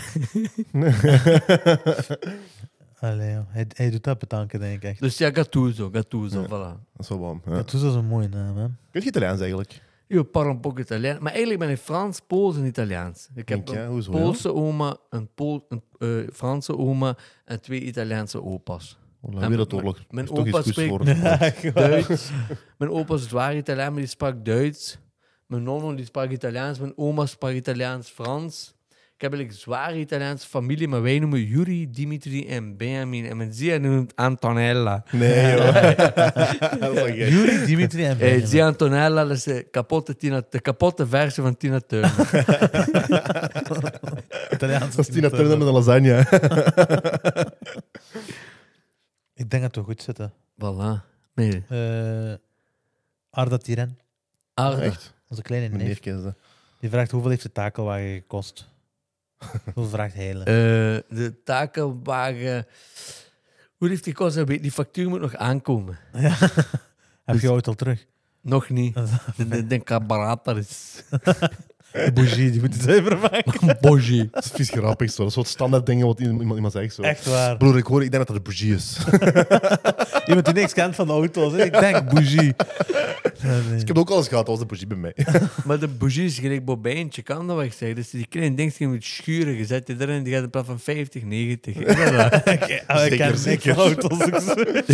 Allee, joh. hij, hij doet dat bedanken, denk ik echt. Dus ja, Gattuso, Gattuso, Ja. voilà. Dat is wel warm. Ja. Dat is zo'n mooie naam, hè? Kun je Italiaans eigenlijk? Io parlo un po' Italiaans. Maar eigenlijk ben ik Frans, Pools en Italiaans. Ik heb Denk je? een Hoezo? ja? Poolse oma, een, Pool, een eh, Franse oma en twee Italiaanse opa's. Wereldoorlog. mijn opa spreekt-. Duits. Mijn opa is zwaar Italiaan, maar die sprak Duits. Mijn nonno die sprak Italiaans. Mijn oma sprak Italiaans, Frans. Ik heb eigenlijk zware Italiaanse familie, maar wij noemen Yuri, Dimitri en Benjamin. En mijn zia noemt Antonella. Nee, gek. Yuri, Dimitri en Eh, Benjamin. zia Antonella dat is de kapotte, Tina, de kapotte versie van Tina Turner. Italiaans. Dat is Tina Turner met een lasagne. Ik denk dat we goed zitten. voilà. Nee. Eh Arda Tiren. Echt. onze kleine Mijn neef, die vraagt hoeveel heeft de takelwagen gekost? hoeveel vraagt Heilen? Eh, de takenwagen. Hoe heeft die kost? Ik Die factuur moet nog aankomen. Heb je ooit al terug? Nog niet. De, de, de carburator is. De bougie, die moet je zuiver maken. Bougie. Dat is vies grappig. Zo. Dat is wat standaard dingen wat iemand, iemand zegt. Zo. Echt waar. Broer, ik hoor, ik denk dat dat de bougie is. Iemand die niks kent van auto's. hè. Ik denk bougie. Nee. ik heb ook alles gehad, dat was de bougie bij mij. Maar de bougie is gelijk bobijntje, kan dat wel zeggen. Dus die kleine dingetje die moet schuren. Je zet je erin, die gaat in plaats van 50, 90. Is dat waar? Ah, ik Zeker, ken zeker. auto's. ik zweer.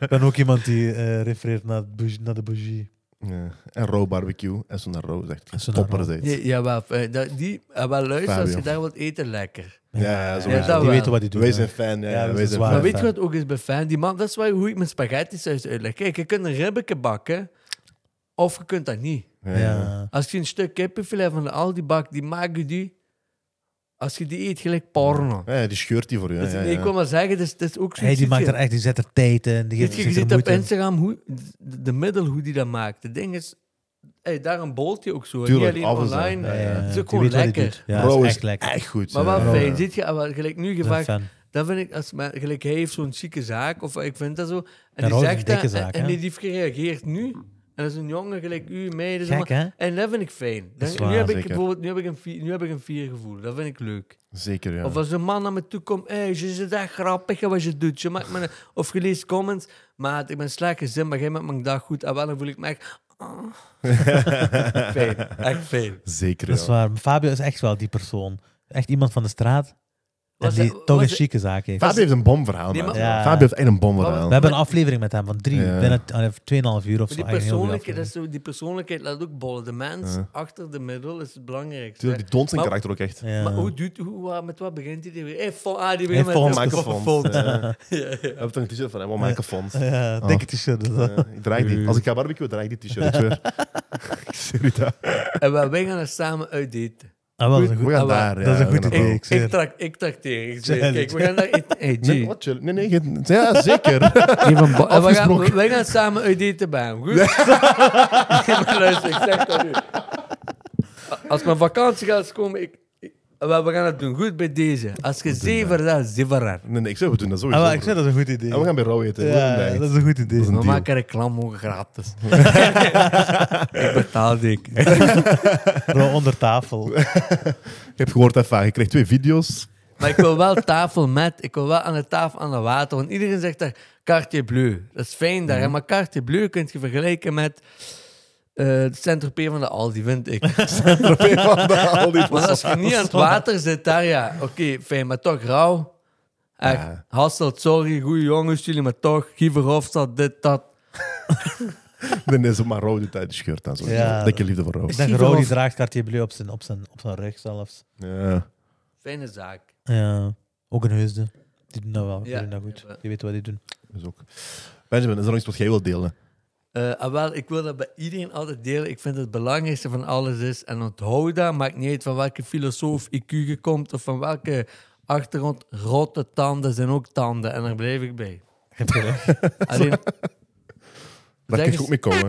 Ik ben ook iemand die eh, refereert naar, het bougie, naar de bougie. Ja. En raw barbecue. En zo zo naar topper. Ja, ja, wel, eh, dat- die, ah, wel luister, als je Fabio. daar wilt eten, lekker. Ja, ja, dat die wel. weten wat die doen. Wij zijn fan. Ja, Ja, ja, we wij zijn fan. Maar weet je wat ook is bij fan? Die man, dat is waar, hoe ik mijn spaghetti juist uitleg. Kijk, je kunt een ribbeke bakken, of je kunt dat niet. Ja, ja. Ja. Als je een stuk kippenfilet van de Aldi bakt, die maak je die... Als je die eet, gelijk porno. Ja, die scheurt die voor u. Dus, Ja, nee, ja, ik wil maar zeggen, dat is ook zo. Hey, die maakt er echt, die zet er tijd in. Die je, je zich ziet op. Instagram hoe, de, de middel hoe die dat maakt. Het ding is, hey, daarom bolt je ook zo. Tuurlijk, niet alleen online. Ja, ja, Het is ook gewoon wat hij lekker. Ja, dat is echt lekker. Echt goed. Maar ja. Ja. fijn. Ziet je, ah, gelijk nu gevraagd, dat vind ik, als, maar, gelijk hij heeft zo'n chique zaak, of ik vind dat zo. En Ja, die zegt dat, dikke en, zaak, en die heeft gereageerd nu. En dat is een jongen gelijk u, mij. Dus Gek, hè? En dat vind ik fijn. Dat is nu, heb ik zeker. bijvoorbeeld, nu, heb ik een vier, nu heb ik een vier gevoel. Dat vind ik leuk. Zeker, ja. Of als een man naar me toe komt, hey, je zit echt grappig wat je doet. Je maakt me een- of je leest comments, maat, ik ben slecht gezin, maar jij maakt mijn dag goed. En wel, dan voel ik me echt... ah. fijn, echt fijn. Zeker, Dat is ja. waar. Fabio is echt wel die persoon. Echt iemand van de straat. En die het- toch een chique zaak heeft. Fabio heeft een bomverhaal, Nee, maar- Ja. Fabio heeft echt een bomverhaal. We hebben een aflevering met hem van drie, Ja. binnen 2,5 uur of zo. die, een persoonlijkheid, dat is zo, die persoonlijkheid laat ook bollen. De mens Ja. achter de middel is het belangrijkste. Tuurlijk, die toont zijn Maar- karakter ook echt. Ja. Maar hoe doet, hoe, met wat begint hij? weer? Hey, fon, ah, die Hey, weer met font. de- Microfoon. We hebben toch een t-shirt van hem, oh, microfoon. Ja, dikke t-shirt. ik die. Als ik ga barbecue, draag ik die t-shirt. Ik zweer. Ik. En wij, wij gaan er samen uitdaten. Ah, wel, dat is een We goed, gaan Ah, daar. dat ja, is een we goed gaan idee. Ik. Ik, trak, ik trakteer. Ik zeg, Zeg, kijk, we gaan daar... eten. Hey, G. Nee, wat chill. Nee, nee, geen- ja, zeker. We gaan, wij gaan samen bij hem. Goed? maar luister, ik zeg dat nu. Als mijn vakantie gaat komen, ik, ik- we gaan het doen. Goed bij deze. Als je zeven dat zeven Nee, nee, ik zeg, we doen dat sowieso. Ah, wel, ik zeg dat is een goed idee. En we gaan bij Rauw eten. ja, dat is een goed idee. Dat We deal. maken reclame gratis. ik betaal dik. Bro, onder tafel. Ik heb gehoord, even, je krijgt twee video's. Maar ik wil wel tafel met, ik wil wel aan de tafel aan de water. Want iedereen zegt daar Cartier Bleu. Dat is fijn daar, hè, maar Cartier Bleu kun je vergelijken met eh de Saint-Tropez van de Aldi, vind ik. Trofee van de Aldi. Want als je niet aan het water zit daar, ja, oké, fijn, maar toch rauw. Echt, Ja. Hasselt, sorry, goede jongens, jullie, maar toch, Giever Hofstad, dit, dat. Nee, nee, zo maar Rauw doet uit de shirt aan. Zo. Ja. Dikke liefde voor Rauw. Ik denk Rodi of- draagt Cartier Bleu op zijn, op, zijn, op zijn rug zelfs. Ja. Fijne zaak. Ja, ook een heusde. Die doen dat wel. Die Ja. doen dat goed. Die weten wat die doen. Dus ook. Benjamin, is er nog iets wat jij wilt delen? Eh, ah, wel, ik wil dat bij iedereen altijd delen. Ik vind het belangrijkste van alles is, en onthoud dat, maakt niet uit van welke filosoof IQ je komt of van welke achtergrond, rotte tanden zijn ook tanden. En daar blijf ik bij. Heb je gelijk. Alleen, Daar kun je ook mee komen.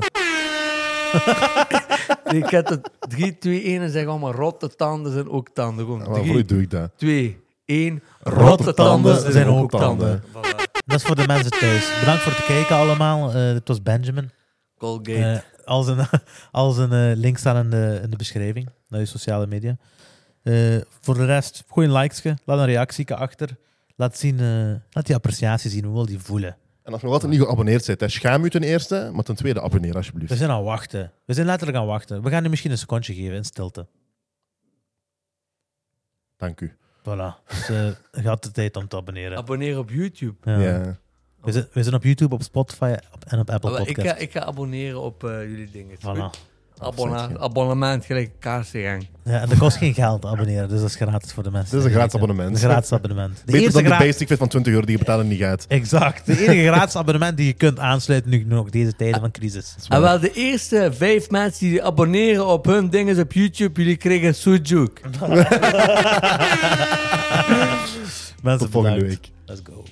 ik heb het 3, 2, 1 en zeg allemaal rotte tanden zijn ook tanden. Gewoon 3, doe ik dat. 2, 1. Rotte tanden zijn ook tanden. Voilà. Dat is voor de mensen thuis. Bedankt voor het kijken allemaal. Eh het was Benjamin. Colgate. Eh al zijn, al zijn eh, links staan in de, in de beschrijving naar je sociale media. Eh, voor de rest, gooi een likesje. Laat een reactie achter. Laat, zien, eh, laat die appreciatie zien. Hoe wil die voelen? En als je nog altijd niet geabonneerd bent, hè, schaam je ten eerste, maar ten tweede abonneer alsjeblieft. We zijn aan het wachten. We zijn letterlijk aan het wachten. We gaan nu misschien een secondje geven in stilte. Dank u. Voilà. Dus je had de tijd om te abonneren. Abonneer op YouTube. Ja. Ja. We, zijn, we zijn op YouTube, op Spotify op- en op Apple wel, ik, Podcasts. ga, ik ga abonneren op eh, jullie dingen. Voilà. Abonna abonnement, gelijk kaarsengang. Ja, en dat kost geen geld abonneren, dus dat is gratis voor de mensen. Dit is een gratis abonnement. Een gratis abonnement. De Beter eerste dan de basic fit van 20 euro die je betalen niet gaat. Exact. De enige gratis abonnement die je kunt aansluiten nu nog deze tijden van crisis. En wel, de eerste vijf mensen die abonneren op hun dingen op YouTube, jullie krijgen Sujuk. Mensen Tot volgende bedankt. week. Let's go.